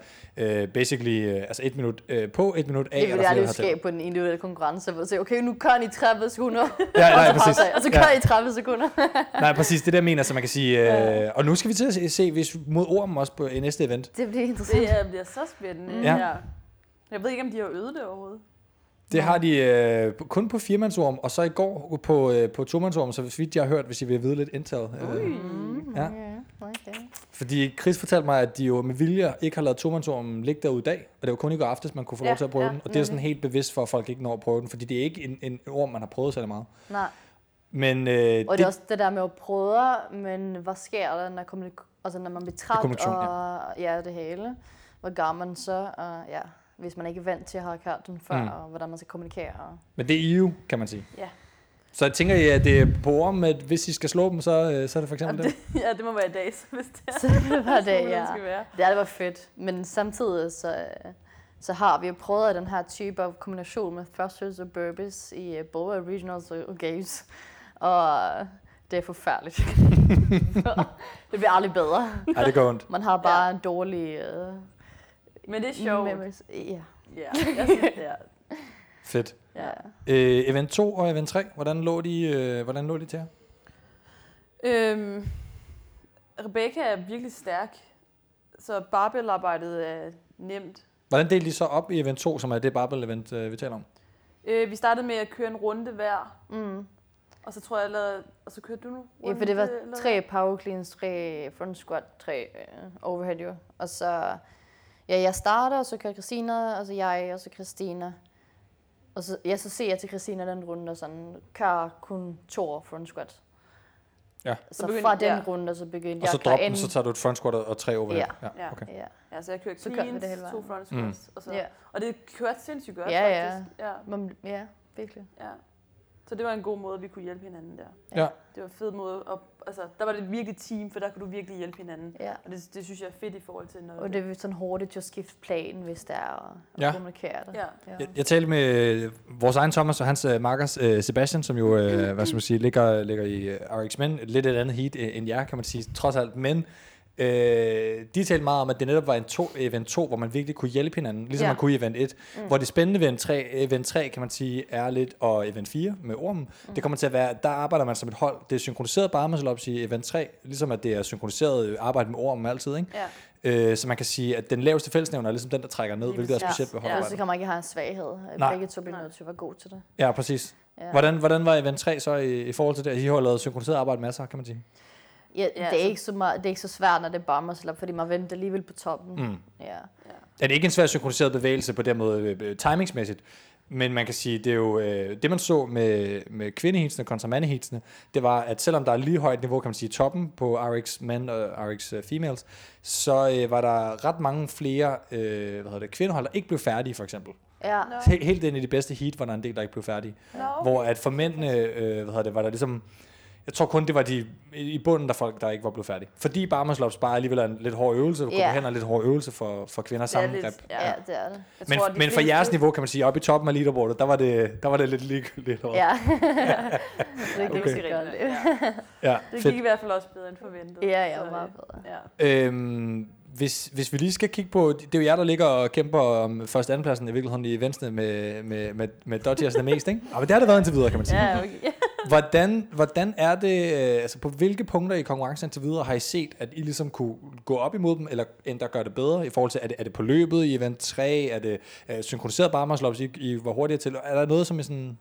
uh, basically, uh, altså et minut uh, på, et minut af. Det flere jo hertil. skabe på den individuelle konkurrence, hvor jeg siger, okay, nu kører I 30 sekunder, Ja, nej, og så præcis. og så Ja. kører I 30 sekunder. Nej, præcis, det der mener, så man kan sige, uh, og nu skal vi til at se, se hvis mod ormen også på i næste event. Det bliver interessant. Det er, bliver så spændende. Ja. Ja. Jeg ved ikke, om de har øvet det overhovedet. Det har de øh, kun på firemandsorm, og så i går på, øh, på tomandsorm, så hvis vidt jeg har hørt, hvis I vil vide lidt intel. Øh, Mm, ja. okay. Fordi Chris fortalte mig, at de jo med vilje ikke har lavet tomandsormen ligge derude i dag, og det var kun i går aftes, man kunne få lov Ja, til at prøve ja, den, og det er sådan helt bevidst for, at folk ikke når at prøve den, fordi det er ikke en, en orm, man har prøvet så meget. Nej. Men øh, Og det er også det der med at prøve, men hvad sker der, når, kommunik- altså, når man bliver træt og ja. det hele? Hvor gør man så? Og, ja, hvis man ikke er vant til at have hørt den før, Mm. og hvordan man skal kommunikere. Og, Men det er EU, kan man sige. ja. Så jeg tænker I, at det er på orm, at hvis I skal slå dem, så, øh, så er det for eksempel Jamen, det? ja, det må være i dag, så hvis det er. Så det var det, Sådan, ja. skal være. Det, er, det var fedt. Men samtidig så, så har vi jo prøvet den her type af kombination med thrusters og burpees i øh, både regionals og games. Og det er forfærdeligt. det bliver aldrig bedre. Ej, det går ondt. Man har bare en dårlig... Øh, Men det er sjovt. memories. Ja. Ja, jeg synes, ja. Fedt. Ja. Øh, event 2 og event 3, hvordan lå de, øh, hvordan lå de til jer? Øhm, Rebecca er virkelig stærk, så barbellarbejdet er nemt. Hvordan delte de så op i event 2, som er det barbell-event, øh, vi taler om? Øh, vi startede med at køre en runde hver, Mm. og så tror jeg, jeg lavede, og så kørte du nu? Ja, for det var eller tre power cleans, tre front squat, tre øh, overhead jo. Og så, ja, jeg starter, og så kører Christina, og så jeg, og så Christina. Og så, ja, så ser jeg til Christina den runde, og sådan, kører kun to front squat. Ja. Så, Så begyndte- fra den ja. runde, så begyndte Og jeg så at drop den, så tager du et front squat og tre overhead. Ja. ja okay. ja. Ja, så jeg kørte Så cleans, det hele to front Mm. squats, og, så, Ja. og det kørte sindssygt godt, Ja, ja. faktisk. Ja. Man, ja, virkelig. ja. Så det var en god måde, vi kunne hjælpe hinanden der. Ja. Det var en fed måde. At, altså, der var det virkelig team, for der kunne du virkelig hjælpe hinanden. Ja. Og det, det synes jeg er fedt i forhold til, når Og det er sådan hurtigt at skifte plan, hvis der er at Ja. kommunikere det. Ja. Jeg, jeg talte med øh, vores egen Thomas og hans uh, makkers uh, Sebastian, som jo øh, hvad skal man sige, ligger, ligger i uh, RX Men, lidt et andet heat øh, end jer, kan man sige, trods alt. Men øh, de talte meget om, at det netop var en to, event 2, hvor man virkelig kunne hjælpe hinanden, ligesom Ja. man kunne i event 1. Mm. Hvor det spændende ved event 3, event 3, kan man sige, er lidt, og event 4 med ormen, mm. det kommer til at være, der arbejder man som et hold. Det er synkroniseret bare muscle ups i event 3, ligesom at det er synkroniseret arbejde med ormen altid, ikke? Ja. Øh, så man kan sige, at den laveste fællesnævner er ligesom den, der trækker ned, hvilket er specielt ved ja. holdarbejde. så kan man ikke have en svaghed. Nej. Begge to bliver nødt til at være gode til det. Ja, præcis. Ja. Ja. Hvordan, hvordan var event 3 så i, i forhold til det? I har lavet synkroniseret arbejde masser, kan man sige. Ja, Ja, det, er altså- ikke så meget, det er ikke så svært, når det er up, fordi man venter alligevel på toppen. Mm. Ja. Er det ikke en svær synkroniseret bevægelse på den måde øh, øh, timingsmæssigt? Men man kan sige, det er jo øh, det, man så med, med kvindeheatsene kontra mandeheatsene, det var, at selvom der er lige højt niveau, kan man sige, toppen på RX men og RX øh, females, så øh, var der ret mange flere øh, hvad hedder det, kvindehold, der ikke blev færdige, for eksempel. Ja. He- Helt ind i de bedste heat, var der en del, der ikke blev færdige. Okay. Hvor at for mændene, øh, hvad hedder det, var der ligesom, jeg tror kun, det var de i bunden, der folk, der ikke var blevet færdige. Fordi barmerslås bare alligevel er en lidt hård øvelse, Ja. yeah. hen en lidt hård øvelse for, for kvinder Det er sammen ja. Ja, det er det. Jeg Men, tror, men for jeres niveau, kan man sige, oppe i toppen af leaderboardet, der var det, der var det lidt ligegyldigt. hvad? Ja. Det er Okay. okay. rigtig godt. Ja. Ja, det fedt. gik i hvert fald også bedre end forventet. Ja, ja, så, meget bedre. Ja. Øhm, hvis, hvis vi lige skal kigge på, det er jo jer, der ligger og kæmper om første og andenpladsen i virkeligheden i Venstre med, med, med, med Dodgers mest, ikke? Ja, men det har det været indtil videre, kan man sige. Ja, okay. Hvordan, hvordan er det, øh, altså på hvilke punkter i konkurrencen indtil videre har I set, at I ligesom kunne gå op imod dem, eller endda gøre det bedre i forhold til, er det, er det på løbet i event 3, er det uh, synkroniseret barmarsløb, I, I var hurtigere til, er der noget, som I sådan,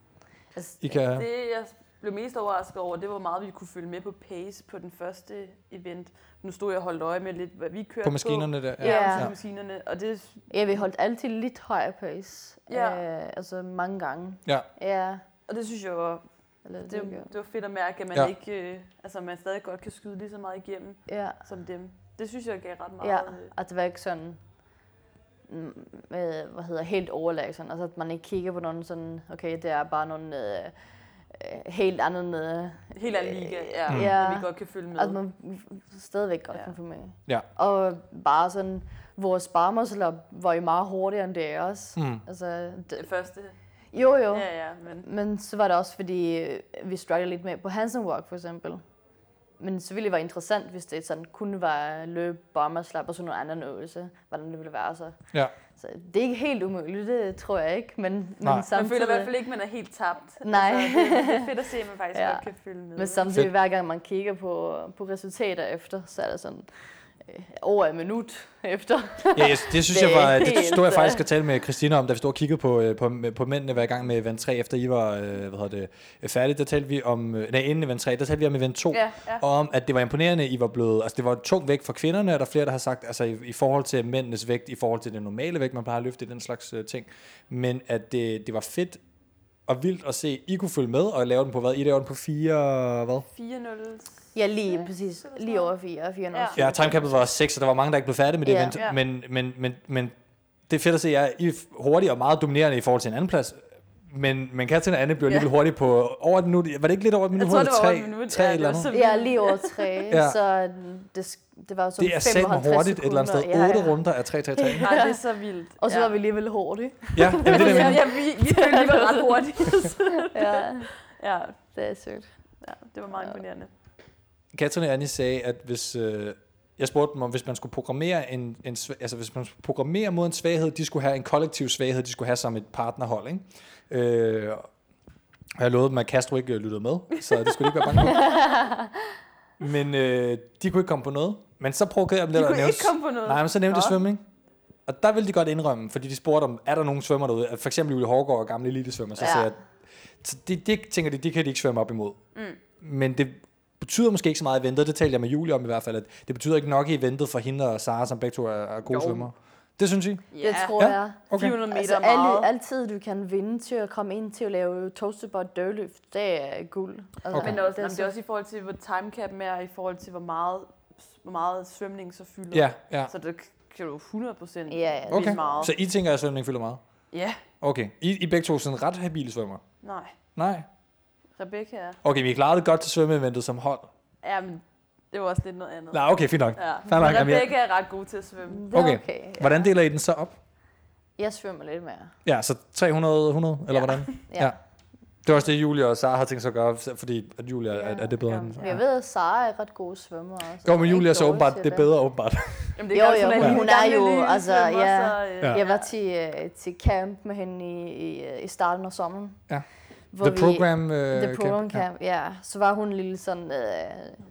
Altså, I kan... Det, jeg blev mest overrasket over, det var hvor meget, vi kunne følge med på pace på den første event. Nu stod jeg og holdt øje med lidt, hvad vi kørte på. maskinerne der, ja. Ja, Ja. maskinerne. Og det, Ja, vi holdt altid lidt højere pace. Ja. Øh, altså mange gange. Ja. Ja. og det synes jeg var, Eller det, det, det, det var fedt at mærke, at man Ja. ikke, øh, altså man stadig godt kan skyde lige så meget igennem Ja. som dem. Det synes jeg gav ret meget. Ja, øh, at det var ikke sådan, mm, med, hvad hedder, helt overlag, sådan, altså at man ikke kigger på nogen sådan, okay, det er bare nogle øh, øh, helt anden... Øh, Helt anden liga, ja, Mm. ja. vi godt kan følge med. At man stadigvæk godt Ja. kan følge med. Ja. Og bare sådan, vores barmerslop var jo meget hurtigere end det er også. Mm. Altså, det, det første. Jo, jo. Ja, ja, men... Men så var det også, fordi øh, vi strugglede lidt med på Hansen Walk for eksempel. Men selvfølgelig var det interessant, hvis det sådan kunne være løb, bomberslap og sådan noget anden øvelse, hvordan det ville være så. Ja. Så det er ikke helt umuligt, det tror jeg ikke, men, men Nej. samtidig... Man føler i hvert fald ikke, at man er helt tabt. Nej. Altså, det, det er fedt at se, at man faktisk ja. godt kan følge med. Men samtidig, hver gang man kigger på, på resultater efter, så er det sådan over et minut efter. Ja, yes, det synes det jeg var, det stod jeg øh, faktisk at tale med Christina om, da vi stod og kiggede på, øh, på, på mændene hver gang med event 3, efter I var øh, hvad hedder det, øh, færdige, der talte vi om, øh, nej, inden event 3, der talte vi om event 2, Ja, ja. og om, at det var imponerende, I var blevet, altså det var tung vægt for kvinderne, og der er flere, der har sagt, altså i, i forhold til mændenes vægt, i forhold til den normale vægt, man plejer at løfte, den slags øh, ting, men at det, det var fedt og vildt at se, I kunne følge med og lave den på hvad? I lavede den på 4, hvad? 4-0. Ja, lige præcis. Lige over 4, 4 Ja. Ja, timecappet var 6, og der var mange, der ikke blev færdige med det Ja. event. Ja. Men, men, men, men det er fedt at se, at I er hurtige og meget dominerende i forhold til en anden plads. Men, men Katrin og Anne blev alligevel Ja. hurtige på over et minut. Var det ikke lidt over et minut? Jeg tror, det var over Tre- et minut. Tre Ja, det eller så Ja, lige over 3, Ja. ja. så det, det var sådan Det er satme 55 hurtigt et eller andet sted. sekunder. 8 runder af 3 3 3 Nej, det er så vildt. Og så ja. var vi alligevel hurtige. Ja, jamen, det er det, ja, ja, vi, vi vi var ret hurtige. ja, ja, det er sødt. ja, det var meget imponerende. Katrin og Annie sagde, at hvis... Øh, jeg spurgte dem om, hvis man skulle programmere en, en altså hvis man skulle programmere mod en svaghed, de skulle have en kollektiv svaghed, de skulle have som et partnerhold, ikke? Øh, og jeg lovede dem, at Castro ikke øh, lyttede med, så det skulle de ikke være bange for. Men øh, de kunne ikke komme på noget. Men så provokerede jeg dem De lidt. og kunne nævnte- ikke komme på noget? Nej, men så nævnte de Nå. svømning. Og der ville de godt indrømme, fordi de spurgte om, er der nogen svømmer derude? For eksempel Julie Hårgaard og gamle elitesvømmer. Så Ja. siger jeg, så det, det, tænker de, det kan de ikke svømme op imod. Mm. Men det betyder måske ikke så meget i eventet. Det talte jeg med Julie om i hvert fald. At det betyder ikke nok i eventet for hende og Sara, som begge to er, er gode Jo. svømmere. Det synes I? Det tror Ja, jeg. okay. 400 meter Altså, er meget. alle, altid du kan vinde til at komme ind til at lave toastebot dørløft, det er guld. Altså, Okay. Men også, det er det, er også i forhold til, hvor timecapen er, i forhold til, hvor meget, hvor meget svømning så fylder. Ja, ja. Så det kan du 100 procent Ja, ja. Okay, meget. så I tænker, at svømning fylder meget? Ja, Okay, I, I begge to er sådan ret habile svømmer? nej. Nej. Rebecca er. Okay, vi klarede det godt til svømmeeventet som hold. Ja, men det var også lidt noget andet. Nej, okay, fint nok. Ja. Fair nok, Rebecca er ret god til at svømme. Okay. okay. Hvordan deler I den så op? Jeg svømmer lidt mere. Ja, så 300, 100, eller Ja. hvordan? Ja. Det var også det, Julia og Sara har tænkt sig at gøre, fordi at Julia er, er det bedre end... Men Jeg ved, at Sara er ret god svømmer også. Jo, men Hun Julia er så åbenbart, det er bedre åbenbart. Jamen, det jo, jo, men hun er jo, altså, svømmer, ja, så, øh, Ja. jeg var til, øh, til camp med hende i, i, i starten af sommeren. Ja. Hvor The program, øh, The camp, program ja. camp, ja. Så var hun lille sådan, øh,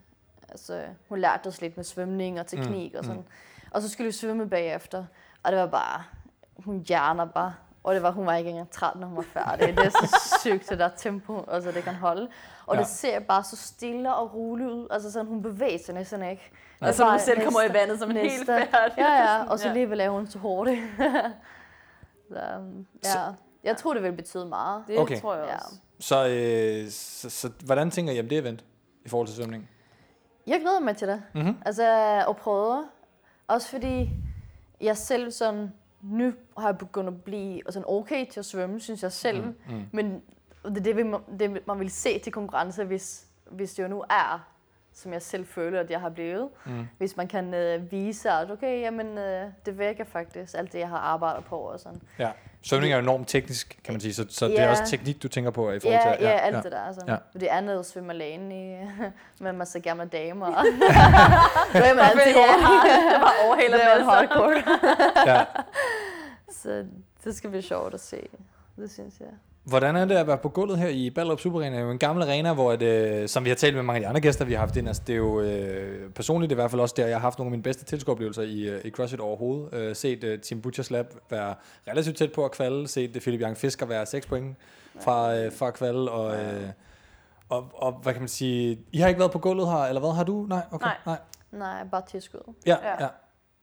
altså, hun lærte os lidt med svømning og teknik Mm, og sådan. mm. Og så skulle vi svømme bagefter, og det var bare, hun hjerner bare. Og det var, hun var ikke engang træt, når hun var færdig. Det er så sygt, det der tempo, altså det kan holde. Og Ja. det ser bare så stille og roligt ud. Altså sådan, hun bevæger sig næsten ikke. Og så hun selv kommer i vandet som en helt færdig. Ja, ja, og så Ja. alligevel er hun så hurtigt. så, um, ja. Jeg tror, det vil betyde meget. Det Okay. tror jeg Ja. også. Så, øh, så, så, hvordan tænker I om det event i forhold til svømning? Jeg glæder mig til det. Mhm. Altså at prøve. Også fordi jeg selv sådan, nu har jeg begyndt at blive sådan okay til at svømme, synes jeg selv. Mm, mm. Men det er det, vi må- det, man vil se til konkurrence, hvis, hvis det jo nu er, som jeg selv føler, at jeg har blevet. Mm. Hvis man kan øh, vise, at okay, jamen, øh, det virker faktisk, alt det, jeg har arbejdet på og sådan. Ja. Svømning er jo enormt teknisk, kan man sige, så, så det er Ja. også teknik, du tænker på i forhold Ja, til... ja, alt det der. Altså. Ja. Det andet svømmer lægen i, med en masse gamle damer. det er man altid Ja, hårdt. det var overhaler Det var masser. hardcore. Ja. Så det skal blive sjovt at se. Det synes jeg. Hvordan er det at være på gulvet her i Ballerup Super Arena? Det er jo en gammel arena, hvor det, som vi har talt med mange af de andre gæster, vi har haft ind. Altså, det er jo øh, personligt i hvert fald også der, jeg har haft nogle af mine bedste tilskueroplevelser i, øh, i CrossFit overhovedet. Øh, set øh, Team Butchers Lab være relativt tæt på at kvalde. Set øh, Philip Young Fisker være 6 point fra, øh, fra kvalde. Og, øh, og, og, hvad kan man sige? I har ikke været på gulvet her, eller hvad? Har du? Nej? Okay. Nej. Nej. Nej, bare tilskud. Ja, ja.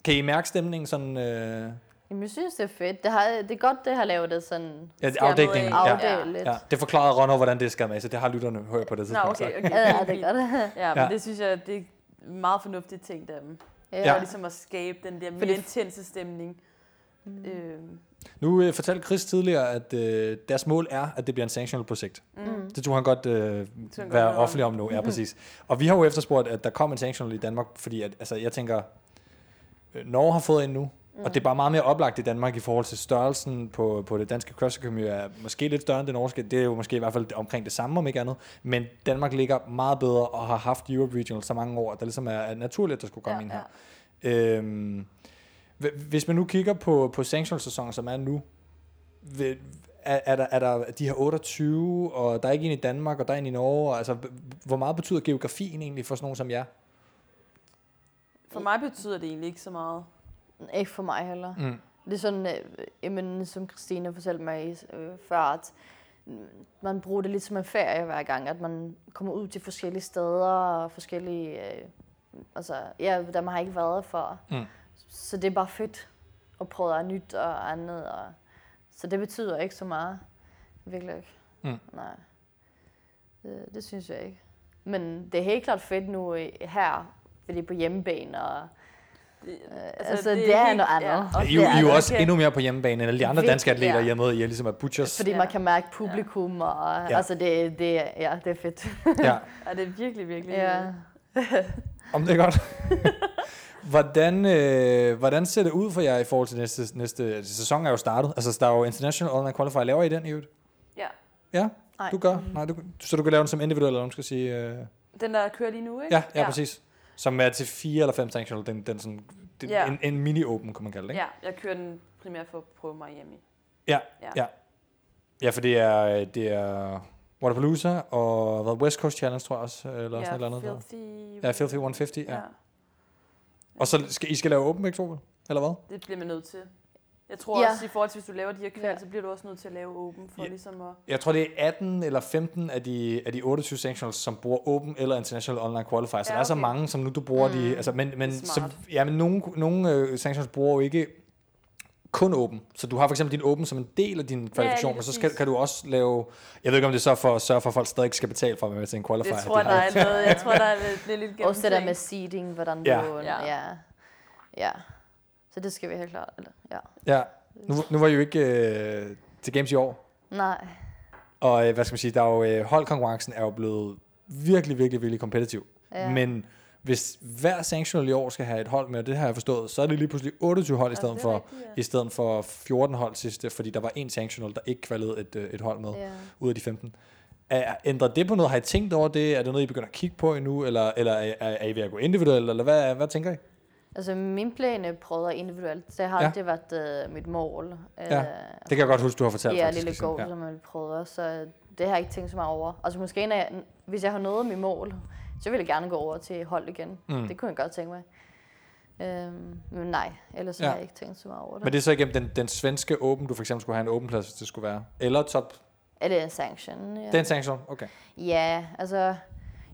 Kan I mærke stemningen sådan... Øh, Jamen, jeg synes, det er fedt. Det, har, det er godt, det har lavet det sådan... Ja, afdækningen. af. Ja. Afdækket lidt. Ja. Det forklarede Ronno, hvordan det skal med, så det har lytterne hørt på det Nå, tidspunkt. okay, så. okay. Ja, det gør det. Ja, men Ja. det synes jeg, det er meget fornuftigt af dem. Ja. Ja. Ligesom at skabe den der mere intense stemning. Mm. Øh, Nu øh, fortalte Chris tidligere, at øh, deres mål er, at det bliver en sanctional projekt. Mm. Det tror han godt øh, han godt være offentlig om nu. Ja, præcis. Og vi har jo efterspurgt, at der kommer en sanctional i Danmark, fordi at, altså, jeg tænker, øh, Norge har fået en nu, mm. og det er bare meget mere oplagt i Danmark i forhold til størrelsen på, på det danske crossfit community er måske lidt større end det norske. Det er jo måske i hvert fald omkring det samme, om ikke andet. Men Danmark ligger meget bedre og har haft Europe Regional så mange år, at det ligesom er, er naturligt, at der skulle komme Ja, ind her. Øhm, hv- hvis man nu kigger på, på sanctional-sæsonen, som er nu, vil- er, er, der, er der de her 28, og der er ikke en i Danmark, og der er en i Norge. og Altså, hvor meget betyder geografien egentlig for sådan nogen som jer? for mig betyder det egentlig ikke så meget. Ikke for mig heller. Mm. Det er sådan, øh, jamen, som Christine fortalte mig øh, før, at mm, man bruger det lidt som en ferie hver gang, at man kommer ud til forskellige steder og forskellige, øh, altså, ja, der man har ikke været før. Mm. Så det er bare fedt at prøve nyt og andet. Og, så det betyder ikke så meget. Virkelig ikke. Mm. Nej. Det, det synes jeg ikke. Men det er helt klart fedt nu øh, her, fordi på hjemmebane og Øh, altså, altså, det, det er helt- noget andet. ja, I, er jo- I er jo også endnu mere på hjemmebane end alle de andre danske atleter ja. hjemme. I er ligesom at Butchers. Fordi man kan mærke publikum, og Ja. altså det, det, ja, det er fedt. Ja. Ja, det er virkelig, virkelig... Ja. Om det er godt. hvordan, øh, hvordan ser det ud for jer i forhold til næste, næste sæson er jo startet. Altså, der er jo International Online Qualifier. Laver I den i øvrigt? Ja. Ja? Nej. Du gør? Nej, du, så du kan lave den som individuel, eller man skal sige? Øh... Den, der kører lige nu, ikke? Ja, ja, ja, præcis. Som er til fire eller fem sanctional. Den, den sådan, det, Ja. en, en mini-open, kunne man kalde det, ikke? Ja, jeg kører den primært for at prøve hjemme. Ja, Ja. ja. Ja, for det er, det er Waterpalooza og hvad, West Coast Challenge, tror jeg også, eller Ja, sådan et eller andet. Filthy- Ja, Filthy 150, ja. Ja. Og så skal I skal lave to, vel? eller hvad? Det bliver man nødt til. Jeg tror Ja. også, i forhold til, hvis du laver de her kval, så bliver du også nødt til at lave åben for Ja. ligesom at... Jeg tror, det er 18 eller 15 af de, af de 28 sanctionals, som bruger Open eller International Online Qualifier. Så Ja, der er så okay. mange, som nu du bruger mm. de... Altså, men, men, smart. ja, men nogle, nogle øh, sanctionals bruger jo ikke kun Open. Så du har for eksempel din Open som en del af din kvalifikation, lige men så skal, kan du også lave... Jeg ved ikke, om det er så for at sørge for, at folk stadig ikke skal betale for at være med til en qualifier. Det tror jeg, De der er noget. Jeg tror, der er lidt, det lidt Også det der med gennemtænkt. seeding, hvordan Ja. du... Ja. Ja. ja. Så det skal vi helt klart. Eller, ja. Ja, nu, nu var I jo ikke øh, til Games i år. Nej. Og øh, hvad skal man sige, der er jo, øh, holdkonkurrencen er jo blevet virkelig, virkelig, virkelig kompetitiv. Ja. Men hvis hver sanctional i år skal have et hold med, og det har jeg forstået, så er det lige pludselig 28 hold i stedet, det for, rigtigt, ja. i stedet for 14 hold sidste, fordi der var en sanctional, der ikke kvalede et, øh, et hold med, Ja. ud af de 15. Er, ændrer det på noget? Har I tænkt over det? Er det noget, I begynder at kigge på endnu? Eller, eller er, er, er I ved at gå individuelt? Eller hvad, hvad tænker I? Altså min plan er prøvet individuelt. Det har Ja. altid været uh, mit mål. Ja, det kan jeg godt huske, du har fortalt Ja, faktisk, lille Christine. goal, Ja. som jeg prøvet. Så det har jeg ikke tænkt så meget over. Altså måske, når jeg, hvis jeg har nået mit mål, så vil jeg gerne gå over til hold igen. Mm. Det kunne jeg godt tænke mig. Øhm, men nej, ellers så Ja. har jeg ikke tænkt så meget over det. Men det er så igennem den, den svenske Open, du for eksempel skulle have en Open plads, hvis det skulle være. Eller top. Er det en sanction? Ja. Det er en sanction, okay. Ja, altså,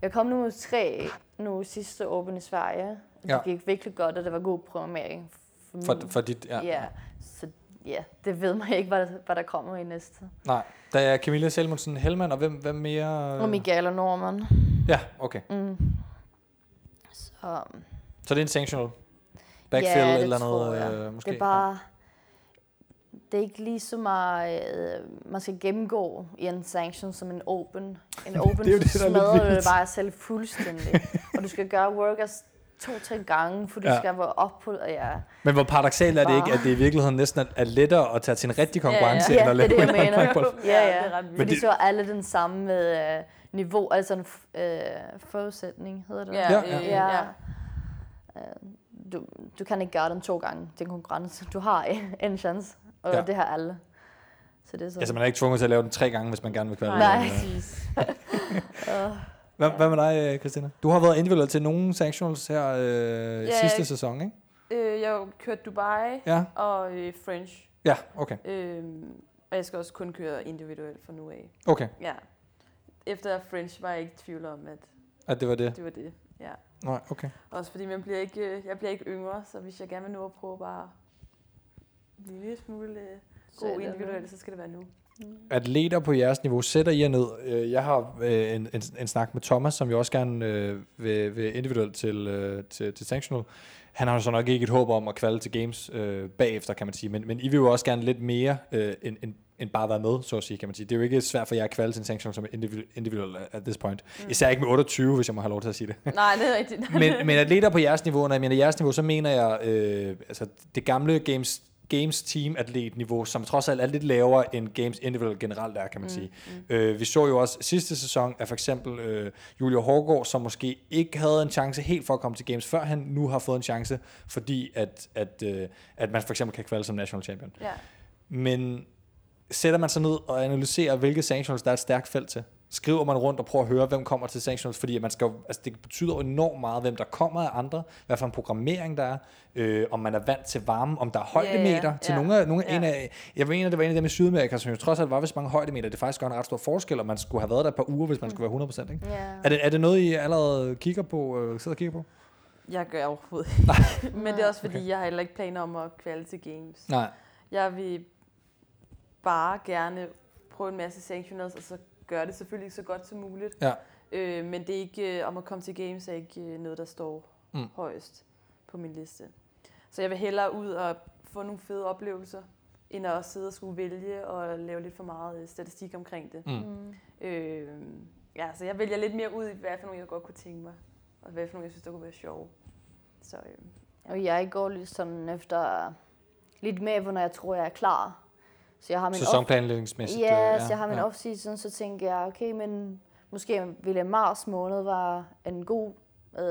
jeg kom nu tre nu sidste Open i Sverige. Det Ja. gik virkelig godt, og det var god programmering. For- min- for dit- ja. ja. Så ja, det ved man ikke, hvad der, hvad der kommer i næste. Nej, der er Camilla Selmonsen Hellmann, og hvem, hvem mere? Og Miguel og Norman. Ja, okay. Mm. Så, Så det er en sanctional? Backfill ja, det eller tror noget, jeg. øh, måske? Det er bare... Det er ikke lige så meget, øh, man skal gennemgå i en sanction som en open. En open, Det er jo det, der er smadrer det bare selv fuldstændig. og du skal gøre workers to-tre gange, for du Ja. ja. skal være op på... Ja. Men hvor paradoxalt er det ikke, at det i virkeligheden næsten er- er lettere at tage til en rigtig konkurrence, ja, end at det er lave det, jeg en mener. håndbold? Ja, det er ja. Fordi det- så er alle den samme med øh, niveau, altså en øh, forudsætning, hedder det? Ja, Ja, ja. ja. Øh, Du, du kan ikke gøre den to gange, den konkurrence. Du har en, en chance, og Ja. ja. det har alle. Så det er sådan. Altså, man er ikke tvunget til at lave den tre gange, hvis man gerne vil kvalde. Nej, præcis. Hvad, hvad med dig, øh, Christina? Du har været individuel til nogle sanctionals her øh, Ja, sidste jeg- sæson, ikke? Øh, jeg har jo kørt Dubai Ja. og øh, French. Ja, okay. Øhm, og jeg skal også kun køre individuelt fra nu af. Okay. Ja. Efter French var jeg ikke i tvivl om, at, At det var det? det var det. Ja. Nej, okay. Også fordi man bliver ikke, øh, jeg bliver ikke yngre, så hvis jeg gerne vil nå at prøve bare en lille smule øh, Så god individuelt, så skal det være nu. Atleter på jeres niveau, sætter I jer ned. Øh, Jeg har øh, en, en, en snak med Thomas, som jo også gerne øh, vil, vil individuelt til, øh, til, til Sanctional. Han har jo så nok ikke et håb om at kvalde til games øh, bagefter, kan man sige. Men, men I vil jo også gerne lidt mere øh, end, end, end bare være med, så at sige, kan man sige. Det er jo ikke svært for jer at kvalde til en Sanctional som individuel at this point. Mm. Især ikke med 28, hvis jeg må have lov til at sige det. Nej, det er rigtigt. men, men atleter på jeres niveau, når jeg mener jeres niveau, så mener jeg øh, altså det gamle games, games team atlet niveau, som trods alt er lidt lavere end games individual generelt er, kan man Mm, sige. Øh, vi så jo også sidste sæson af for eksempel øh, Julia Hårgaard, som måske ikke havde en chance helt for at komme til games, før han nu har fået en chance, fordi at, at, øh, at man for eksempel kan kvalde som national champion. Ja. Men sætter man sig ned og analyserer, hvilke sanctionals der er et stærkt felt til? Skriver man rundt og prøver at høre, hvem kommer til sanctionals? Fordi man skal, altså det betyder enormt meget, hvem der kommer af andre, hvad for en programmering der er, øh, om man er vant til varme, om der er højdemeter ja, til ja, nogle af, nogle ja. en af, jeg mener, det var en af dem i Sydamerika, som jo trods alt var vist mange højdemeter. Det faktisk gør en ret stor forskel, og man skulle have været der et par uger, hvis man skulle være 100%. Ikke? Ja. Er, det, er det noget, I allerede kigger på, øh, sidder og kigger på? Jeg gør overhovedet ikke. Men det er også fordi, okay. jeg har heller ikke planer om at kvalde til games. Nej. Jeg vil bare gerne prøve en masse sanctionals, og så gøre det selvfølgelig så godt som muligt. Ja. Øh, men det er ikke, øh, om at komme til games er ikke øh, noget, der står Mm. mm. højest på min liste. Så jeg vil hellere ud og få nogle fede oplevelser, end at også sidde og skulle vælge og lave lidt for meget øh, statistik omkring det. Mm. Øh, ja, så jeg vælger lidt mere ud i, hvad for nogle jeg godt kunne tænke mig, og hvad for nogle jeg synes, der kunne være sjove. Så øh, Og jeg går lidt sådan efter lidt mere, hvornår jeg tror, jeg er klar. Så jeg har min Sæsonplanlægningsmæssigt, Ja, øh, ja, så jeg har min ja. off-season, så tænker jeg, okay, men måske ville mars måned være en god øh,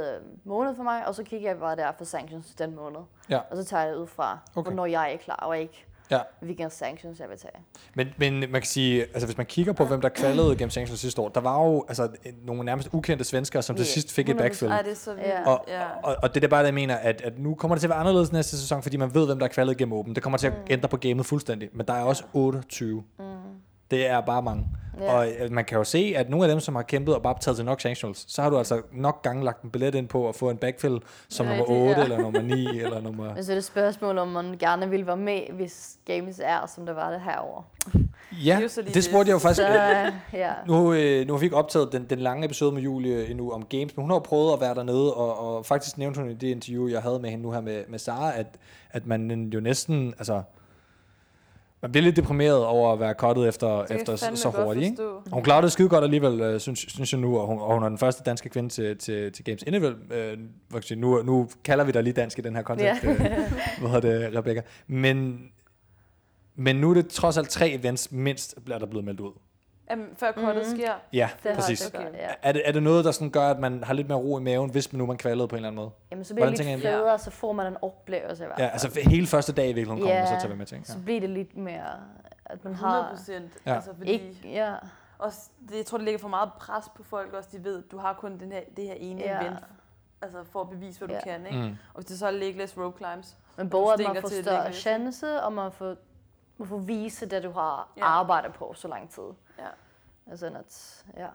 måned for mig, og så kigger jeg, hvad der er for sanctions den måned. Ja. Og så tager jeg ud fra, okay. hvornår jeg er klar, og ikke Ja. hvilken sanctions jeg vil tage. Men, men man kan sige, altså hvis man kigger på, hvem der kvalede gennem sanctions sidste år, der var jo altså, nogle nærmest ukendte svenskere, som til Ja, sidst fik et 100%. backfill. Ej, det er så vildt. Ja. Og, Ja. og, og det er bare, det jeg mener, at, at nu kommer det til at være anderledes næste sæson, fordi man ved, hvem der er kvalet gennem åben. Det kommer til at ændre på gamet fuldstændig. Men der er også 28. Mm. Det er bare mange. Ja. Og øh, man kan jo se, at nogle af dem, som har kæmpet og bare taget til nok sanctionals, så har du altså nok gange lagt en billet ind på at få en backfill som Ja, nummer det- 8 ja. eller nummer 9 eller nummer... Men så er det et spørgsmål, om man gerne vil være med, hvis games er, som det var det herovre. Ja, det spurgte jeg jo faktisk. Så, ja. Nu, øh, nu har vi ikke optaget den, den lange episode med Julie endnu om games, men hun har prøvet at være dernede, og, og faktisk nævnte hun i det interview, jeg havde med hende nu her med, med Sara, at, at man jo næsten, altså, man bliver lidt deprimeret over at være cuttet efter, efter så, hurtigt. Ikke? Og hun klarede det skide godt alligevel, øh, synes, synes jeg nu, og hun, og hun er den første danske kvinde til, til, til Games Individual. Øh, nu, nu kalder vi dig lige dansk i den her kontekst, Ja. øh, hvad hedder det, Rebecca. Men, men nu er det trods alt tre events mindst, bliver der blevet meldt ud. Jamen, før kortet Mhm. sker. Ja, Det har præcis. det godt, ja. Er det, er det noget, der sådan gør, at man har lidt mere ro i maven, hvis man nu man kvalede på en eller anden måde? Jamen, så bliver det Hvordan lidt tænker I? federe, så får man en oplevelse i hvert Ja, fald. altså hele første dag i virkeligheden kommer man så til at være med, tænker så jeg. bliver det lidt mere, at man 100 har... procent. Ja. Altså, fordi Ikke, ja. også, det, jeg tror, det lægger for meget pres på folk også. De ved, du har kun den her, det her ene Ja. event altså for at bevise, hvad Ja. du kan. Ikke? Mm. Og hvis det så er legless rope climbs. Men og både at man får større chance, og man får, man får vise det, du har Ja. arbejdet på så lang tid. Ja. Altså, at, ja.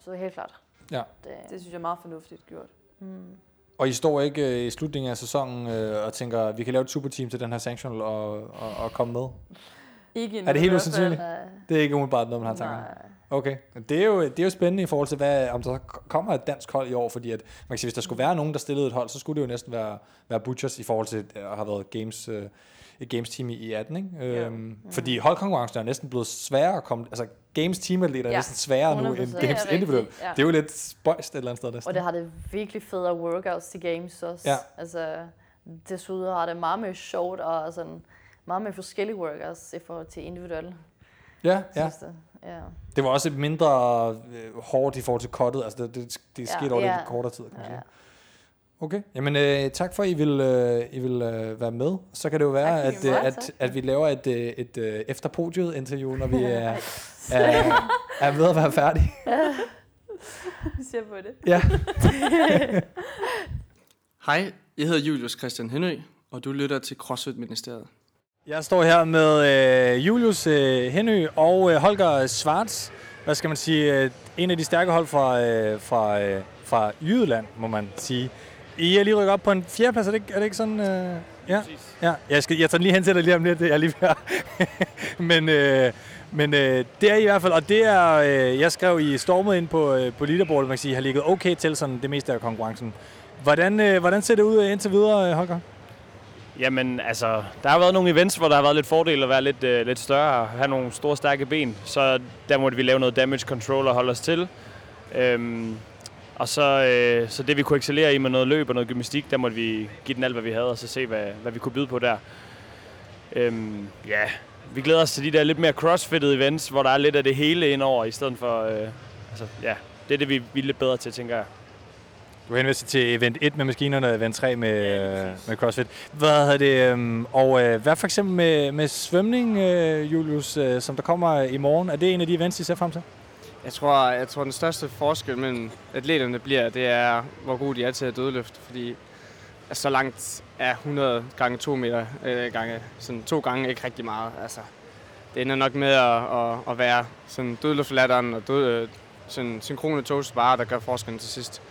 Så helt klart. Ja. Det, Det synes jeg er meget fornuftigt gjort. mm. Og I står ikke øh, i slutningen af sæsonen øh, og tænker, at vi kan lave et superteam til den her sanctional og, og, og komme med? Ikke Er det helt usandsynligt? Det er ikke umiddelbart noget, man har tanker Nej. Okay. Det er, jo, det er jo spændende i forhold til, hvad, om der kommer et dansk hold i år, fordi at, man kan sige, hvis der skulle være nogen, der stillede et hold, så skulle det jo næsten være, være Butchers i forhold til at have været Games øh, et games team i, i 18, ikke? Øhm, fordi holdkonkurrencen er næsten blevet sværere at komme... Altså, games team atleter er Ja, næsten sværere nu 100%. end Det er games individuelt. ja. Det er jo lidt spøjst et eller andet sted næsten. Og det har det virkelig federe workouts til games også. Ja. Altså, desuden har det meget mere sjovt og sådan meget mere forskellige workouts i forhold til individuelle. Ja, ja. Det. Ja. Det var også mindre øh, hårdt i forhold til kottet. Altså, det, det, det Ja, skete over ja. lidt kortere tid, kan man Ja. Okay, jamen øh, tak for, at I vil, øh, I vil øh, være med. Så kan det jo være, Tak, at, øh, at, at vi laver et, øh, et øh, efter podiet interview, når vi er, er, er ved at være færdige. Vi ser på det. Ja. Hej, jeg hedder Julius Christian Henø, og du lytter til CrossFit Ministeriet. Jeg står her med øh, Julius øh, Henø og øh, Holger Schwartz. Hvad skal man sige? Øh, en af de stærke hold fra, øh, fra, øh, fra Jydeland, må man sige. I er lige rykket op på en fjerdeplads, er det ikke, er det ikke sådan? Øh, ja. ja. Jeg, skal, jeg tager lige hen til dig lige om lidt, jeg lige at- Men, øh, men øh, det er I, i hvert fald, og det er, øh, jeg skrev i stormet ind på, øh, på leaderboardet, man kan sige, har ligget okay til sådan det meste af konkurrencen. Hvordan, øh, hvordan ser det ud indtil videre, øh, Holger? Jamen, altså, der har været nogle events, hvor der har været lidt fordel at være lidt, øh, lidt større og have nogle store, stærke ben. Så der måtte vi lave noget damage control og holde os til. Øhm, og så, øh, så det, vi kunne excellere i med noget løb og noget gymnastik, der måtte vi give den alt, hvad vi havde, og så se, hvad, hvad vi kunne byde på der. Øhm, ja, vi glæder os til de der lidt mere crossfitted events, hvor der er lidt af det hele indover, i stedet for... Øh, altså, ja, det er det, vi, vi er lidt bedre til, tænker jeg. Du henviste til event 1 med maskinerne og event 3 med, ja, med CrossFit. Hvad havde det, øhm, og øh, hvad for eksempel med, med svømning, øh, Julius, øh, som der kommer i morgen? Er det en af de events, I ser frem til? Jeg tror, jeg tror, den største forskel mellem atleterne bliver, det er, hvor gode de er til at dødløfte, fordi så langt er 100 gange 2 meter øh, gange, sådan to gange ikke rigtig meget. Altså, det ender nok med at, at, at være sådan dødløftlatteren og død, øh, sådan synkrone togsparer, der gør forskellen til sidst.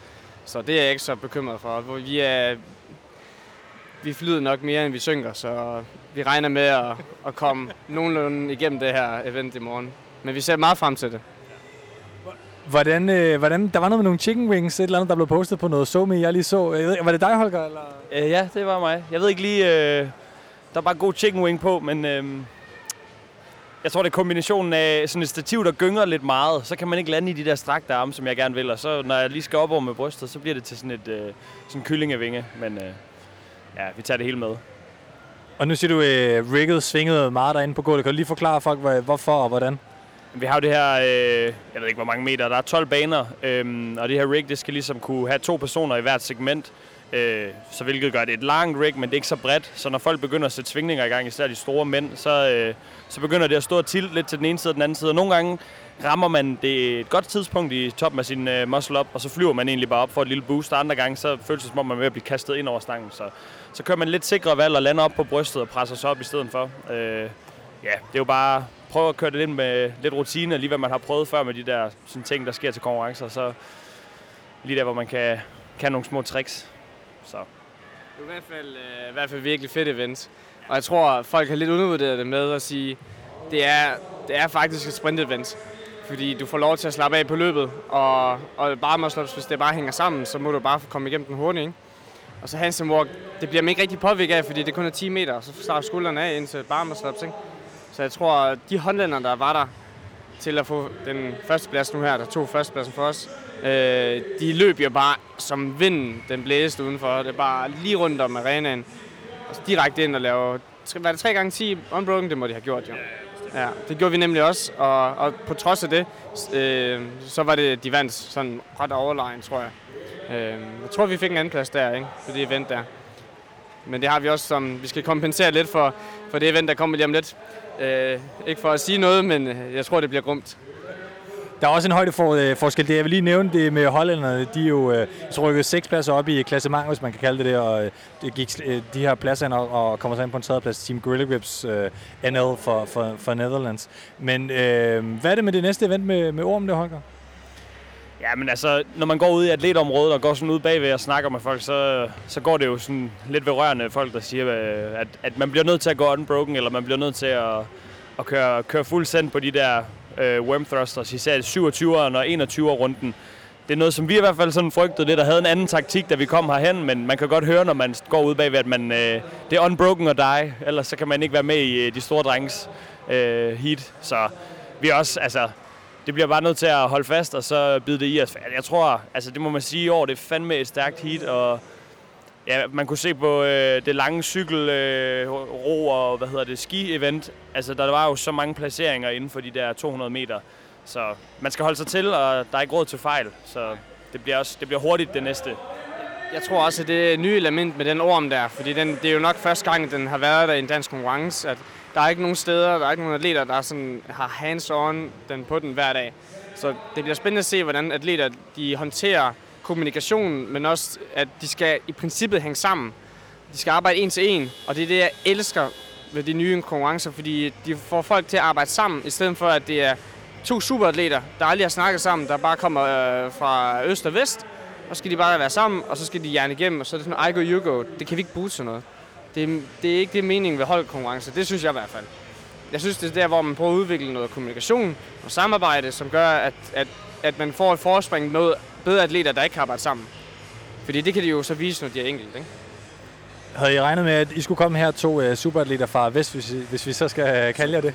Så det er jeg ikke så bekymret for. Hvor Vi, er, vi flyder nok mere, end vi synker, så vi regner med at, at komme nogenlunde igennem det her event i morgen. Men vi ser meget frem til det. Hvordan, øh, hvordan, der var noget med nogle chicken wings, et eller andet, der blev postet på noget SoMe, jeg lige så. Jeg ved, var det dig, Holger? Eller? Øh, ja, det var mig. Jeg ved ikke lige... Øh, der er bare god chicken wing på, men... Øh, jeg tror, det er kombinationen af sådan et stativ, der gynger lidt meget. Så kan man ikke lande i de der strakte arme, som jeg gerne vil. Og så når jeg lige skal op over med brystet, så bliver det til sådan et øh, sådan kyllingevinge. Men øh, ja, vi tager det hele med. Og nu siger du, øh, rigget svingede meget derinde på gulvet. Kan du lige forklare folk, hvorfor og hvordan? Vi har jo det her, øh, jeg ved ikke hvor mange meter, der er 12 baner, øh, og det her rig, det skal ligesom kunne have to personer i hvert segment, øh, så hvilket gør det et langt rig, men det er ikke så bredt, så når folk begynder at sætte svingninger i gang, især de store mænd, så, øh, så begynder det at stå og tilt lidt til den ene side og den anden side, og nogle gange rammer man det et godt tidspunkt i toppen af sin øh, muscle up, og så flyver man egentlig bare op for et lille boost, og andre gange så føles det som om man er ved at blive kastet ind over stangen, så, så kører man lidt sikre valg og lander op på brystet og presser sig op i stedet for. Øh, ja, det er jo bare prøve at køre det lidt med lidt rutine, lige hvad man har prøvet før med de der sådan ting, der sker til konkurrencer. Så lige der, hvor man kan, kan nogle små tricks. Så. Det er i hvert fald, øh, i hvert fald virkelig fedt event. Og jeg tror, folk har lidt undervurderet det med at sige, det er, det er faktisk et sprint-event. Fordi du får lov til at slappe af på løbet, og, og bare muscle hvis det bare hænger sammen, så må du bare komme igennem den hurtigt, ikke? Og så Hansen walk, det bliver man ikke rigtig påvirket af, fordi det kun er 10 meter, og så starter skuldrene af indtil bare muscle ikke? Så jeg tror, at de håndlænder, der var der til at få den første plads nu her, der tog førstepladsen for os, øh, de løb jo bare som vinden, den blæste udenfor. Det er bare lige rundt om arenaen. Og så direkte ind og lave, var det 3 gange 10 unbroken? Det må de have gjort jo. Ja, det gjorde vi nemlig også, og, og på trods af det, øh, så var det, de vandt sådan ret overlegen, tror jeg. Øh, jeg tror, vi fik en anden plads der, ikke? På det event der. Men det har vi også som, vi skal kompensere lidt for, for det event, der kommer lige om lidt. Øh, ikke for at sige noget, men øh, jeg tror, det bliver grumt. Der er også en højdeforskel. forskel. Det jeg vil lige nævne det med hollænderne. De er jo øh, så rykket seks pladser op i klassement, hvis man kan kalde det det. Og øh, det gik øh, de her pladser ind og, og kommer så ind på en tredje plads. Team Gorilla Grips NL for, for, for Netherlands. Men øh, hvad er det med det næste event med, med Orm, det Holger? Ja, men altså, når man går ud i atletområdet og går sådan ud bagved og snakker med folk, så, så går det jo sådan lidt ved rørende folk, der siger, øh, at, at man bliver nødt til at gå unbroken, eller man bliver nødt til at, at køre, køre fuld send på de der øh, worm thrusters, især 27'eren og 21'er runden. det er noget, som vi i hvert fald sådan frygtede lidt, og havde en anden taktik, da vi kom herhen, men man kan godt høre, når man går ud bagved, at man, øh, det er unbroken og die, ellers så kan man ikke være med i øh, de store drengs øh, heat. Så vi er også, altså, det bliver bare nødt til at holde fast, og så bide det i os. Altså, jeg tror, altså det må man sige i år, det er fandme et stærkt heat, og ja, man kunne se på øh, det lange cykel, øh, og hvad hedder det, ski-event. Altså der var jo så mange placeringer inden for de der 200 meter. Så man skal holde sig til, og der er ikke råd til fejl. Så det bliver, også, det bliver hurtigt det næste. Jeg tror også, at det er et element med den orm der, fordi den, det er jo nok første gang, den har været der i en dansk konkurrence, at der er ikke nogen steder, der er ikke nogen atleter, der sådan har hands-on den på den hver dag. Så det bliver spændende at se, hvordan atleter de håndterer kommunikationen, men også, at de skal i princippet hænge sammen. De skal arbejde en til en, og det er det, jeg elsker ved de nye konkurrencer, fordi de får folk til at arbejde sammen, i stedet for, at det er to superatleter, der aldrig har snakket sammen, der bare kommer øh, fra øst og vest, og så skal de bare være sammen, og så skal de hjerne igennem, og så er det sådan, I go, you go. Det kan vi ikke bruge til noget. Det, det er ikke det meningen ved holdkonkurrence. Det synes jeg i hvert fald. Jeg synes, det er der, hvor man prøver at udvikle noget kommunikation og samarbejde, som gør, at, at, at man får et forspring med bedre atleter, der ikke har arbejdet sammen. Fordi det kan de jo så vise, når de er enkelt, ikke? Havde I regnet med, at I skulle komme her to uh, superatleter fra Vest, hvis, hvis vi så skal uh, kalde jer det?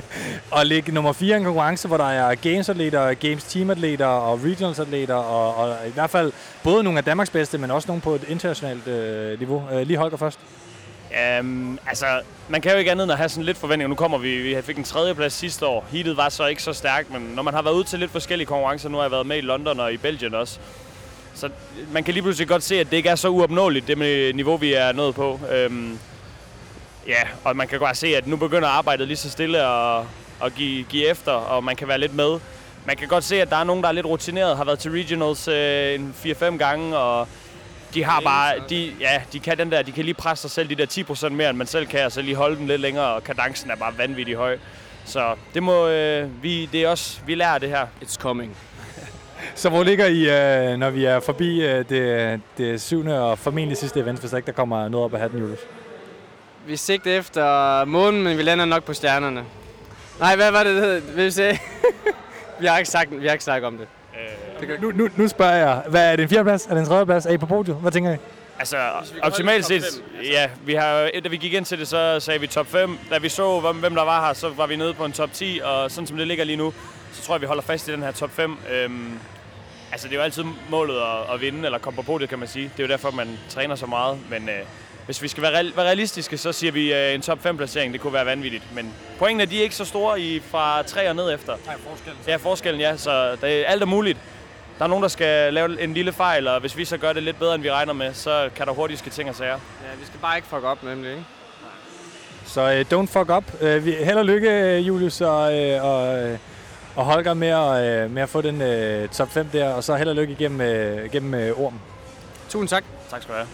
og ligge nummer 4 i en konkurrence, hvor der er Games-atleter, Games Team-atleter og Regionals-atleter, og, og i hvert fald både nogle af Danmarks bedste, men også nogle på et internationalt uh, niveau. Uh, lige Holger først. Um, altså, man kan jo ikke andet end at have sådan lidt forventninger. Nu kommer vi, vi fik en tredje plads sidste år. Heatet var så ikke så stærkt, men når man har været ude til lidt forskellige konkurrencer, nu har jeg været med i London og i Belgien også, så man kan lige pludselig godt se, at det ikke er så uopnåeligt, det med niveau, vi er nået på. Um, ja, og man kan godt se, at nu begynder arbejdet lige så stille og, og give, give efter, og man kan være lidt med. Man kan godt se, at der er nogen, der er lidt rutineret, har været til regionals øh, en 4-5 gange, og de har bare, de, ja, de kan den der, de kan lige presse sig selv de der 10% mere, end man selv kan, og så lige holde den lidt længere, og kadencen er bare vanvittigt høj. Så det må, øh, vi, det er også, vi lærer det her. It's coming. Så hvor ligger I, øh, når vi er forbi øh, det, det syvende og formentlig sidste event, hvis ikke der kommer noget op af hatten, Julius? Vi sigter efter månen, men vi lander nok på stjernerne. Nej, hvad var det, det hed? Vi, se. vi har ikke sagt, vi har ikke snakket om det. Øh, nu, nu, nu spørger jeg, hvad er det en fjerdeplads? Er det en tredjeplads? Er I på podiet? Hvad tænker I? Altså, optimalt set, ja, vi har, da vi gik ind til det, så sagde vi top 5. Da vi så, hvem, hvem der var her, så var vi nede på en top 10, og sådan som det ligger lige nu, så tror jeg, vi holder fast i den her top 5. Øhm, altså, det er jo altid målet at, at vinde, eller komme på podiet, kan man sige. Det er jo derfor, man træner så meget, men øh, hvis vi skal være, real, være realistiske, så siger vi øh, en top 5 placering, det kunne være vanvittigt. Men pointene, de er ikke så store i fra 3 og ned efter. Nej, forskellen. Ja, forskellen, ja, så det er, alt er muligt. Der er nogen, der skal lave en lille fejl, og hvis vi så gør det lidt bedre, end vi regner med, så kan der hurtigt ske ting og sager. Ja, vi skal bare ikke fuck op, nemlig, ikke? Så uh, don't fuck up. Uh, vi, held og lykke, Julius og, uh, og, og Holger med at, uh, med at få den uh, top 5 der, og så held og lykke igennem, uh, gennem uh, ormen. Tusind tak. Tak skal du have.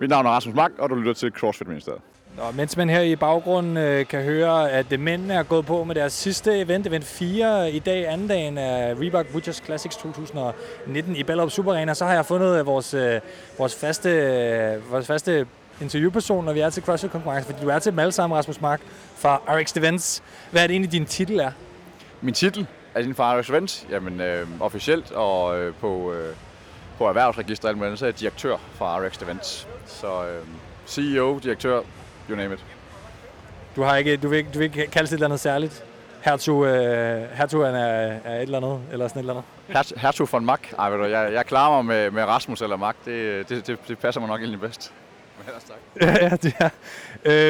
Mit navn er Rasmus Mark, og du lytter til CrossFit Ministeriet. Og mens man her i baggrunden øh, kan høre, at mændene er gået på med deres sidste event, event 4 i dag, anden dagen af Reebok Butchers Classics 2019 i Ballerup Super Arena, så har jeg fundet øh, vores, øh, vores, faste, øh, vores faste interviewperson, når vi er til CrossFit-konkurrence, fordi du er til dem alle sammen, Rasmus Mark, fra RX Events. Hvad er det egentlig, din titel er? Min titel er din fra RX Events, jamen øh, officielt og øh, på, øh, på erhvervsregisteret, så er jeg direktør fra RX Events. Så øh, CEO, direktør, you name it. Du har ikke, du vil, ikke, du vil ikke kalde det et eller andet særligt? Hertug, øh, hertugen er, er et eller andet, eller sådan et eller andet? Hert, hertug von Mack. Ej, ved du, jeg, jeg klarer mig med, med Rasmus eller Mack. Det, det, det, det passer mig nok egentlig bedst. Men ellers. Ja, ja, det er.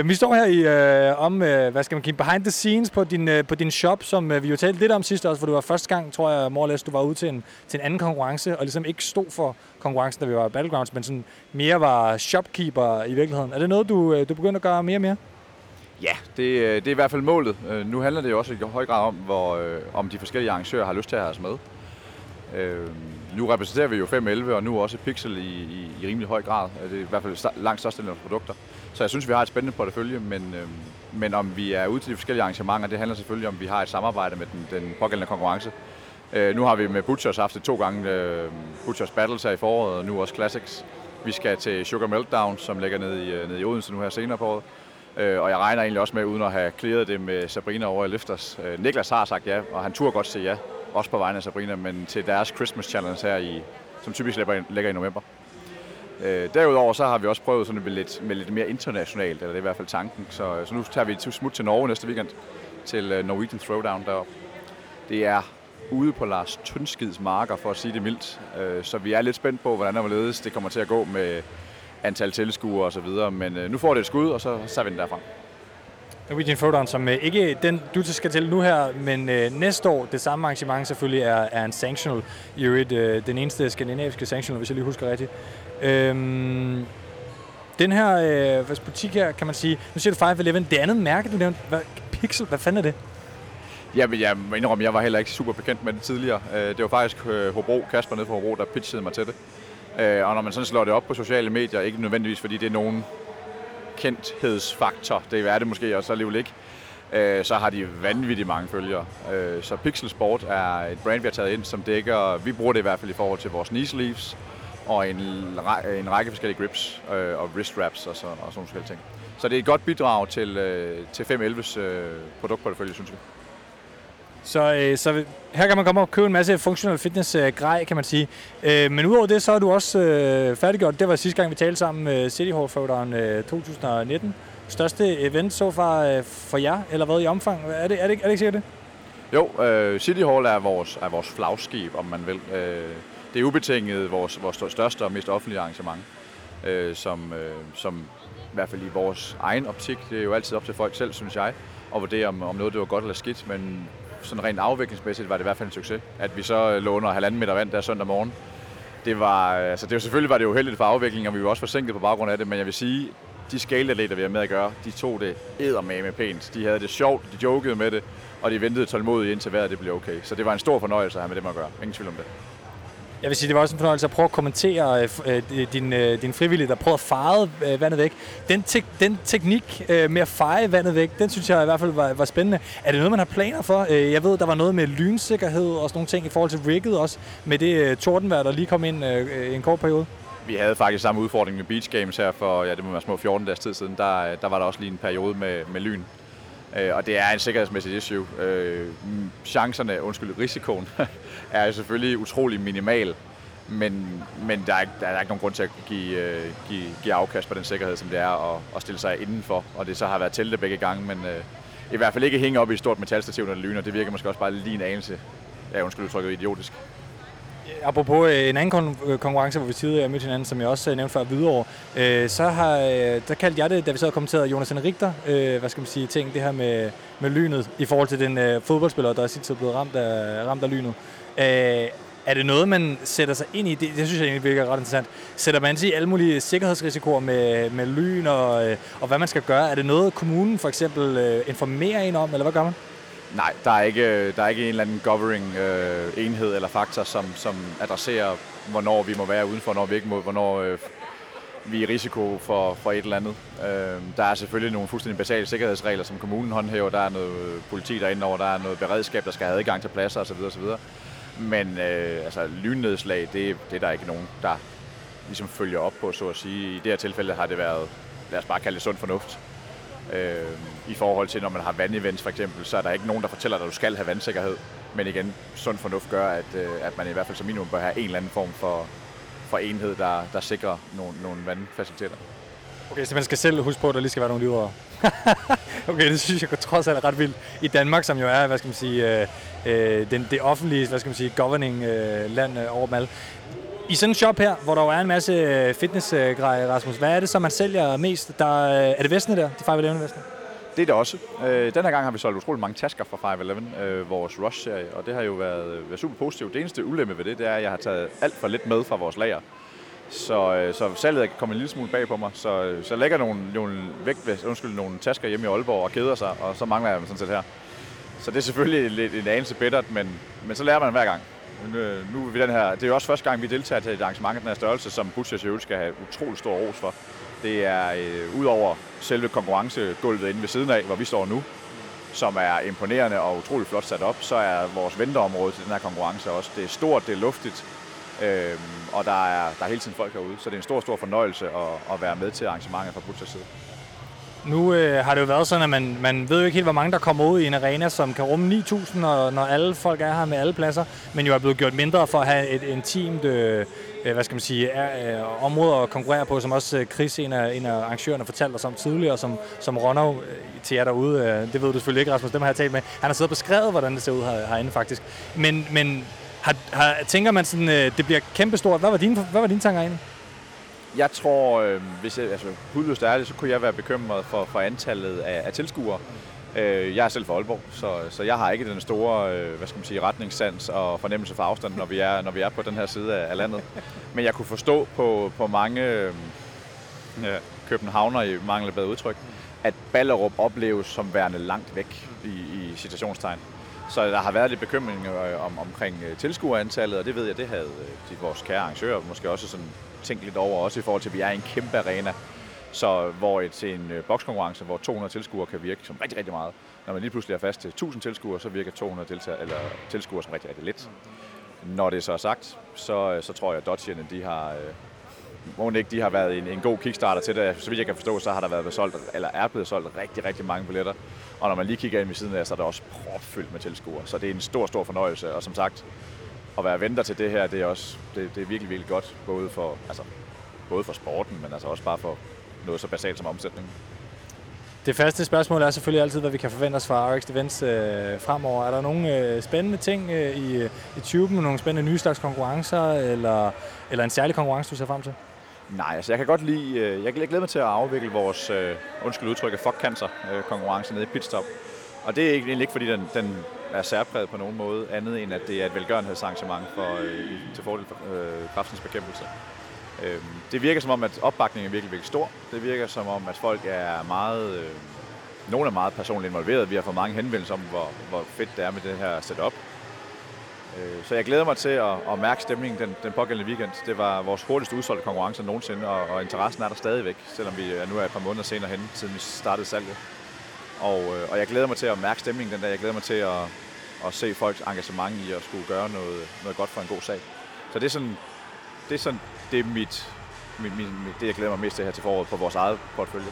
Øh, vi står her i, øh, om, øh, hvad skal man sige, behind the scenes på din, øh, på din shop, som øh, vi jo talte lidt om sidste også, hvor du var første gang, tror jeg, Morles, du var ude til en, til en anden konkurrence, og ligesom ikke stod for konkurrencen, da vi var Battlegrounds, men sådan mere var shopkeeper i virkeligheden. Er det noget, du, øh, du begynder at gøre mere og mere? Ja, det, øh, det er i hvert fald målet. Øh, Nu handler det jo også i høj grad om, hvor, øh, om de forskellige arrangører har lyst til at have os med. Øh, nu repræsenterer vi jo 511 og nu også Pixel i, i, i rimelig høj grad. Det er i hvert fald langt størstedelen af vores produkter. Så jeg synes, vi har et spændende portefølje, men, øh, men om vi er ude til de forskellige arrangementer, det handler selvfølgelig om, at vi har et samarbejde med den, den pågældende konkurrence. Øh, nu har vi med Butchers haft det to gange, øh, Butchers Battles her i foråret, og nu også Classics. Vi skal til Sugar Meltdown, som ligger nede i, øh, nede i Odense nu her senere på året. Øh, og jeg regner egentlig også med, uden at have clearet det med Sabrina over i Lifters. Øh, Niklas har sagt ja, og han turde godt sige ja også på vegne af Sabrina, men til deres Christmas Challenge her, i, som typisk ligger, i november. Øh, derudover så har vi også prøvet sådan med lidt, med lidt mere internationalt, eller det er i hvert fald tanken. Så, øh, så nu tager vi et smut til Norge næste weekend, til øh, Norwegian Throwdown deroppe. Det er ude på Lars Tønskids marker, for at sige det mildt. Øh, så vi er lidt spændt på, hvordan og hvorledes det kommer til at gå med antal tilskuere osv. Men øh, nu får det et skud, og så tager vi den derfra. Norwegian Throwdown, som øh, ikke den, du skal til nu her, men øh, næste år, det samme arrangement selvfølgelig er, er en sanctional, i øvrigt øh, den eneste skandinaviske sanctional, hvis jeg lige husker rigtigt. Øhm, den her øh, butik her, kan man sige, nu siger du 511, det andet mærke, du nævnte, hvad, Pixel, hvad fanden er det? Ja, men jeg må indrømme, jeg var heller ikke super bekendt med det tidligere. Øh, det var faktisk øh, Hobro, Kasper nede fra Hobro, der pitchede mig til det. Øh, og når man sådan slår det op på sociale medier, ikke nødvendigvis fordi det er nogen kendthedsfaktor, det er det måske også alligevel ikke, øh, så har de vanvittigt mange følgere. Øh, Så Pixel Sport er et brand, vi har taget ind, som dækker, vi bruger det i hvert fald i forhold til vores knee sleeves, og en, en række forskellige grips øh, og wrist wraps og, så, og sådan nogle forskellige ting. Så det er et godt bidrag til, øh, til 511's øh, produktportefølje, synes vi. Så, øh, så her kan man komme og købe en masse functional fitness øh, grej, kan man sige. Øh, men udover det, så er du også øh, færdiggjort. Det var sidste gang, vi talte sammen med City Hall Throwdown øh, 2019. Største event så far øh, for jer, eller hvad i omfang? Er det, er det, er det ikke sikkert det? Jo, øh, City Hall er vores, er vores flagskib, om man vil. Øh, det er ubetinget vores, vores største og mest offentlige arrangement, øh, som, øh, som i hvert fald i vores egen optik, det er jo altid op til folk selv, synes jeg, at vurdere, om, om noget det var godt eller skidt, men sådan rent afviklingsmæssigt var det i hvert fald en succes. At vi så øh, lå under halvanden meter vand der søndag morgen, det var, øh, altså det var selvfølgelig var det uheldigt for afviklingen, og vi var også forsinket på baggrund af det, men jeg vil sige, de skaleatleter, vi har med at gøre, de tog det eddermame pænt. De havde det sjovt, de jokede med det, og de ventede tålmodigt indtil vejret det blev okay. Så det var en stor fornøjelse at have med dem at gøre. Ingen tvivl om det. Jeg vil sige, det var også en fornøjelse at prøve at kommentere øh, øh din, øh, din frivillige, der prøvede at fare øh, vandet væk. Den, te- den teknik øh, med at feje vandet væk, den synes jeg i hvert fald var, var spændende. Er det noget, man har planer for? Øh, jeg ved, der var noget med lynsikkerhed og sådan nogle ting i forhold til rigget også, med det øh, tordenvejr, der lige kom ind øh, øh i en kort periode. Vi havde faktisk samme udfordring med Beach Games her for, ja, det må være små 14 dages tid siden. Der, øh, der var der også lige en periode med, med lyn. Øh, og det er en sikkerhedsmæssig issue. Øh, chancerne, undskyld, risikoen, er jo selvfølgelig utrolig minimal. Men, men der, er, ikke- der er ikke nogen grund til at give, øh, give, give afkast på den sikkerhed, som det er at, at stille sig indenfor. Og det så har været teltet begge gange, men øh, i hvert fald ikke hænge op i et stort metalstativ, når det lyner. Det virker måske også bare lige en anelse, ja undskyld udtrykket, idiotisk. Øh, apropos øh, en anden øh, konkurrence, hvor vi tidligere mødte hinanden, som jeg også nævnte før, Hvidovre, øh, så har, der kaldte jeg det, da vi så og kommenterede Jonas Henrikter, øh, hvad skal man sige, ting, det her med, med lynet, i forhold til den øh, fodboldspiller, der er sit blevet ramt af, ramt af lynet. Øh, er det noget, man sætter sig ind i? Det, det synes jeg egentlig virker ret interessant. Sætter man sig i alle mulige sikkerhedsrisikoer med, med lyn og, og hvad man skal gøre? Er det noget, kommunen for eksempel informerer en om, eller hvad gør man? Nej, der er ikke, øh, der er ikke en eller anden governing øh, enhed eller faktor, som, som adresserer, hvornår vi må være udenfor, hvornår vi ikke må, hvornår øh, vi er i risiko for, for et eller andet. Øh, der er selvfølgelig nogle fuldstændig basale sikkerhedsregler, som kommunen håndhæver. Der er noget øh, politi derinde over, der er noget beredskab, der skal have adgang til pladser osv. osv. Men øh, altså, lynnedslag, det, det er der ikke nogen, der ligesom følger op på, så at sige. I det her tilfælde har det været, lad os bare kalde det sund fornuft. Øh, i forhold til, når man har vandevents for eksempel, så er der ikke nogen, der fortæller dig, at du skal have vandsikkerhed. Men igen, sund fornuft gør, at, øh, at man i hvert fald som minimum bør have en eller anden form for, for enhed, der, der sikrer nogle, nogle vandfaciliteter. Okay, så man skal selv huske på, at der lige skal være nogle livredder. okay, det synes jeg trods alt er ret vildt. I Danmark, som jo er, hvad skal man sige, øh, øh, den, det offentlige, hvad skal man sige, governing øh, land øh, over dem alle. I sådan en shop her, hvor der jo er en masse øh, fitnessgrejer, øh, Rasmus, hvad er det så, man sælger mest? Der, øh, er det vestene der, de 5 vestene? Det er det også. Øh, den her gang har vi solgt utrolig mange tasker fra 511, øh, vores Rush-serie, og det har jo været, øh, været super positivt. Det eneste ulempe ved det, det er, at jeg har taget alt for lidt med fra vores lager. Så, øh, så salget er kommet en lille smule bag på mig. Så, øh, så lægger nogle, nogle, vægt, undskyld, nogle tasker hjemme i Aalborg og keder sig, og så mangler jeg dem sådan set her. Så det er selvfølgelig lidt en anelse bittert, men, men så lærer man hver gang. Nu, øh, nu er vi den her, det er jo også første gang, vi deltager til et arrangement af den her størrelse, som Butchers i skal have utrolig stor ros for. Det er øh, ud over selve konkurrencegulvet inde ved siden af, hvor vi står nu, som er imponerende og utrolig flot sat op, så er vores venteområde til den her konkurrence også. Det er stort, det er luftigt, øh, og der er, der er hele tiden folk herude. Så det er en stor, stor fornøjelse at, at være med til arrangementet fra Butchers side. Nu øh, har det jo været sådan, at man, man ved jo ikke helt, hvor mange der kommer ud i en arena, som kan rumme 9.000, når, når alle folk er her med alle pladser, men jo er blevet gjort mindre for at have et intimt øh, Øh, hvad skal man sige, er, øh, områder at konkurrere på, som også øh, Chris, en af, en af arrangørerne, fortalte os om tidligere, som, som Ronov øh, til jer derude, øh, det ved du selvfølgelig ikke, Rasmus, dem har jeg talt med, han har siddet og beskrevet, hvordan det ser ud her, herinde faktisk. Men, men har, har, tænker man sådan, øh, det bliver kæmpestort. Hvad var dine, hvad var dine tanker egentlig? Jeg tror, øh, hvis jeg, altså hudløst ærligt, så kunne jeg være bekymret for, for antallet af, af tilskuere. Øh, jeg er selv fra Aalborg, så, så jeg har ikke den store øh, hvad skal man sige, retningssans og fornemmelse for afstand, når vi er, når vi er på den her side af, af landet. Men jeg kunne forstå på, på mange øh, københavner i mangel af bedre udtryk, at Ballerup opleves som værende langt væk i, i citationstegn. Så der har været lidt bekymring øh, om, omkring øh, tilskuerantallet, og det ved jeg, det havde øh, de, vores kære arrangører måske også sådan tænkt lidt over, også i forhold til, at vi er i en kæmpe arena. Så hvor et, til en øh, bokskonkurrence, hvor 200 tilskuere kan virke som rigtig, rigtig meget. Når man lige pludselig er fast til 1000 tilskuere, så virker 200 deltager, eller tilskuere som rigtig, rigtig lidt. Når det så er sagt, så, øh, så tror jeg, at Dodgerne, de har, øh, må ikke, de har været en, en god kickstarter til det. Så vidt jeg kan forstå, så har der været solgt, eller er blevet solgt rigtig, rigtig mange billetter. Og når man lige kigger ind ved siden af, så er der også propfyldt med tilskuere. Så det er en stor, stor fornøjelse. Og som sagt, at være venter til det her, det er også det, det er virkelig, virkelig godt. Både for, altså, både for sporten, men altså også bare for noget så basalt som omsætning. Det første spørgsmål er selvfølgelig altid, hvad vi kan forvente os fra RX Events øh, fremover. Er der nogle øh, spændende ting øh, i, i tuben, nogle spændende nye slags konkurrencer, eller, eller en særlig konkurrence, du ser frem til? Nej, altså jeg kan godt lide, øh, jeg glæder mig til at afvikle vores, øh, undskyld udtrykket, fuck cancer øh, konkurrence nede i Pitstop. Og det er egentlig ikke, fordi den, den er særpræget på nogen måde, andet end at det er et velgørenhedsarrangement for, øh, til fordel for øh, kraftens bekæmpelse. Øh, det virker som om, at opbakningen er virkelig, virkelig stor. Det virker som om, at folk er meget, øh, nogle er meget personligt involveret. Vi har fået mange henvendelser om, hvor, hvor fedt det er med det her setup. Øh, så jeg glæder mig til at, at mærke stemningen den, den pågældende weekend. Det var vores hurtigste udsolgte konkurrence nogensinde, og, og interessen er der stadigvæk, selvom vi nu er et par måneder senere hen, siden vi startede salget. Og, øh, og jeg glæder mig til at mærke stemningen den dag. Jeg glæder mig til at, at se folks engagement i at skulle gøre noget, noget godt for en god sag. Så det er sådan, det, er sådan, det, er mit, mit, mit, det, jeg glæder mig mest til her til foråret på vores eget portfølje.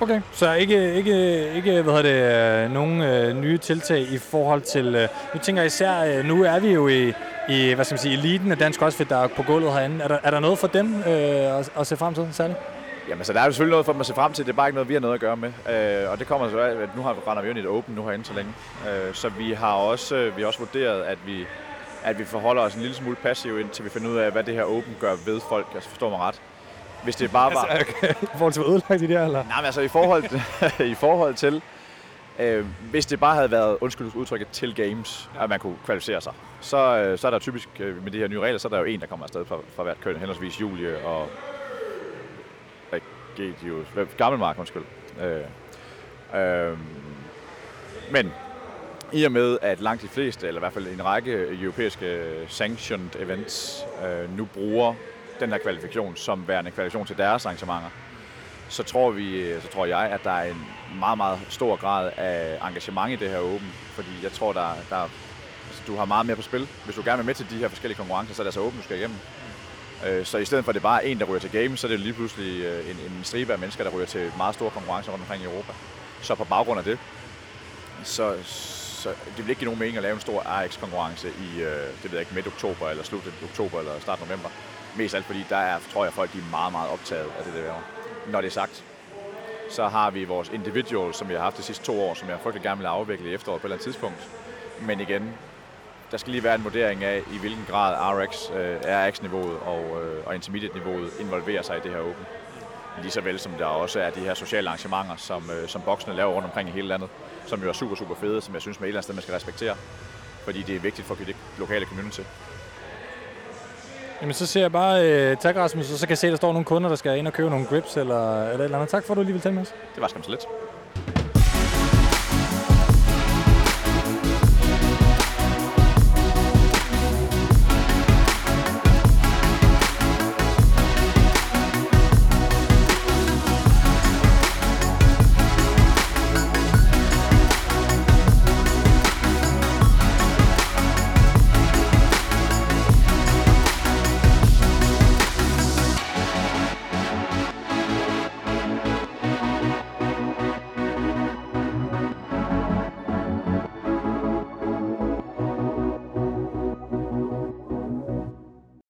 Okay, så ikke, ikke, ikke hvad hedder det, nogen øh, nye tiltag i forhold til... Øh, nu tænker jeg især, øh, nu er vi jo i, i hvad skal man sige, eliten af dansk CrossFit, der er på gulvet herinde. Er der, er der noget for dem øh, at, at se frem til særligt? Jamen, så der er jo selvfølgelig noget for dem at se frem til. Det er bare ikke noget, vi har noget at gøre med. Øh, og det kommer så af, at nu har, render vi jo i et åben nu herinde så længe. Øh, så vi har også, øh, vi har også vurderet, at vi, at vi forholder os en lille smule passiv indtil vi finder ud af, hvad det her åben gør ved folk. Altså forstår mig ret. Hvis det bare var... Altså, okay. I forhold til, ødelagt de der, eller? Nej, men altså i forhold, i forhold til... Øh, hvis det bare havde været, undskyld udtrykket, til games, at man kunne kvalificere sig, så, øh, så er der typisk øh, med de her nye regler, så er der jo en, der kommer afsted fra, fra hvert køn, henholdsvis Julie og Gedius, Gammelmark, undskyld. Øh, øh, men i og med, at langt de fleste, eller i hvert fald en række europæiske sanctioned events, øh, nu bruger den her kvalifikation som værende kvalifikation til deres arrangementer, så tror, vi, øh, så tror jeg, at der er en meget, meget stor grad af engagement i det her åben. Fordi jeg tror, der, der altså, du har meget mere på spil. Hvis du gerne vil med til de her forskellige konkurrencer, så er det altså åben, du skal igennem. Øh, så i stedet for, at det bare er en, der ryger til game, så er det lige pludselig øh, en, en stribe af mennesker, der ryger til meget store konkurrencer rundt omkring i Europa. Så på baggrund af det, så, så det vil ikke give nogen mening at lave en stor RX-konkurrence i, øh, det ved jeg ikke, midt oktober, eller slut oktober, eller start november. Mest alt fordi, der er, tror jeg, folk de er meget, meget optaget af det, der. Når det er sagt, så har vi vores individual, som vi har haft de sidste to år, som jeg frygtelig gerne vil afvikle i efteråret på et eller andet tidspunkt. Men igen, der skal lige være en vurdering af, i hvilken grad RX, øh, RX-niveauet og, øh, og intermediate-niveauet involverer sig i det her åben. Lige så vel som der også er de her sociale arrangementer, som, øh, som boksene laver rundt omkring i hele landet, som jo er super, super fede, som jeg synes med et eller andet sted, man skal respektere. Fordi det er vigtigt for det lokale community. Jamen, så ser jeg bare øh, tak, Rasmus, og så kan jeg se, at der står nogle kunder, der skal ind og købe nogle grips eller, eller et eller andet. Tak for, at du lige vil tage med os. Det var skam så lidt.